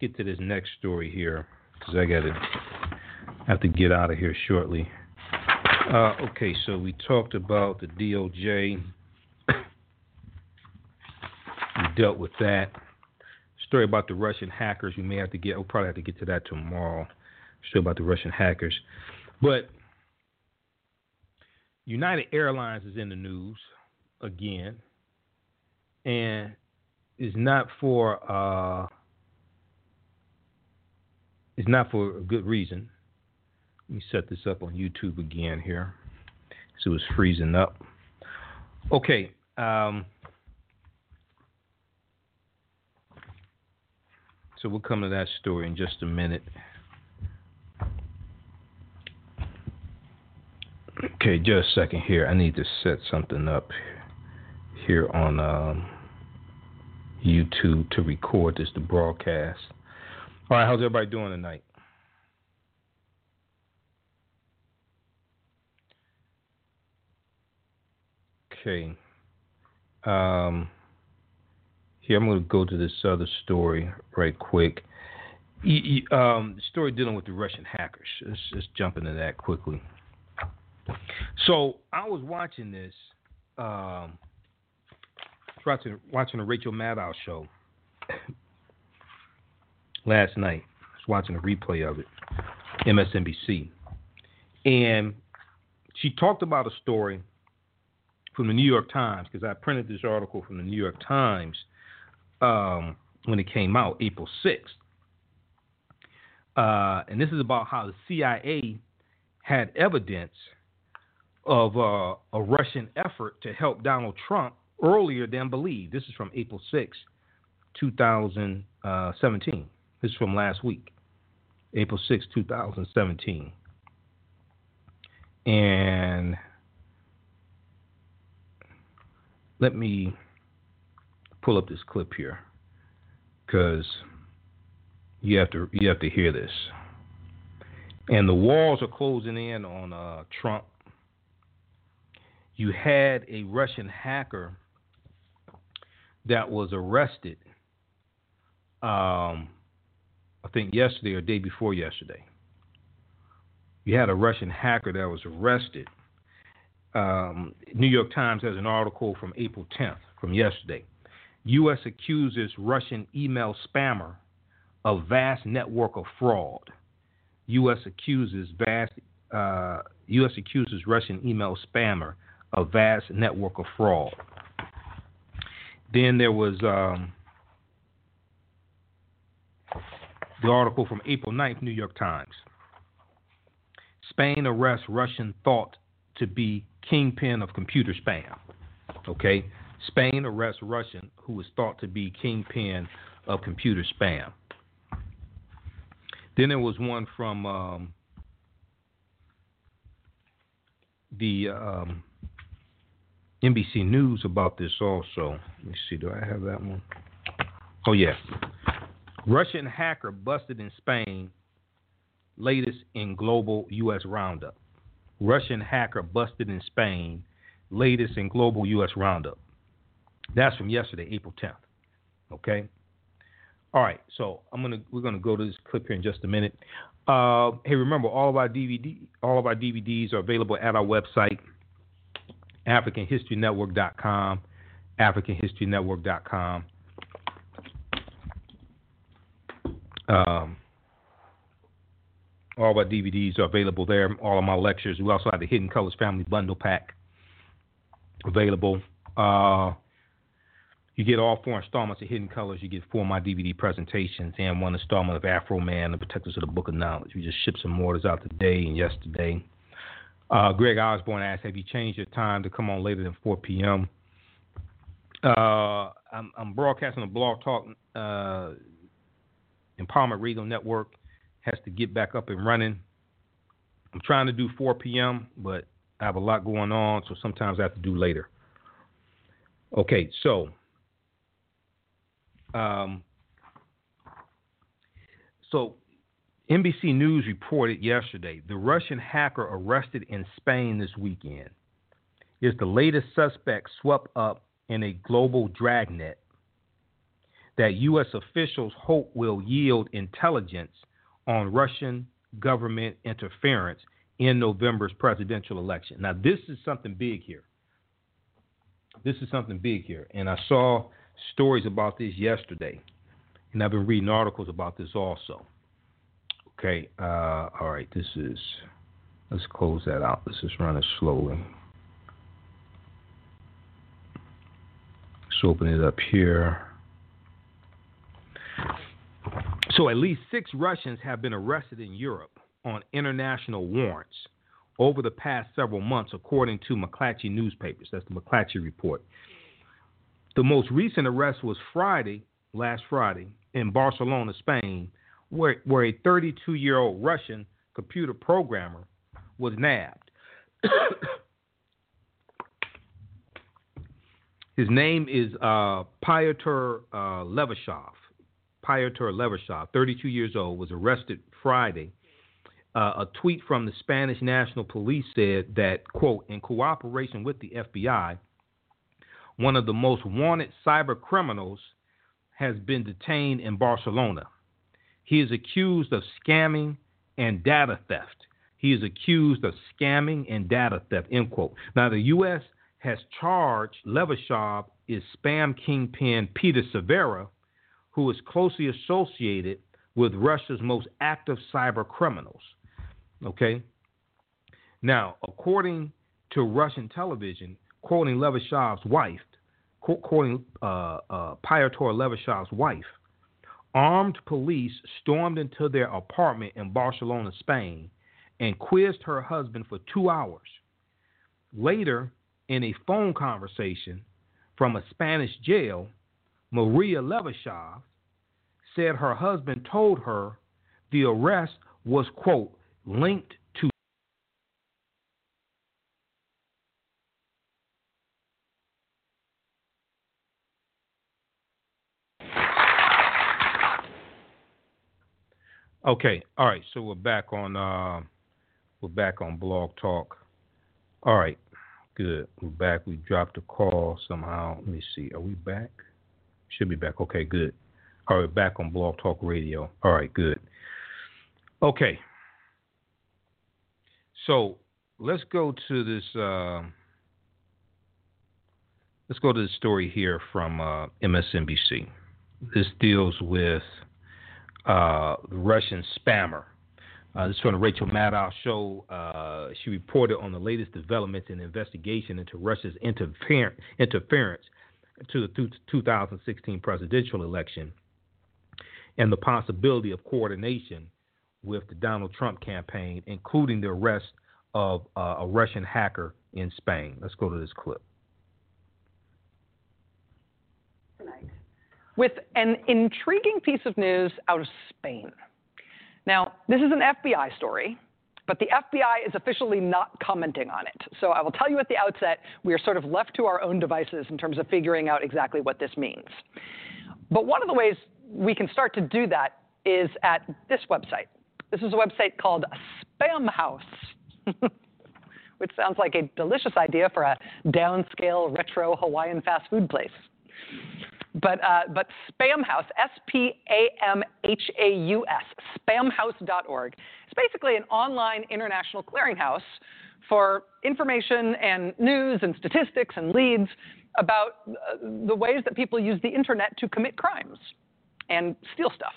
get to this next story here because I got to have to get out of here shortly. Uh, okay, so we talked about the DOJ. we dealt with that. Story about the Russian hackers. We may have to get. We'll probably have to get to that tomorrow. Story about the Russian hackers, but United Airlines is in the news again, and is not for uh, is not for a good reason. Let me set this up on YouTube again here. So it's freezing up. Okay. Um, so we'll come to that story in just a minute. Okay, just a second here. I need to set something up here on um, YouTube to record this to broadcast. All right, how's everybody doing tonight? Okay. Um, here, I'm going to go to this other story right quick. Um, story dealing with the Russian hackers. Let's just jump into that quickly. So I was watching this, um, watching watching the Rachel Maddow show last night. I was watching a replay of it, MSNBC, and she talked about a story from the New York Times because I printed this article from the New York Times um, when it came out, April 6th. Uh, and this is about how the CIA had evidence of uh, a Russian effort to help Donald Trump earlier than believed. This is from April 6, 2017. This is from last week, April 6, 2017. And let me pull up this clip here because you have to you have to hear this. And the walls are closing in on uh, Trump. You had a Russian hacker that was arrested. Um, I think yesterday or day before yesterday. You had a Russian hacker that was arrested um, New York Times has an article from April 10th, from yesterday. U.S. accuses Russian email spammer of vast network of fraud. U.S. accuses vast uh, U.S. accuses Russian email spammer of vast network of fraud. Then there was um, the article from April 9th, New York Times. Spain arrests Russian thought to be kingpin of computer spam. Okay? Spain arrests Russian who is thought to be kingpin of computer spam. Then there was one from um, the um, NBC News about this also. Let me see, do I have that one? Oh, yeah. Russian hacker busted in Spain, latest in global U.S. roundup. Russian hacker busted in Spain, latest in global U.S. roundup. That's from yesterday, April 10th. Okay. All right. So I'm gonna we're gonna go to this clip here in just a minute. Uh, hey, remember all of our DVD all of our DVDs are available at our website, AfricanHistoryNetwork.com, AfricanHistoryNetwork.com. Um, all of our DVDs are available there. All of my lectures. We also have the Hidden Colors Family Bundle Pack available. Uh, you get all four installments of Hidden Colors. You get four of my DVD presentations and one installment of Afro Man, the Protectors of the Book of Knowledge. We just shipped some orders out today and yesterday. Uh, Greg Osborne asked, "Have you changed your time to come on later than 4 p.m.?" Uh, I'm, I'm, broadcasting a blog talk uh, Empowerment Radio Network has to get back up and running. I'm trying to do 4 p.m., but I have a lot going on, so sometimes I have to do later. Okay, so um, so NBC News reported yesterday the Russian hacker arrested in Spain this weekend is the latest suspect swept up in a global dragnet that U.S. officials hope will yield intelligence on Russian government interference in November's presidential election. Now, this is something big here. This is something big here. And I saw stories about this yesterday. And I've been reading articles about this also. Okay, uh, all right, this is, let's close that out. Let's just run it slowly. Let's open it up here. So at least six Russians have been arrested in Europe on international warrants over the past several months, according to McClatchy newspapers. That's the McClatchy report. The most recent arrest was Friday, last Friday, in Barcelona, Spain, where, where a 32 year old Russian computer programmer was nabbed. His name is uh, Pyotr uh, Levashov. Pyotr Levashov, 32 years old, was arrested Friday. Uh, a tweet from the Spanish National Police said that, quote, in cooperation with the FBI, one of the most wanted cyber criminals has been detained in Barcelona. He is accused of scamming and data theft. He is accused of scamming and data theft, end quote. Now, the U.S. has charged Levashov is spam kingpin Peter Severa, who is closely associated with Russia's most active cyber criminals. Okay? Now, according to Russian television, quoting Levashov's wife, quoting uh, uh, Pyotr Levashov's wife, armed police stormed into their apartment in Barcelona, Spain, and quizzed her husband for two hours. Later, in a phone conversation from a Spanish jail, Maria Levashov said her husband told her the arrest was, quote, linked to Okay, all right. So we're back on uh, we're back on Blog Talk. All right, good. We're back. We dropped a call somehow. Let me see. Are we back? Should be back. Okay, good. All right, back on Blog Talk Radio. All right, good. Okay. So let's go to this. Uh, let's go to the story here from uh, MSNBC. This deals with uh, Russian spammer. Uh, this is from the Rachel Maddow show. Uh, she reported on the latest developments in the investigation into Russia's interfer- interference to the 2016 presidential election and the possibility of coordination with the Donald Trump campaign, including the arrest of uh, a Russian hacker in Spain. Let's go to this clip. With an intriguing piece of news out of Spain. Now, this is an FBI story, but the FBI is officially not commenting on it. So I will tell you at the outset, we are sort of left to our own devices in terms of figuring out exactly what this means. But one of the ways we can start to do that is at this website. This is a website called Spam House, which sounds like a delicious idea for a downscale retro Hawaiian fast food place. But, uh, but Spam House, S P A M H A U S, spamhaus.org, it's basically an online international clearinghouse for information and news and statistics and leads about uh, the ways that people use the internet to commit crimes and steal stuff.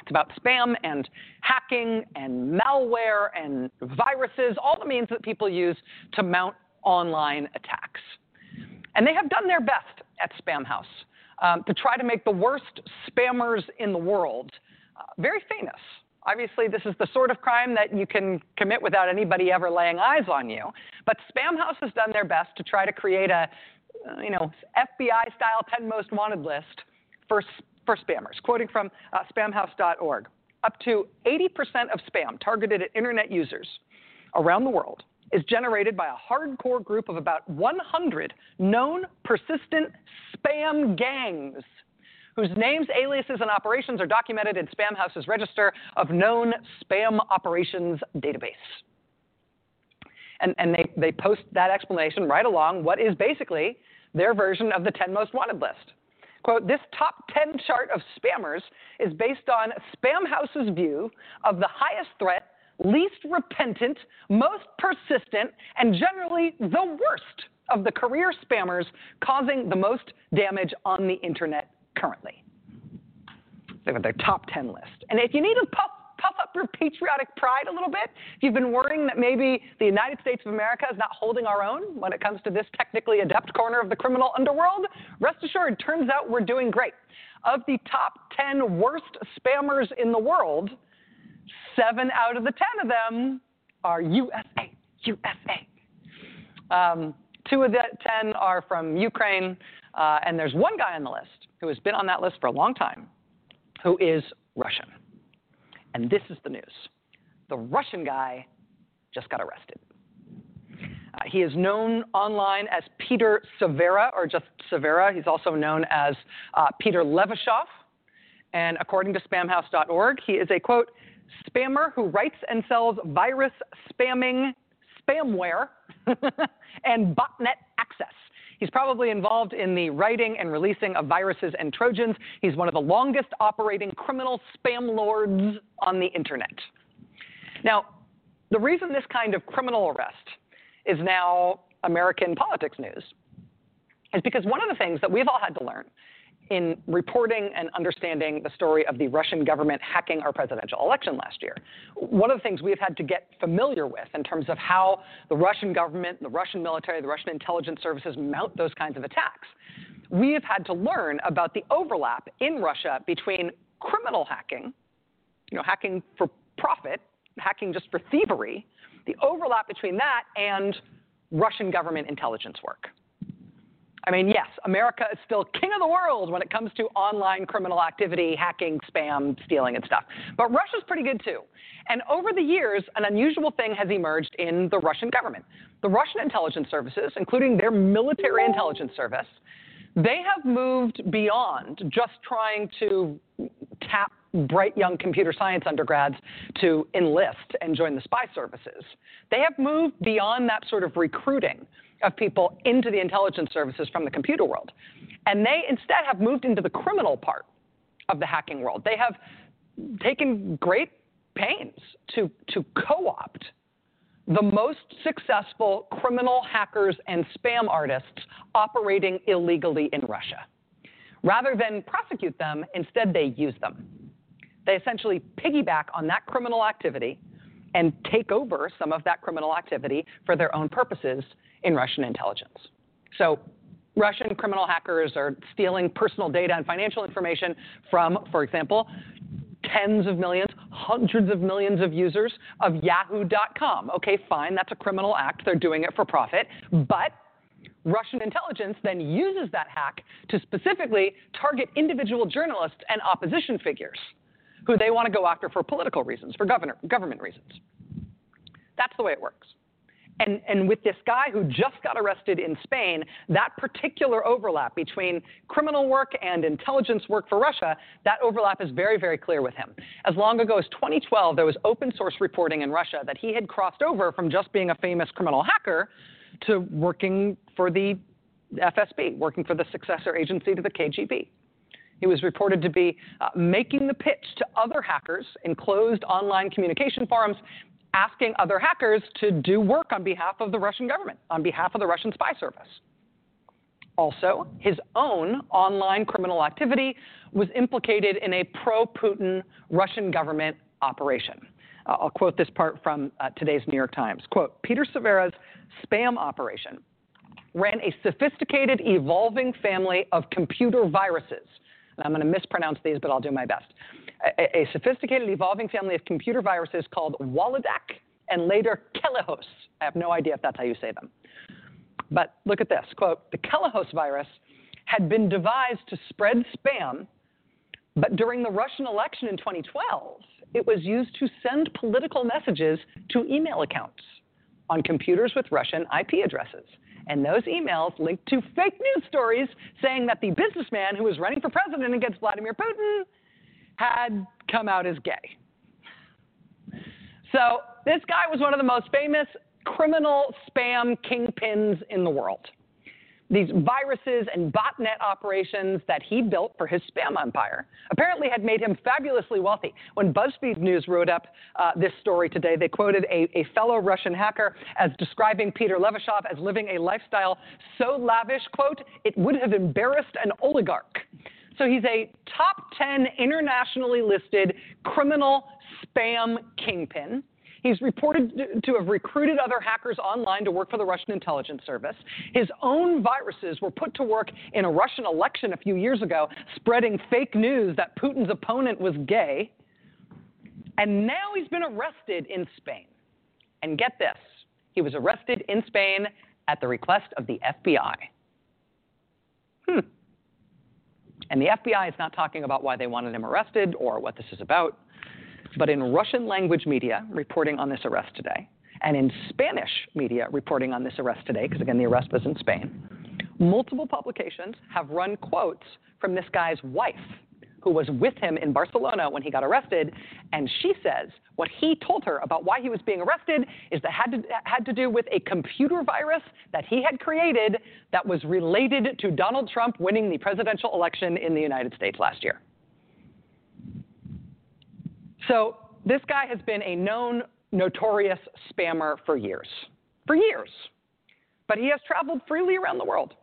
It's about spam and hacking and malware and viruses, all the means that people use to mount online attacks. And they have done their best at Spamhaus um, to try to make the worst spammers in the world uh, very famous. Obviously, this is the sort of crime that you can commit without anybody ever laying eyes on you. But Spamhaus has done their best to try to create a, uh, you know, FBI-style 10 most wanted list for for spammers. Quoting from uh, spamhaus.org, up to 80% of spam targeted at internet users around the world is generated by a hardcore group of about 100 known persistent spam gangs whose names, aliases, and operations are documented in Spamhaus's register of known spam operations database. And, and they, they post that explanation right along what is basically their version of the 10 most wanted list. Quote, this top 10 chart of spammers is based on Spamhaus's view of the highest threat, least repentant, most persistent, and generally the worst of the career spammers causing the most damage on the internet currently. They've got their top 10 list. And if you need to puff puff up your patriotic pride a little bit? If you've been worrying that maybe the United States of America is not holding our own when it comes to this technically adept corner of the criminal underworld, rest assured, turns out we're doing great. Of the top 10 worst spammers in the world, seven out of the 10 of them are USA. USA. Um, two of the 10 are from Ukraine, uh, and there's one guy on the list who has been on that list for a long time who is Russian. And this is the news the Russian guy just got arrested. Uh, he is known online as Peter Severa or just Severa. He's also known as uh, Peter Levashov. And according to spamhaus.org, he is a quote, spammer who writes and sells virus spamming spamware and botnet access. He's probably involved in the writing and releasing of viruses and Trojans. He's one of the longest operating criminal spam lords on the internet. Now, the reason this kind of criminal arrest is now American politics news is because one of the things that we've all had to learn in reporting and understanding the story of the Russian government hacking our presidential election last year. One of the things we've had to get familiar with in terms of how the Russian government, the Russian military, the Russian intelligence services mount those kinds of attacks. We have had to learn about the overlap in Russia between criminal hacking, you know, hacking for profit, hacking just for thievery, the overlap between that and Russian government intelligence work. I mean, yes, America is still king of the world when it comes to online criminal activity, hacking, spam, stealing, and stuff. But Russia's pretty good too. And over the years, an unusual thing has emerged in the Russian government. The Russian intelligence services, including their military intelligence service, they have moved beyond just trying to tap bright young computer science undergrads to enlist and join the spy services. They have moved beyond that sort of recruiting of people into the intelligence services from the computer world. And they instead have moved into the criminal part of the hacking world. They have taken great pains to, to co opt the most successful criminal hackers and spam artists operating illegally in Russia. Rather than prosecute them, instead they use them. They essentially piggyback on that criminal activity and take over some of that criminal activity for their own purposes in Russian intelligence. So Russian criminal hackers are stealing personal data and financial information from, for example, tens of millions, hundreds of millions of users of yahoo.com. Okay, fine, that's a criminal act. They're doing it for profit. But Russian intelligence then uses that hack to specifically target individual journalists and opposition figures who they want to go after for political reasons, for governor, government reasons. That's the way it works. And, and with this guy who just got arrested in Spain, that particular overlap between criminal work and intelligence work for Russia, that overlap is very, very clear with him. As long ago as 2012, there was open source reporting in Russia that he had crossed over from just being a famous criminal hacker to working for the FSB, working for the successor agency to the KGB. He was reported to be uh, making the pitch to other hackers in closed online communication forums asking other hackers to do work on behalf of the Russian government, on behalf of the Russian spy service. Also, his own online criminal activity was implicated in a pro Putin Russian government operation. Uh, I'll quote this part from uh, today's New York Times. Quote Peter Severa's spam operation ran a sophisticated, evolving family of computer viruses. And I'm going to mispronounce these, but I'll do my best a, a sophisticated, evolving family of computer viruses called Waledac and later Kelihos. I have no idea if that's how you say them. But look at this quote, the Kelihos virus had been devised to spread spam, but during the Russian election in 2012, it was used to send political messages to email accounts on computers with Russian IP addresses. And those emails linked to fake news stories saying that the businessman who was running for president against Vladimir Putin had come out as gay. So this guy was one of the most famous criminal spam kingpins in the world. These viruses and botnet operations that he built for his spam empire apparently had made him fabulously wealthy. When BuzzFeed News wrote up uh, this story today, they quoted a, a, fellow Russian hacker as describing Peter Levashov as living a lifestyle so lavish, quote, it would have embarrassed an oligarch. So he's a top 10 internationally listed criminal spam kingpin. He's reported to have recruited other hackers online to work for the Russian intelligence service. His own viruses were put to work in a Russian election a few years ago, spreading fake news that Putin's opponent was gay. And now he's been arrested in Spain. And get this he was arrested in Spain at the request of the FBI. Hmm. And the FBI is not talking about why they wanted him arrested or what this is about. But in Russian language media reporting on this arrest today, And in Spanish media reporting on this arrest today, because again, the arrest was in Spain, multiple publications have run quotes from this guy's wife who was with him in Barcelona when he got arrested, and she says what he told her about why he was being arrested is that had to, had to do with a computer virus that he had created that was related to Donald Trump winning the presidential election in the United States last year. So this guy has been a known, notorious spammer for years. For years. But he has traveled freely around the world.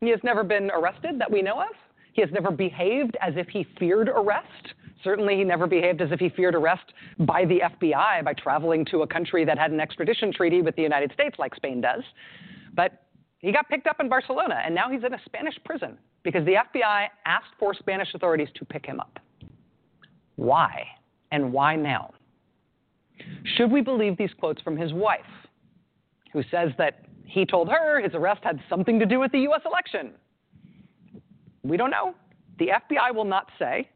He has never been arrested that we know of. He has never behaved as if he feared arrest. Certainly, he never behaved as if he feared arrest by the FBI by traveling to a country that had an extradition treaty with the United States, like Spain does. But he got picked up in Barcelona, and now he's in a Spanish prison because the FBI asked for Spanish authorities to pick him up. Why? And why now? Should we believe these quotes from his wife, who says that he told her his arrest had something to do with the US election? We don't know. The FBI will not say.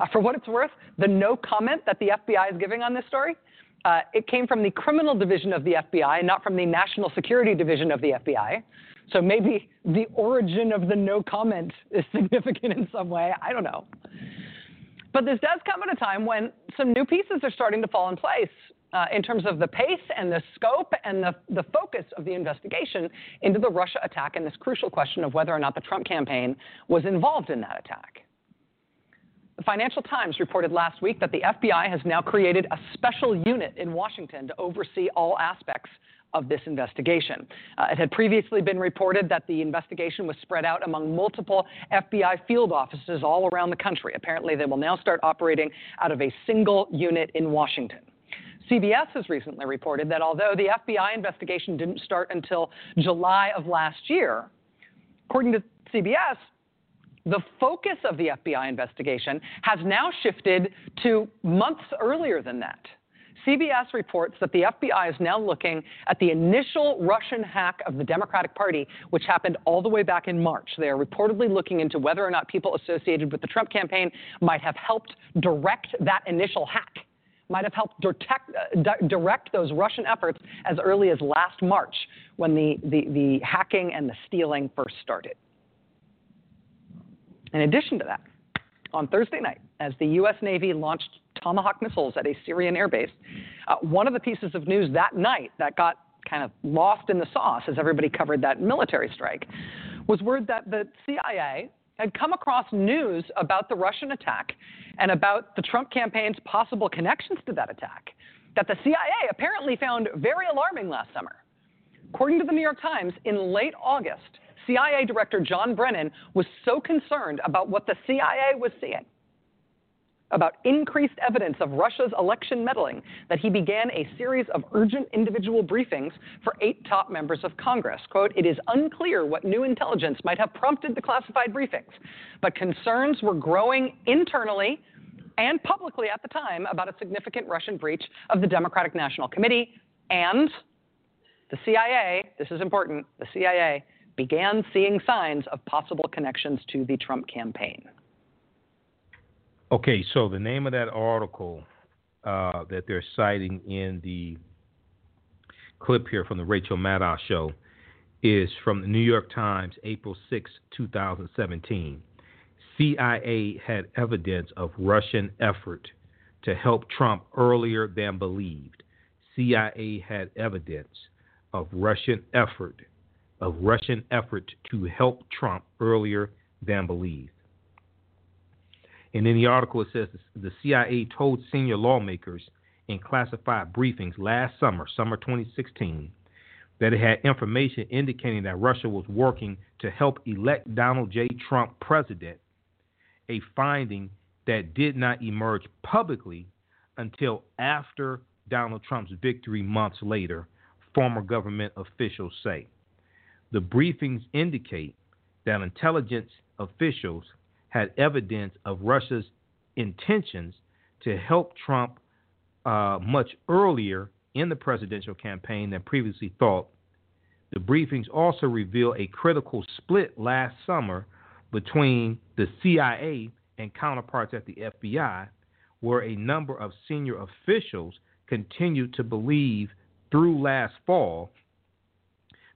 Uh, for what it's worth, the no comment that the FBI is giving on this story, uh, it came from the criminal division of the FBI, not from the national security division of the FBI. So maybe the origin of the no comment is significant in some way. I don't know. But this does come at a time when some new pieces are starting to fall in place uh, in terms of the pace and the scope and the, the focus of the investigation into the Russia attack and this crucial question of whether or not the Trump campaign was involved in that attack. The Financial Times reported last week that the FBI has now created a special unit in Washington to oversee all aspects of this investigation. Uh, it had previously been reported that the investigation was spread out among multiple FBI field offices all around the country. Apparently, they will now start operating out of a single unit in Washington. CBS has recently reported that although the FBI investigation didn't start until July of last year, according to CBS, the focus of the FBI investigation has now shifted to months earlier than that. CBS reports that the FBI is now looking at the initial Russian hack of the Democratic Party, which happened all the way back in March. They are reportedly looking into whether or not people associated with the Trump campaign might have helped direct that initial hack, might have helped direct, uh, direct those Russian efforts as early as last March when the, the, the hacking and the stealing first started. In addition to that, on Thursday night, as the U.S. Navy launched Tomahawk missiles at a Syrian airbase. Uh, one of the pieces of news that night that got kind of lost in the sauce as everybody covered that military strike was word that the CIA had come across news about the Russian attack and about the Trump campaign's possible connections to that attack that the CIA apparently found very alarming last summer. According to the New York Times, in late August, CIA Director John Brennan was so concerned about what the CIA was seeing about increased evidence of Russia's election meddling that he began a series of urgent individual briefings for eight top members of Congress. Quote, it is unclear what new intelligence might have prompted the classified briefings, but concerns were growing internally and publicly at the time about a significant Russian breach of the Democratic National Committee and the CIA, this is important, the CIA began seeing signs of possible connections to the Trump campaign. Okay, so the name of that article uh, that they're citing in the clip here from the Rachel Maddow show is from the New York Times, April 6, 2017. CIA had evidence of Russian effort to help Trump earlier than believed. CIA had evidence of Russian effort of Russian effort to help Trump earlier than believed. And in the article, it says the CIA told senior lawmakers in classified briefings last summer, summer 2016, that it had information indicating that Russia was working to help elect Donald J. Trump president, a finding that did not emerge publicly until after Donald Trump's victory months later, former government officials say. The briefings indicate that intelligence officials had evidence of Russia's intentions to help Trump uh, much earlier in the presidential campaign than previously thought. The briefings also reveal a critical split last summer between the CIA and counterparts at the FBI, where a number of senior officials continued to believe through last fall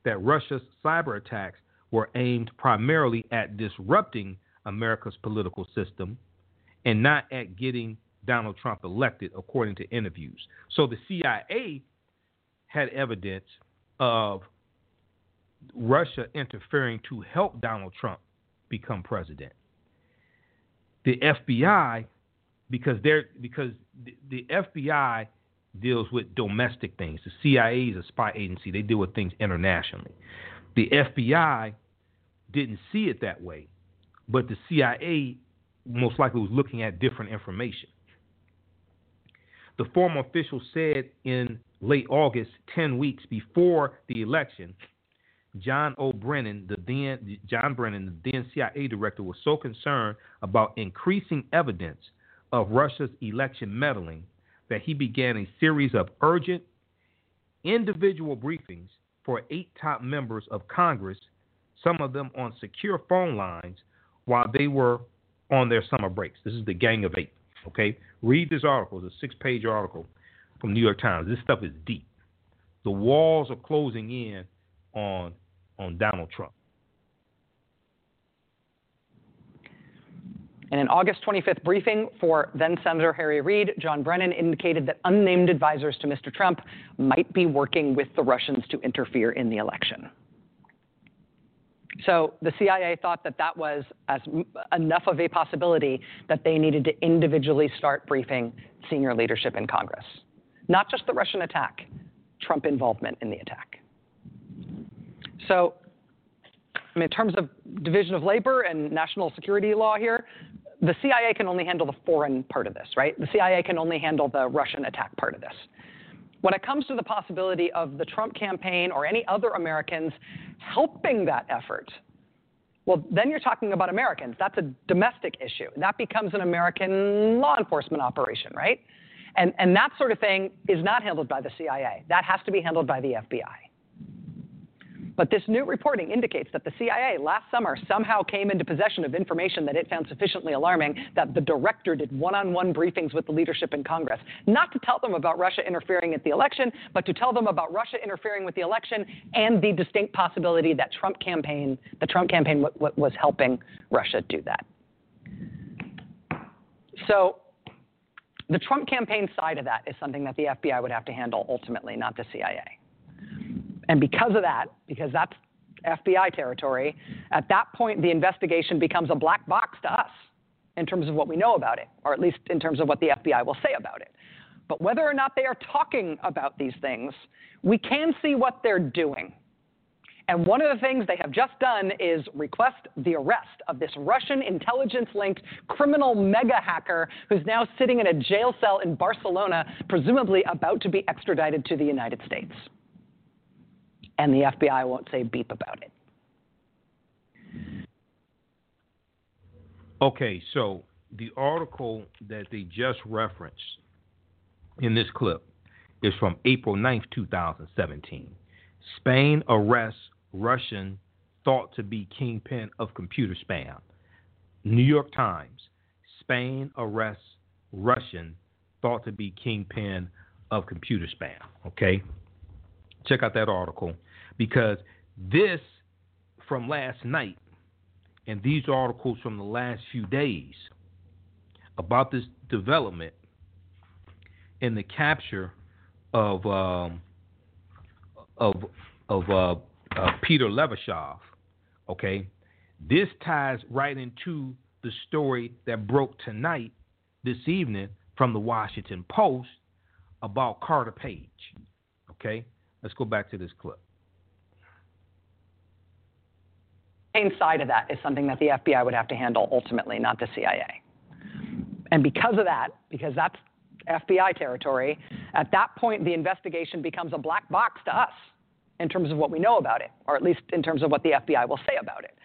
that Russia's cyber attacks were aimed primarily at disrupting America's political system and not at getting Donald Trump elected, according to interviews. So the CIA had evidence of Russia interfering to help Donald Trump become president. The FBI, because they're because the, the FBI deals with domestic things. The CIA is a spy agency. They deal with things internationally. The FBI didn't see it that way, but the CIA most likely was looking at different information. The former official said in late August, 10 weeks before the election, John O'Brennan, the then John Brennan, the then CIA director, was so concerned about increasing evidence of Russia's election meddling that he began a series of urgent individual briefings for eight top members of Congress, some of them on secure phone lines, while they were on their summer breaks. This is the Gang of Eight. Okay, read this article. It's a six-page article from New York Times. This stuff is deep. The walls are closing in on on Donald Trump. In an August 25th briefing for then Senator Harry Reid, John Brennan indicated that unnamed advisors to Mr. Trump might be working with the Russians to interfere in the election. So the CIA thought that that was as enough of a possibility that they needed to individually start briefing senior leadership in Congress. Not just the Russian attack, Trump involvement in the attack. So, I mean, in terms of division of labor and national security law here, the CIA can only handle the foreign part of this, right? The CIA can only handle the Russian attack part of this. When it comes to the possibility of the Trump campaign or any other Americans helping that effort, well, then you're talking about Americans. That's a domestic issue. That becomes an American law enforcement operation, right? And, and that sort of thing is not handled by the CIA. That has to be handled by the FBI. But this new reporting indicates that the CIA last summer somehow came into possession of information that it found sufficiently alarming that the director did one on one briefings with the leadership in Congress, not to tell them about Russia interfering at the election, but to tell them about Russia interfering with the election and the distinct possibility that Trump campaign, the Trump campaign w- w- was helping Russia do that. So the Trump campaign side of that is something that the FBI would have to handle ultimately, not the CIA. And because of that, because that's FBI territory, at that point, the investigation becomes a black box to us in terms of what we know about it, or at least in terms of what the FBI will say about it. But whether or not they are talking about these things, we can see what they're doing. And one of the things they have just done is request the arrest of this Russian intelligence linked criminal mega hacker who's now sitting in a jail cell in Barcelona, presumably about to be extradited to the United States and the FBI won't say beep about it. Okay, so the article that they just referenced in this clip is from April 9th, 2017. Spain arrests Russian thought to be kingpin of computer spam. New York Times. Spain arrests Russian thought to be kingpin of computer spam. Okay? Check out that article because this from last night and these articles from the last few days about this development in the capture of um, of of uh, uh, Peter Levashov, okay, this ties right into the story that broke tonight, this evening, from the Washington Post about Carter Page. Okay, let's go back to this clip. Side of that is something that the FBI would have to handle ultimately, not the CIA. And because of that, because that's FBI territory, at that point the investigation becomes a black box to us in terms of what we know about it, or at least in terms of what the FBI will say about it.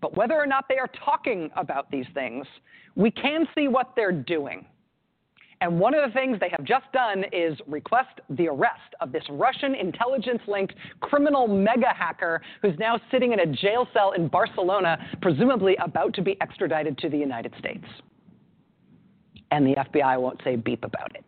But whether or not they are talking about these things, we can see what they're doing. And one of the things they have just done is request the arrest of this Russian intelligence linked criminal mega hacker who's now sitting in a jail cell in Barcelona, presumably about to be extradited to the United States. And the FBI won't say beep about it.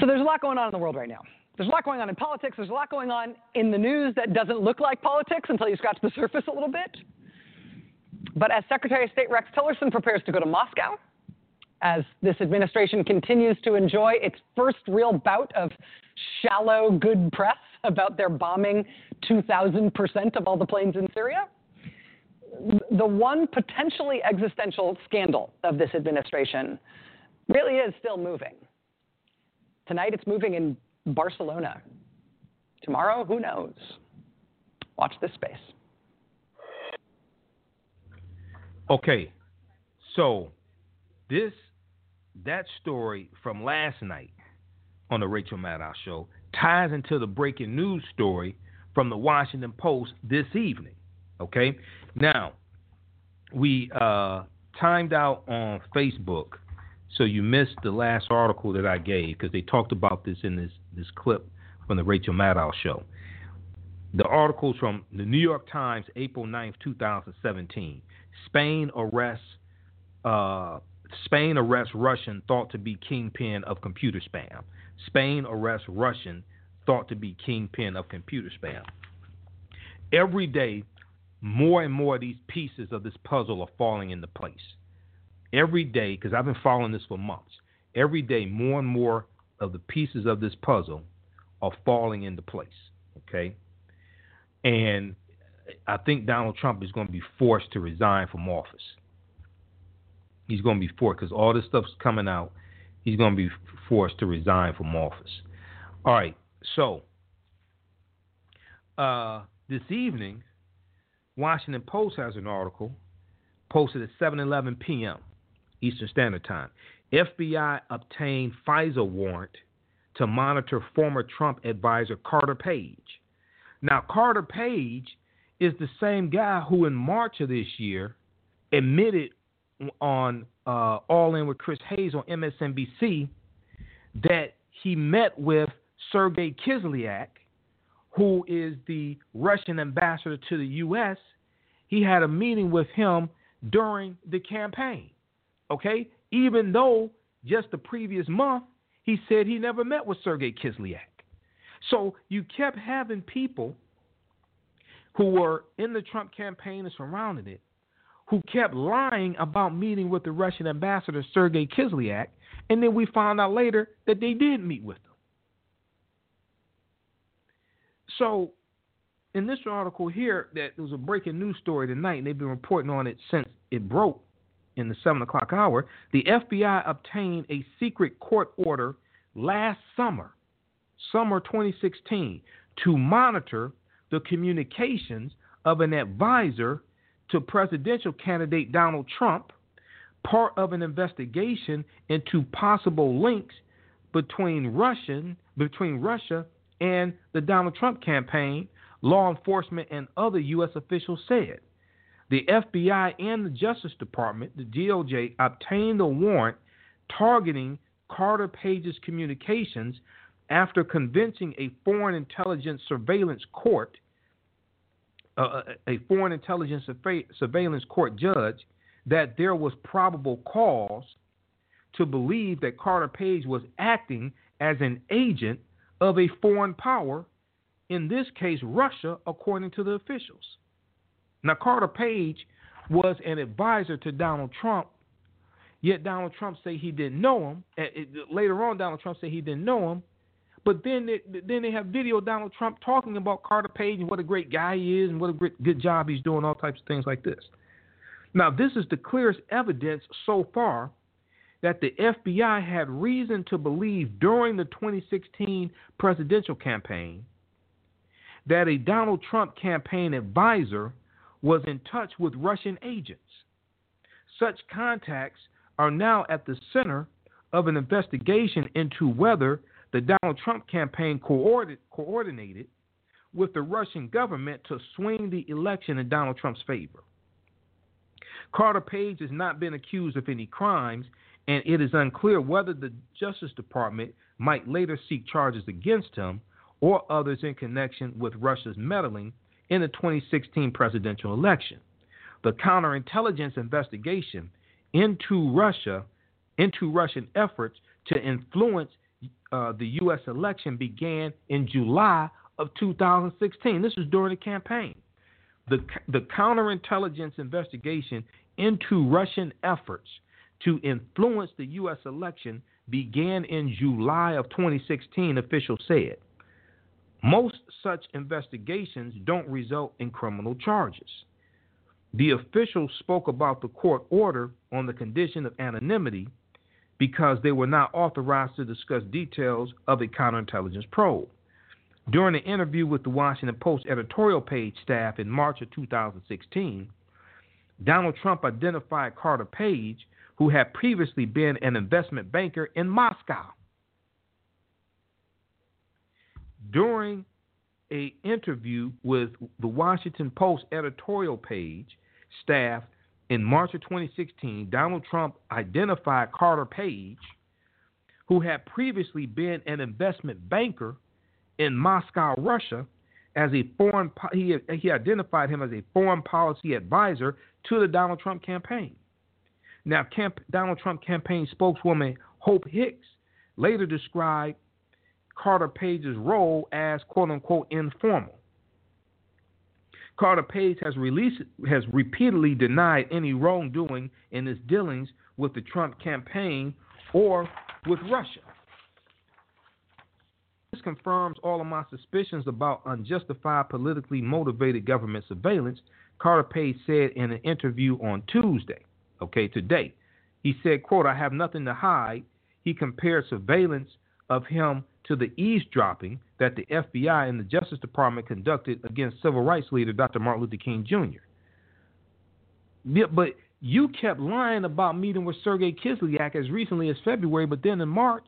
So there's a lot going on in the world right now. There's a lot going on in politics. There's a lot going on in the news that doesn't look like politics until you scratch the surface a little bit. But as Secretary of State Rex Tillerson prepares to go to Moscow, as this administration continues to enjoy its first real bout of shallow good press about their bombing 2,000% of all the planes in Syria, the one potentially existential scandal of this administration really is still moving. Tonight it's moving in Barcelona. Tomorrow, who knows? Watch this space. Okay, so this that story from last night on the Rachel Maddow show ties into the breaking news story from the Washington Post this evening. Okay, now we uh, timed out on Facebook, so you missed the last article that I gave because they talked about this in this this clip from the Rachel Maddow show. The article's from the New York Times, April 9th, 2017. Spain arrests uh, Spain arrests Russian thought to be kingpin of computer spam. Spain arrests Russian thought to be kingpin of computer spam. Every day, more and more of these pieces of this puzzle are falling into place. Every day, because I've been following this for months, every day, more and more of the pieces of this puzzle are falling into place. Okay? And I think Donald Trump is going to be forced to resign from office. He's going to be forced because all this stuff's coming out. He's going to be forced to resign from office. All right, so uh, this evening, Washington Post has an article posted at 7:11 p.m. Eastern Standard Time. FBI obtained FISA warrant to monitor former Trump advisor Carter Page. Now, Carter Page is the same guy who, in March of this year, admitted on uh, All In with Chris Hayes on MSNBC that he met with Sergei Kislyak, who is the Russian ambassador to the U.S. He had a meeting with him during the campaign. Okay? Even though just the previous month he said he never met with Sergei Kislyak. So you kept having people who were in the Trump campaign and surrounded it who kept lying about meeting with the Russian ambassador Sergei Kislyak, and then we found out later that they did meet with him. So, in this article here, that there was a breaking news story tonight, and they've been reporting on it since it broke in the seven o'clock hour. The FBI obtained a secret court order last summer, summer 2016, to monitor the communications of an advisor to presidential candidate Donald Trump, part of an investigation into possible links between Russian between Russia and the Donald Trump campaign, law enforcement and other US officials said. The FBI and the Justice Department, the DOJ, obtained a warrant targeting Carter Page's communications after convincing a foreign intelligence surveillance court a foreign intelligence surveillance court judge that there was probable cause to believe that Carter Page was acting as an agent of a foreign power, in this case Russia, according to the officials. Now Carter Page was an advisor to Donald Trump, yet Donald Trump said he didn't know him. Later on, Donald Trump said he didn't know him, but then they, then they have video Donald Trump talking about Carter Page and what a great guy he is and what a great, good job he's doing, all types of things like this. Now, this is the clearest evidence so far that the FBI had reason to believe during the 2016 presidential campaign that a Donald Trump campaign advisor was in touch with Russian agents. Such contacts are now at the center of an investigation into whether the Donald Trump campaign coordinated with the Russian government to swing the election in Donald Trump's favor. Carter Page has not been accused of any crimes, and it is unclear whether the Justice Department might later seek charges against him or others in connection with Russia's meddling in the 2016 presidential election. The counterintelligence investigation into Russia, into Russian efforts to influence uh, the U.S. election began in July of 2016. This was during the campaign. The, the counterintelligence investigation into Russian efforts to influence the U.S. election began in July of 2016, officials said. Most such investigations don't result in criminal charges. The officials spoke about the court order on the condition of anonymity because they were not authorized to discuss details of a counterintelligence probe. During an interview with the Washington Post editorial page staff in March of 2016, Donald Trump identified Carter Page, who had previously been an investment banker in Moscow. During a interview with the Washington Post editorial page staff in March of 2016, Donald Trump identified Carter Page, who had previously been an investment banker in Moscow, Russia, as a foreign he, he identified him as a foreign policy advisor to the Donald Trump campaign. Now, camp, Donald Trump campaign spokeswoman Hope Hicks later described Carter Page's role as quote unquote informal. Carter Page has released has repeatedly denied any wrongdoing in his dealings with the Trump campaign or with Russia. This confirms all of my suspicions about unjustified politically motivated government surveillance, Carter Page said in an interview on Tuesday, okay, today. He said, quote, I have nothing to hide. He compared surveillance of him to the eavesdropping that the FBI and the Justice Department conducted against civil rights leader Dr. Martin Luther King Jr. But you kept lying about meeting with Sergei Kislyak as recently as February, but then in March,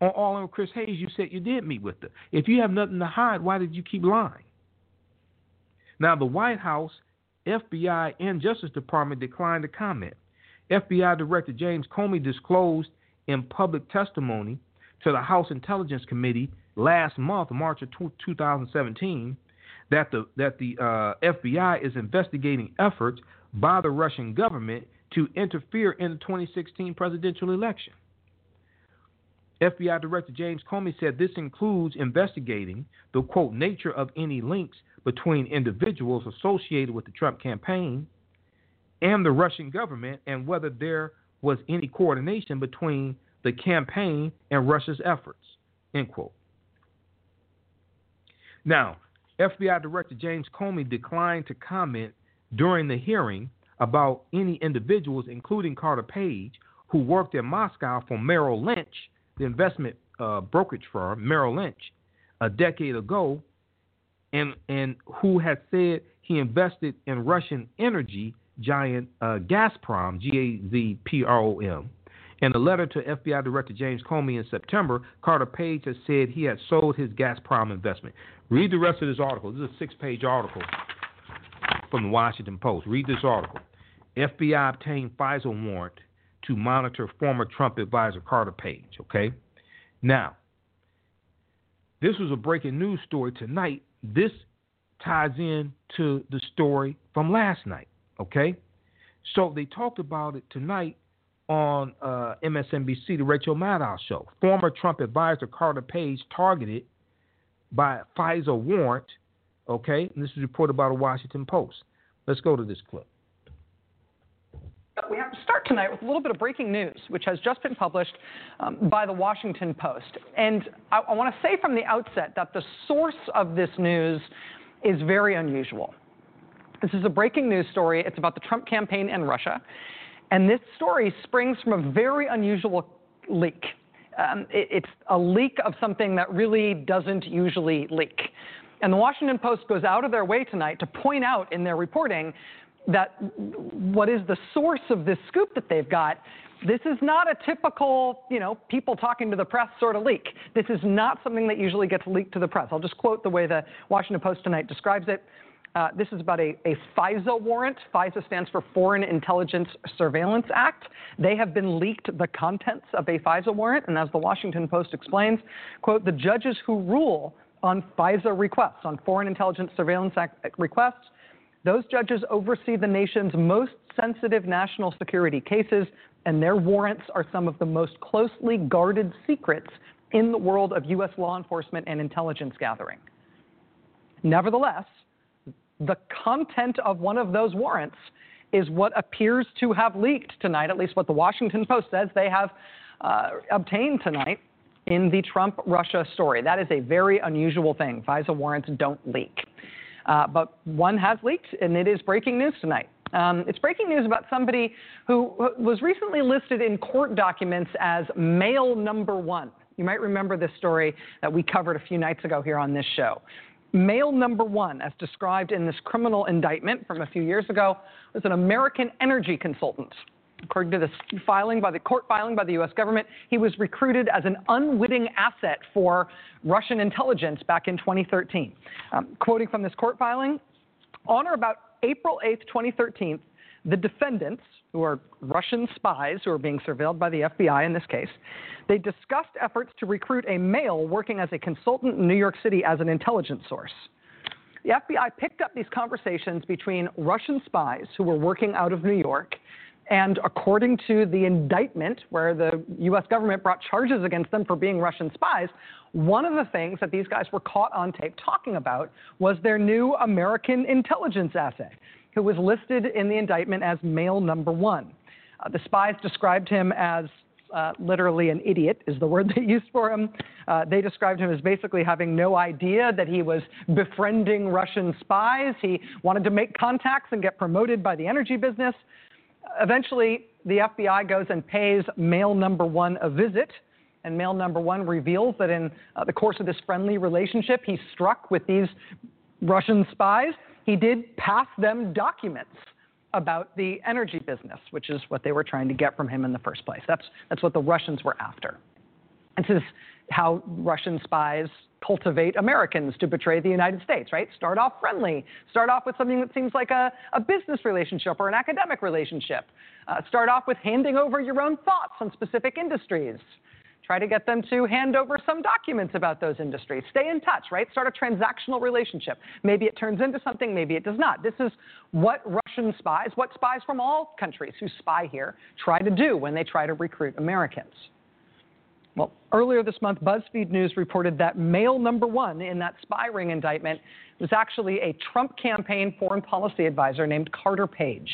on All In with Chris Hayes, you said you did meet with her. If you have nothing to hide, why did you keep lying? Now, the White House, FBI, and Justice Department declined to comment. FBI Director James Comey disclosed in public testimony to the House Intelligence Committee last month, March of 2017, that the that the uh, FBI is investigating efforts by the Russian government to interfere in the 2016 presidential election. FBI Director James Comey said this includes investigating the quote nature of any links between individuals associated with the Trump campaign and the Russian government and whether there was any coordination between the campaign and Russia's efforts. End quote. Now, FBI Director James Comey declined to comment during the hearing about any individuals, including Carter Page, who worked in Moscow for Merrill Lynch, the investment uh, brokerage firm Merrill Lynch, a decade ago, and and who had said he invested in Russian energy giant uh, Gazprom, G A Z P R O M, in a letter to FBI Director James Comey in September, Carter Page has said he had sold his Gazprom investment. Read the rest of this article. This is a six page article from the Washington Post. Read this article. FBI obtained FISA warrant to monitor former Trump advisor Carter Page. Okay? Now, this was a breaking news story tonight. This ties in to the story from last night. Okay? So they talked about it tonight on uh, MSNBC, the Rachel Maddow show. Former Trump advisor Carter Page targeted by FISA warrant. Okay, and this is reported by the Washington Post. Let's go to this clip. We have to start tonight with a little bit of breaking news, which has just been published um, by the Washington Post. And I, I want to say from the outset that the source of this news is very unusual. This is a breaking news story. It's about the Trump campaign and Russia. And this story springs from a very unusual leak. Um, it, it's a leak of something that really doesn't usually leak. And the Washington Post goes out of their way tonight to point out in their reporting that what is the source of this scoop that they've got this is not a typical, you know, people talking to the press sort of leak. This is not something that usually gets leaked to the press. I'll just quote the way the Washington Post tonight describes it. Uh, this is about a, a FISA warrant. FISA stands for Foreign Intelligence Surveillance Act. They have been leaked the contents of a FISA warrant, and as the Washington Post explains, quote, the judges who rule on FISA requests, on Foreign Intelligence Surveillance Act requests, those judges oversee the nation's most sensitive national security cases, and their warrants are some of the most closely guarded secrets in the world of U.S. law enforcement and intelligence gathering. Nevertheless, the content of one of those warrants is what appears to have leaked tonight, at least what the Washington Post says they have uh, obtained tonight in the Trump Russia story. That is a very unusual thing. FISA warrants don't leak. Uh, but one has leaked, and it is breaking news tonight. Um, it's breaking news about somebody who was recently listed in court documents as male number one. You might remember this story that we covered a few nights ago here on this show. Male number one, as described in this criminal indictment from a few years ago, was an American energy consultant. According to this filing by the court filing by the U.S. government, he was recruited as an unwitting asset for Russian intelligence back in 2013. Um, quoting from this court filing, on or about April 8, 2013, the defendants, who are Russian spies who are being surveilled by the FBI in this case, they discussed efforts to recruit a male working as a consultant in New York City as an intelligence source. The FBI picked up these conversations between Russian spies who were working out of New York and according to the indictment, where the U.S. government brought charges against them for being Russian spies, one of the things that these guys were caught on tape talking about was their new American intelligence asset, who was listed in the indictment as male number one. Uh, the spies described him as uh, literally an idiot, is the word they used for him. Uh, they described him as basically having no idea that he was befriending Russian spies. He wanted to make contacts and get promoted by the energy business. Eventually, the FBI goes and pays male number one a visit. And male number one reveals that in uh, the course of this friendly relationship, he struck with these Russian spies. He did pass them documents about the energy business, which is what they were trying to get from him in the first place. That's, that's what the Russians were after. This is how Russian spies cultivate Americans to betray the United States, right? Start off friendly. Start off with something that seems like a, a business relationship or an academic relationship. Uh, start off with handing over your own thoughts on specific industries. Try to get them to hand over some documents about those industries. Stay in touch, right? Start a transactional relationship. Maybe it turns into something, maybe it does not. This is what Russian spies, what spies from all countries who spy here, try to do when they try to recruit Americans. Well, earlier this month, BuzzFeed News reported that male number one in that spy ring indictment was actually a Trump campaign foreign policy advisor named Carter Page.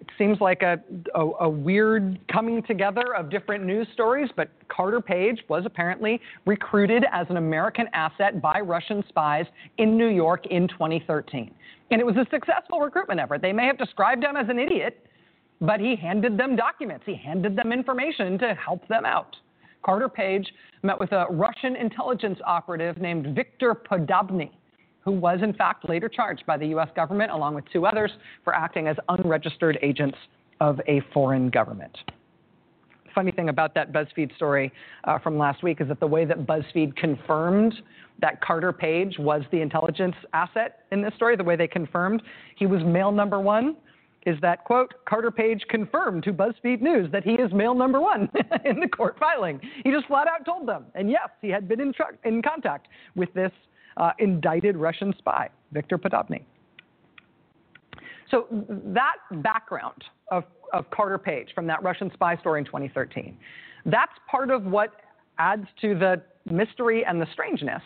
It seems like a, a, a, weird coming together of different news stories, but Carter Page was apparently recruited as an American asset by Russian spies in New York in 2013. And it was a successful recruitment effort. They may have described him as an idiot, but he handed them documents, he handed them information to help them out. Carter Page met with a Russian intelligence operative named Viktor Podobny, who was in fact later charged by the U.S. government, along with two others, for acting as unregistered agents of a foreign government. Funny thing about that BuzzFeed story uh, from last week is that the way that BuzzFeed confirmed that Carter Page was the intelligence asset in this story, the way they confirmed he was male number one, is that, quote, Carter Page confirmed to BuzzFeed News that he is male number one in the court filing. He just flat out told them. And yes, he had been in, tr- in contact with this uh, indicted Russian spy, Viktor Podobny. So that background of, of Carter Page from that Russian spy story in 2013, that's part of what adds to the mystery and the strangeness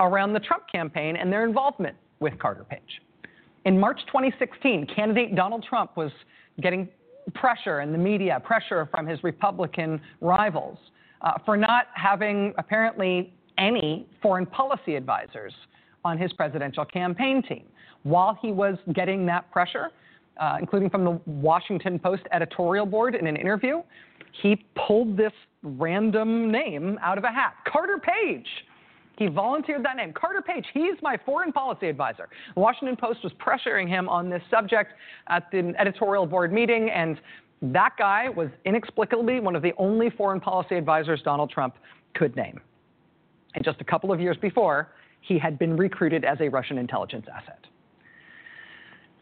around the Trump campaign and their involvement with Carter Page. In March 2016, candidate Donald Trump was getting pressure in the media, pressure from his Republican rivals uh, for not having apparently any foreign policy advisors on his presidential campaign team. While he was getting that pressure, uh, including from the Washington Post editorial board in an interview, he pulled this random name out of a hat Carter Page. He volunteered that name. Carter Page, he's my foreign policy advisor. The Washington Post was pressuring him on this subject at the editorial board meeting, and that guy was inexplicably one of the only foreign policy advisors Donald Trump could name. And just a couple of years before, he had been recruited as a Russian intelligence asset.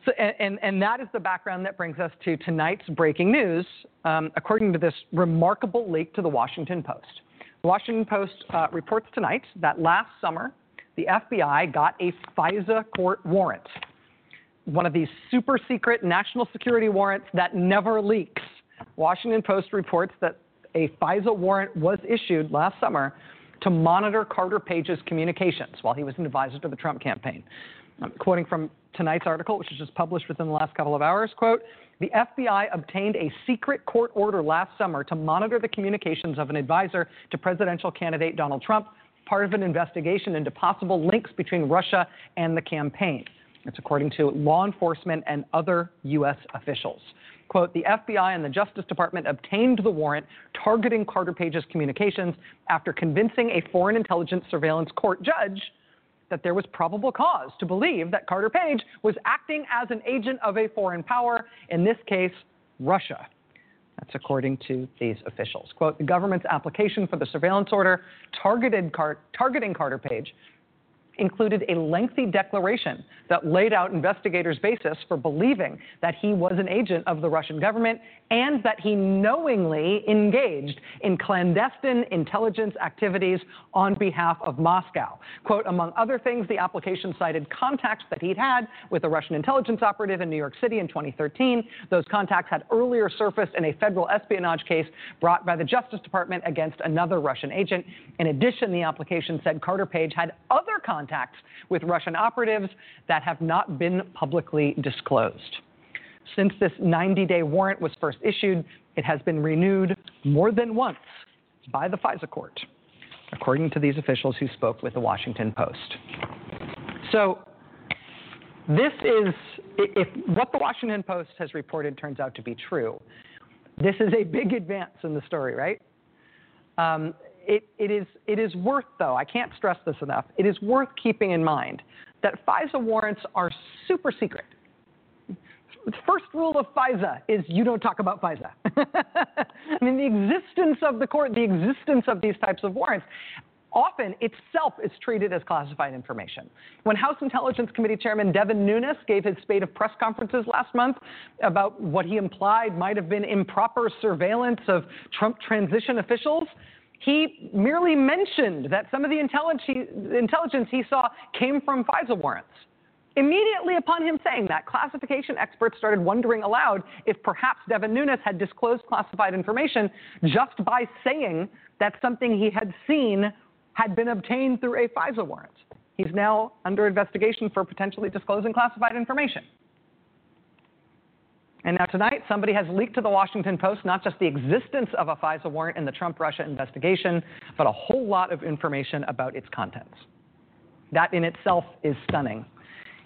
So, and, and, that is the background that brings us to tonight's breaking news, um, according to this remarkable leak to the Washington Post. The Washington Post uh, reports tonight that last summer, the FBI got a FISA court warrant, one of these super secret national security warrants that never leaks. Washington Post reports that a FISA warrant was issued last summer to monitor Carter Page's communications while he was an advisor to the Trump campaign. I'm quoting from tonight's article, which was just published within the last couple of hours, quote, the FBI obtained a secret court order last summer to monitor the communications of an advisor to presidential candidate Donald Trump, part of an investigation into possible links between Russia and the campaign. It's according to law enforcement and other U.S. officials. Quote, the FBI and the Justice Department obtained the warrant targeting Carter Page's communications after convincing a foreign intelligence surveillance court judge that there was probable cause to believe that Carter Page was acting as an agent of a foreign power, in this case, Russia. That's according to these officials. Quote, the government's application for the surveillance order targeted Car- targeting Carter Page included a lengthy declaration that laid out investigators' basis for believing that he was an agent of the Russian government and that he knowingly engaged in clandestine intelligence activities on behalf of Moscow. Quote, among other things, the application cited contacts that he'd had with a Russian intelligence operative in New York City in 2013. Those contacts had earlier surfaced in a federal espionage case brought by the Justice Department against another Russian agent. In addition, the application said Carter Page had other contacts with Russian operatives that have not been publicly disclosed. Since this 90 day warrant was first issued, it has been renewed more than once by the FISA court, according to these officials who spoke with the Washington Post. So, this is, if what the Washington Post has reported turns out to be true, this is a big advance in the story, right? Um, it, it, is, it is worth, though, I can't stress this enough, it is worth keeping in mind that FISA warrants are super secret the first rule of FISA is you don't talk about FISA. I mean, the existence of the court, the existence of these types of warrants, often itself is treated as classified information. When House Intelligence Committee Chairman Devin Nunes gave his spate of press conferences last month about what he implied might have been improper surveillance of Trump transition officials, he merely mentioned that some of the intelligence he saw came from FISA warrants. Immediately upon him saying that, classification experts started wondering aloud if perhaps Devin Nunes had disclosed classified information just by saying that something he had seen had been obtained through a FISA warrant. He's now under investigation for potentially disclosing classified information. And now tonight, somebody has leaked to the Washington Post not just the existence of a FISA warrant in the Trump Russia investigation, but a whole lot of information about its contents. That in itself is stunning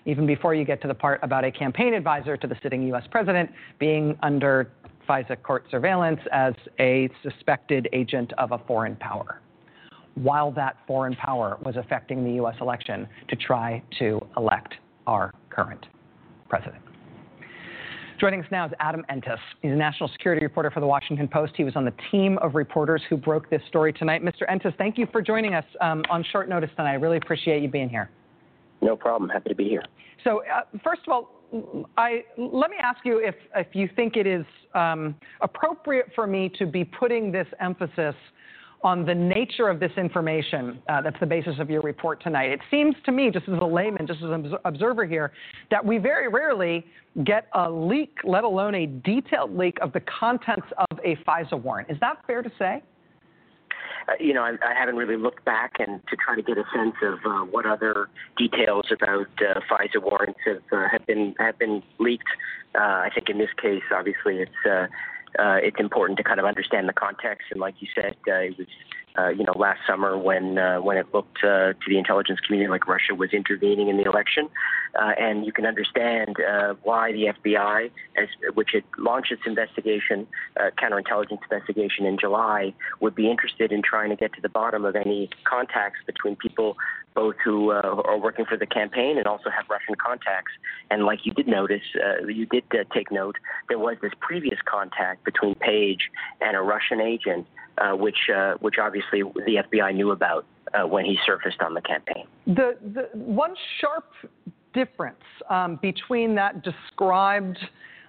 even before you get to the part about a campaign advisor to the sitting U.S. president being under FISA court surveillance as a suspected agent of a foreign power, while that foreign power was affecting the U.S. election to try to elect our current president. Joining us now is Adam Entous. He's a national security reporter for the Washington Post. He was on the team of reporters who broke this story tonight. Mr. Entous, thank you for joining us um, on short notice tonight. I really appreciate you being here. No problem. Happy to be here. So, uh, first of all, I, let me ask you if, if you think it is um, appropriate for me to be putting this emphasis on the nature of this information uh, that's the basis of your report tonight. It seems to me, just as a layman, just as an observer here, that we very rarely get a leak, let alone a detailed leak of the contents of a FISA warrant. Is that fair to say? Uh, you know, I, I haven't really looked back and to try to get a sense of uh, what other details about uh, FISA warrants have uh, have been have been leaked. Uh, I think in this case, obviously, it's uh, it's important to kind of understand the context. And like you said, uh, it was uh, you know, last summer when uh, when it looked uh, to the intelligence community like Russia was intervening in the election, uh, and you can understand why the FBI, as, which had launched its investigation, counterintelligence investigation in July, would be interested in trying to get to the bottom of any contacts between people both who uh, are working for the campaign and also have Russian contacts. And like you did notice, uh, you did uh, take note, there was this previous contact between Page and a Russian agent uh, which uh, which obviously the FBI knew about uh, when he surfaced on the campaign. The, the one sharp difference um, between that described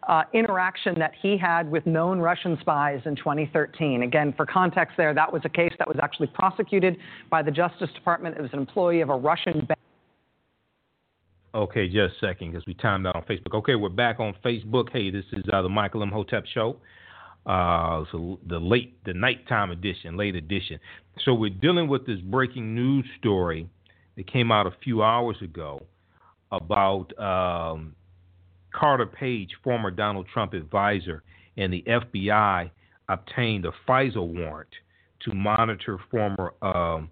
uh, interaction that he had with known Russian spies in 2013. Again, for context, there that was a case that was actually prosecuted by the Justice Department. It was an employee of a Russian bank. Okay, just a second, because we timed out on Facebook. Okay, we're back on Facebook. Hey, this is uh, the Michael Imhotep Show. Uh, so the late, the nighttime edition, late edition. So we're dealing with this breaking news story that came out a few hours ago about um, Carter Page, former Donald Trump advisor, and the FBI obtained a FISA warrant to monitor former um,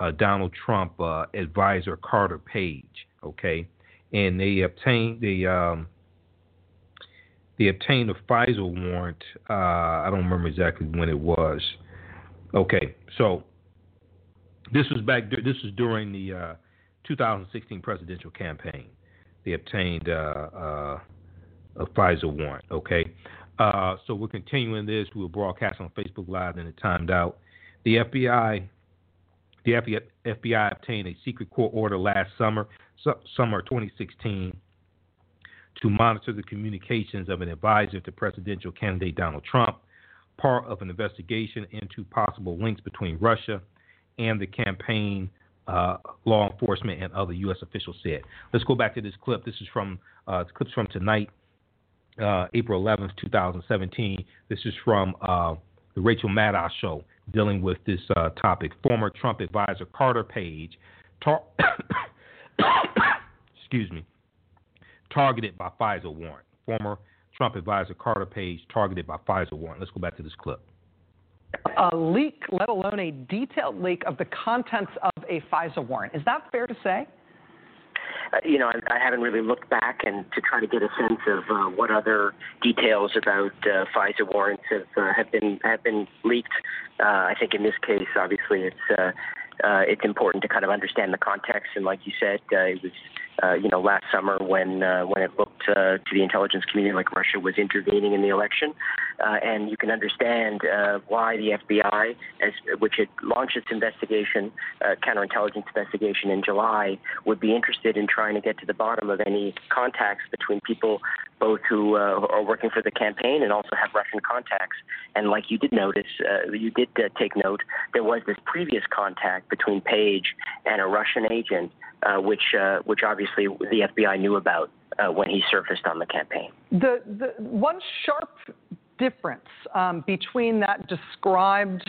uh, Donald Trump uh, advisor Carter Page. Okay, and they obtained the um, they obtained a FISA warrant. Uh, I don't remember exactly when it was. Okay, so this was back. This was during the uh, 2016 presidential campaign. They obtained uh, uh, a FISA warrant. Okay, uh, so we're continuing this. We'll broadcast on Facebook Live, then it timed out. The FBI, the FBI obtained a secret court order last summer, summer 2016 to monitor the communications of an advisor to presidential candidate Donald Trump, part of an investigation into possible links between Russia and the campaign. Uh, law enforcement and other U.S. officials said. Let's go back to this clip. This is from uh, clips from tonight, uh, April 11th, 2017. This is from uh, the Rachel Maddow show dealing with this uh, topic. Former Trump advisor Carter Page, tar- excuse me, targeted by FISA warrant. Former Trump advisor Carter Page targeted by FISA warrant. Let's go back to this clip. A leak, let alone a detailed leak of the contents of a FISA warrant. Is that fair to say? Uh, you know, I, I haven't really looked back and to try to get a sense of uh, what other details about uh, FISA warrants have uh, have been have been leaked. Uh, I think in this case, obviously, it's uh, it's important to kind of understand the context. And like you said, it was uh, you know last summer when uh, when it looked uh, to the intelligence community like Russia was intervening in the election, uh, and you can understand uh, why the FBI, as which had launched its investigation, uh, counterintelligence investigation in July, would be interested in trying to get to the bottom of any contacts between people both who are working for the campaign and also have Russian contacts. And like you did notice, you did take note, there was this previous contact between Page and a Russian agent, which which obviously the FBI knew about uh, when he surfaced on the campaign. The the one sharp difference um, between that described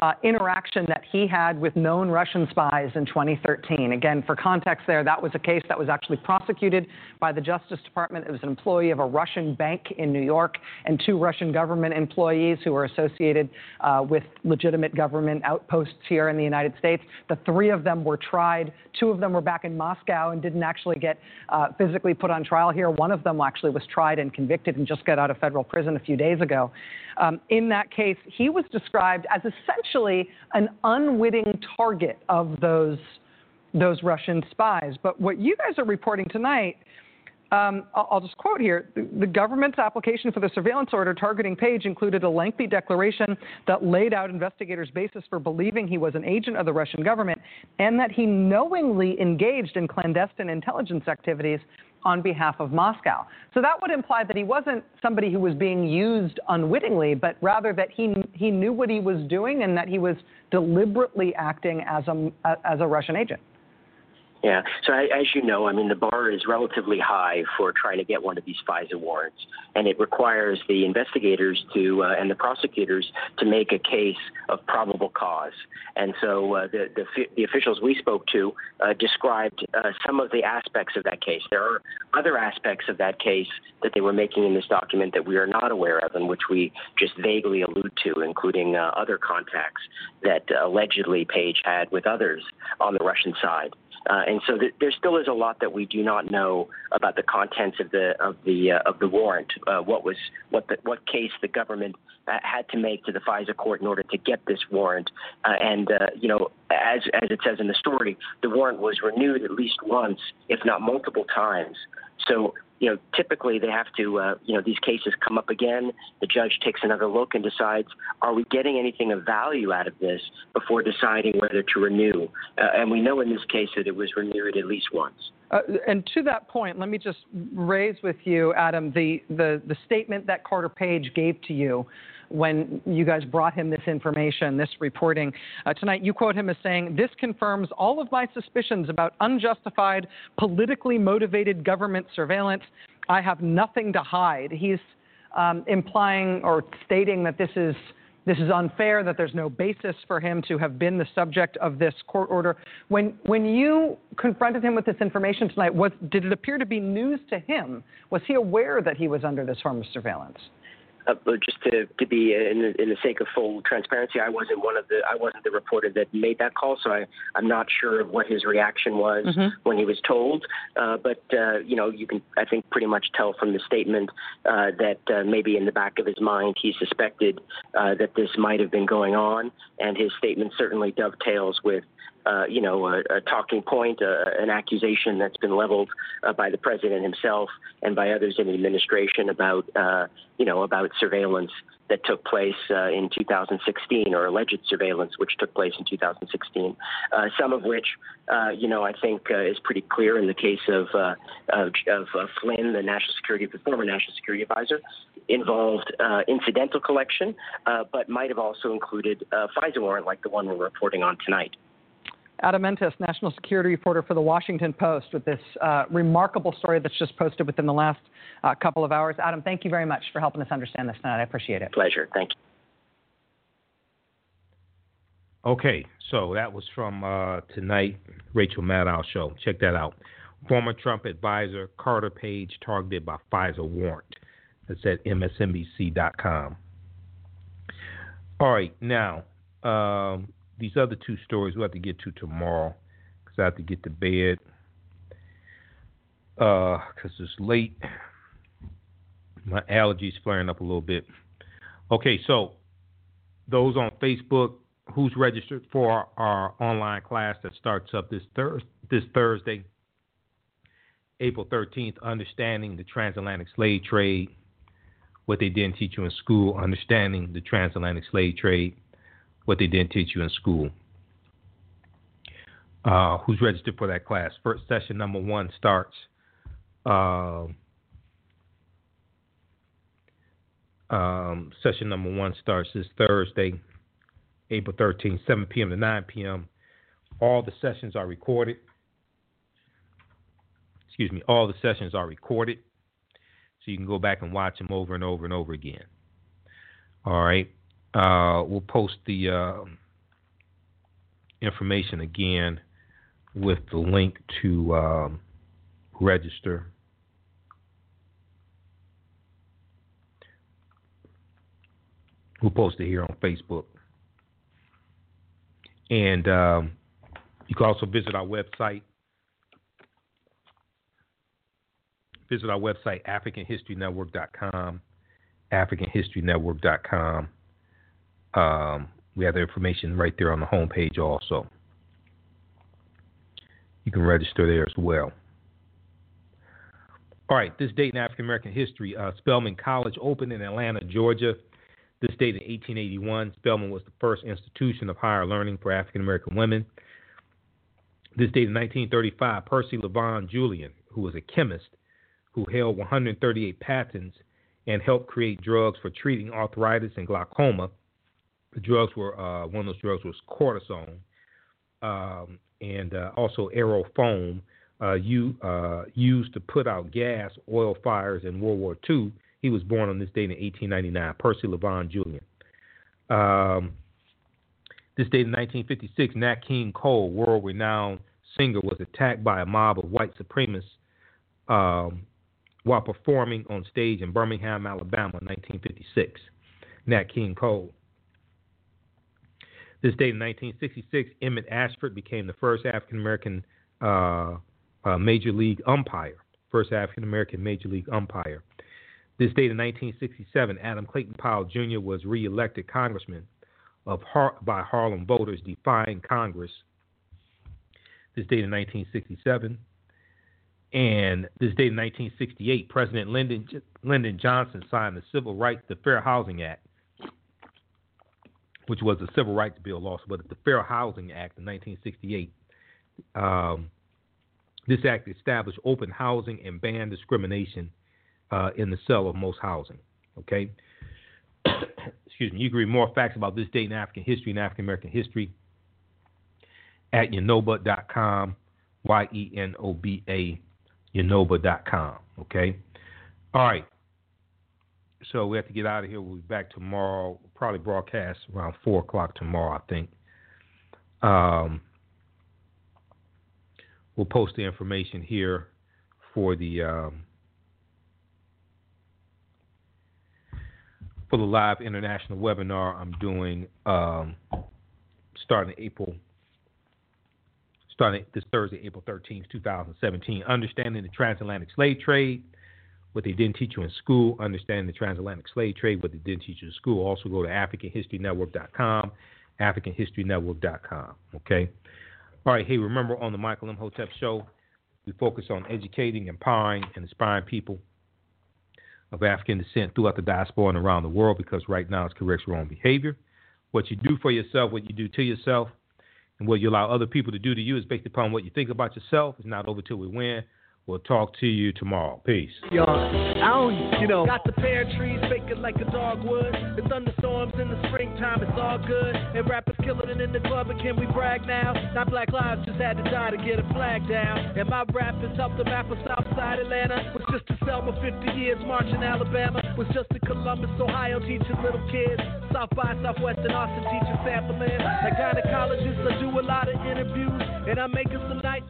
uh, interaction that he had with known Russian spies in 2013. Again, for context there, that was a case that was actually prosecuted by the Justice Department. It was an employee of a Russian bank in New York and two Russian government employees who were associated uh, with legitimate government outposts here in the United States. The three of them were tried. Two of them were back in Moscow and didn't actually get uh, physically put on trial here. One of them actually was tried and convicted and just got out of federal prison a few days ago. Um, in that case, he was described as essentially an unwitting target of those, those Russian spies. But what you guys are reporting tonight, um, I'll, I'll, just quote here the, the, government's application for the surveillance order targeting Page included a lengthy declaration that laid out investigators' basis for believing he was an agent of the Russian government and that he knowingly engaged in clandestine intelligence activities on behalf of Moscow. So that would imply that he wasn't somebody who was being used unwittingly, but rather that he, he knew what he was doing and that he was deliberately acting as a, as a Russian agent. Yeah. So as you know, I mean, the bar is relatively high for trying to get one of these FISA warrants, and it requires the investigators to uh, and the prosecutors to make a case of probable cause. And so uh, the, the, the officials we spoke to uh, described uh, some of the aspects of that case. There are other aspects of that case that they were making in this document that we are not aware of, and which we just vaguely allude to, including uh, other contacts that allegedly Page had with others on the Russian side. Uh, and so th- there still is a lot that we do not know about the contents of the of the uh, of the warrant. Uh, what was what the, what case the government had to make to the FISA court in order to get this warrant. Uh, and uh, you know, as as it says in the story, the warrant was renewed at least once, if not multiple times. So you know, typically they have to, uh, you know, these cases come up again. The judge takes another look and decides, are we getting anything of value out of this before deciding whether to renew? Uh, and we know in this case that it was renewed at least once. Uh, and to that point, let me just raise with you, Adam, the, the, the statement that Carter Page gave to you when you guys brought him this information, this reporting. Uh, tonight, you quote him as saying, This confirms all of my suspicions about unjustified, politically motivated government surveillance. I have nothing to hide. He's um, implying or stating that this is this is unfair, that there's no basis for him to have been the subject of this court order. When when you confronted him with this information tonight, was did it appear to be news to him? Was he aware that he was under this form of surveillance? Uh, just to, to be in the, in the sake of full transparency, I wasn't one of the I wasn't the reporter that made that call, so I I'm not sure of what his reaction was Mhm. when he was told. Uh, but uh, you know, you can I think pretty much tell from the statement uh, that uh, maybe in the back of his mind he suspected uh, that this might have been going on, and his statement certainly dovetails with uh, you know, a, a talking point, uh, an accusation that's been leveled uh, by the president himself and by others in the administration about, uh, you know, about surveillance that took place uh, in 2016 or alleged surveillance which took place in 2016. Uh, some of which, uh, you know, I think uh, is pretty clear in the case of uh, of, of uh, Flynn, the national security, the former national security advisor, involved uh, incidental collection, uh, but might have also included a FISA warrant like the one we're reporting on tonight. Adam Entous, national security reporter for the Washington Post, with this uh, remarkable story that's just posted within the last uh, couple of hours. Adam, thank you very much for helping us understand this tonight. I appreciate it. Pleasure. Thank you. Okay, so that was from uh, tonight, Rachel Maddow show. Check that out. Former Trump advisor Carter Page targeted by FISA warrant. That's at MSNBC.com. All right, now um, these other two stories we'll have to get to tomorrow because I have to get to bed uh, because it's late. My allergies flaring up a little bit. Okay, so those on Facebook, who's registered for our online class that starts up this thurs this Thursday, April 13th, understanding the transatlantic slave trade, what they didn't teach you in school, understanding the transatlantic slave trade, what they didn't teach you in school. Uh, who's registered for that class? First session number one starts. Uh, um, session number one starts this Thursday, April 13th, 7 p.m. to 9 p.m. All the sessions are recorded. Excuse me, all the sessions are recorded. So you can go back and watch them over and over and over again. All right. Uh, we'll post the uh, information again with the link to um, register. We'll post it here on Facebook. And um, you can also visit our website. Visit our website, AfricanHistoryNetwork.com. AfricanHistoryNetwork.com. Um, we have the information right there on the homepage also. You can register there as well. All right, this date in African American history uh, Spelman College opened in Atlanta, Georgia. This date in 1881, Spelman was the first institution of higher learning for African American women. This date in 1935, Percy Levon Julian, who was a chemist who held 138 patents and helped create drugs for treating arthritis and glaucoma. The drugs were uh, one of those drugs was cortisone um, and uh, also aerofoam, uh, you, uh, used to put out gas oil fires in World War II. He was born on this date in 1899, Percy Levon Julian. Um, this date in 1956, Nat King Cole, world renowned singer, was attacked by a mob of white supremacists um, while performing on stage in Birmingham, Alabama in 1956. Nat King Cole. This date in 1966, Emmett Ashford became the first African American uh, uh, major league umpire, first African American major league umpire. This date in 1967, Adam Clayton Powell Jr. was reelected congressman of Har- by Harlem voters, defying Congress. This date in 1967. And this date in 1968, President Lyndon, Lyndon Johnson signed the Civil Rights, the Fair Housing Act, which was the Civil Rights Bill also, but the Fair Housing Act in 1968. Um, this act established open housing and banned discrimination uh, in the sale of most housing. Okay. Excuse me. You can read more facts about this date in African history and African American history at yenoba.com, Y E N O B A, yenoba.com. Okay. All right. So we have to get out of here. We'll be back tomorrow. Probably broadcast around four o'clock tomorrow, I think. Um, we'll post the information here for the um, for the live international webinar I'm doing um, starting April starting this Thursday, April 13th, 2017. Understanding the transatlantic slave trade, what they didn't teach you in school. Understanding the transatlantic slave trade, what they didn't teach you in school. Also go to AfricanHistoryNetwork.com, AfricanHistoryNetwork.com. Okay. All right. Hey, remember on the Michael Imhotep Show, we focus on educating, empowering, and inspiring people of African descent throughout the diaspora and around the world because right now it's corrects wrong behavior. What you do for yourself, what you do to yourself, and what you allow other people to do to you is based upon what you think about yourself. It's not over till we win. We'll talk to you tomorrow. Peace. Yo, I don't, you know. Got the pear trees baking like a dogwood. The thunderstorms in the springtime, it's all good. And rappers killing it in the club, and can we brag now? Not Black Lives just had to die to get a flag down. And my rap has helped the map of Southside Atlanta. Was just to Selma 50 years, marching Alabama. Was just to Columbus, Ohio, teaching little kids. South by Southwest and Austin, teaching sampling. Like gynecologists, I do a lot of interviews. And I'm making some nice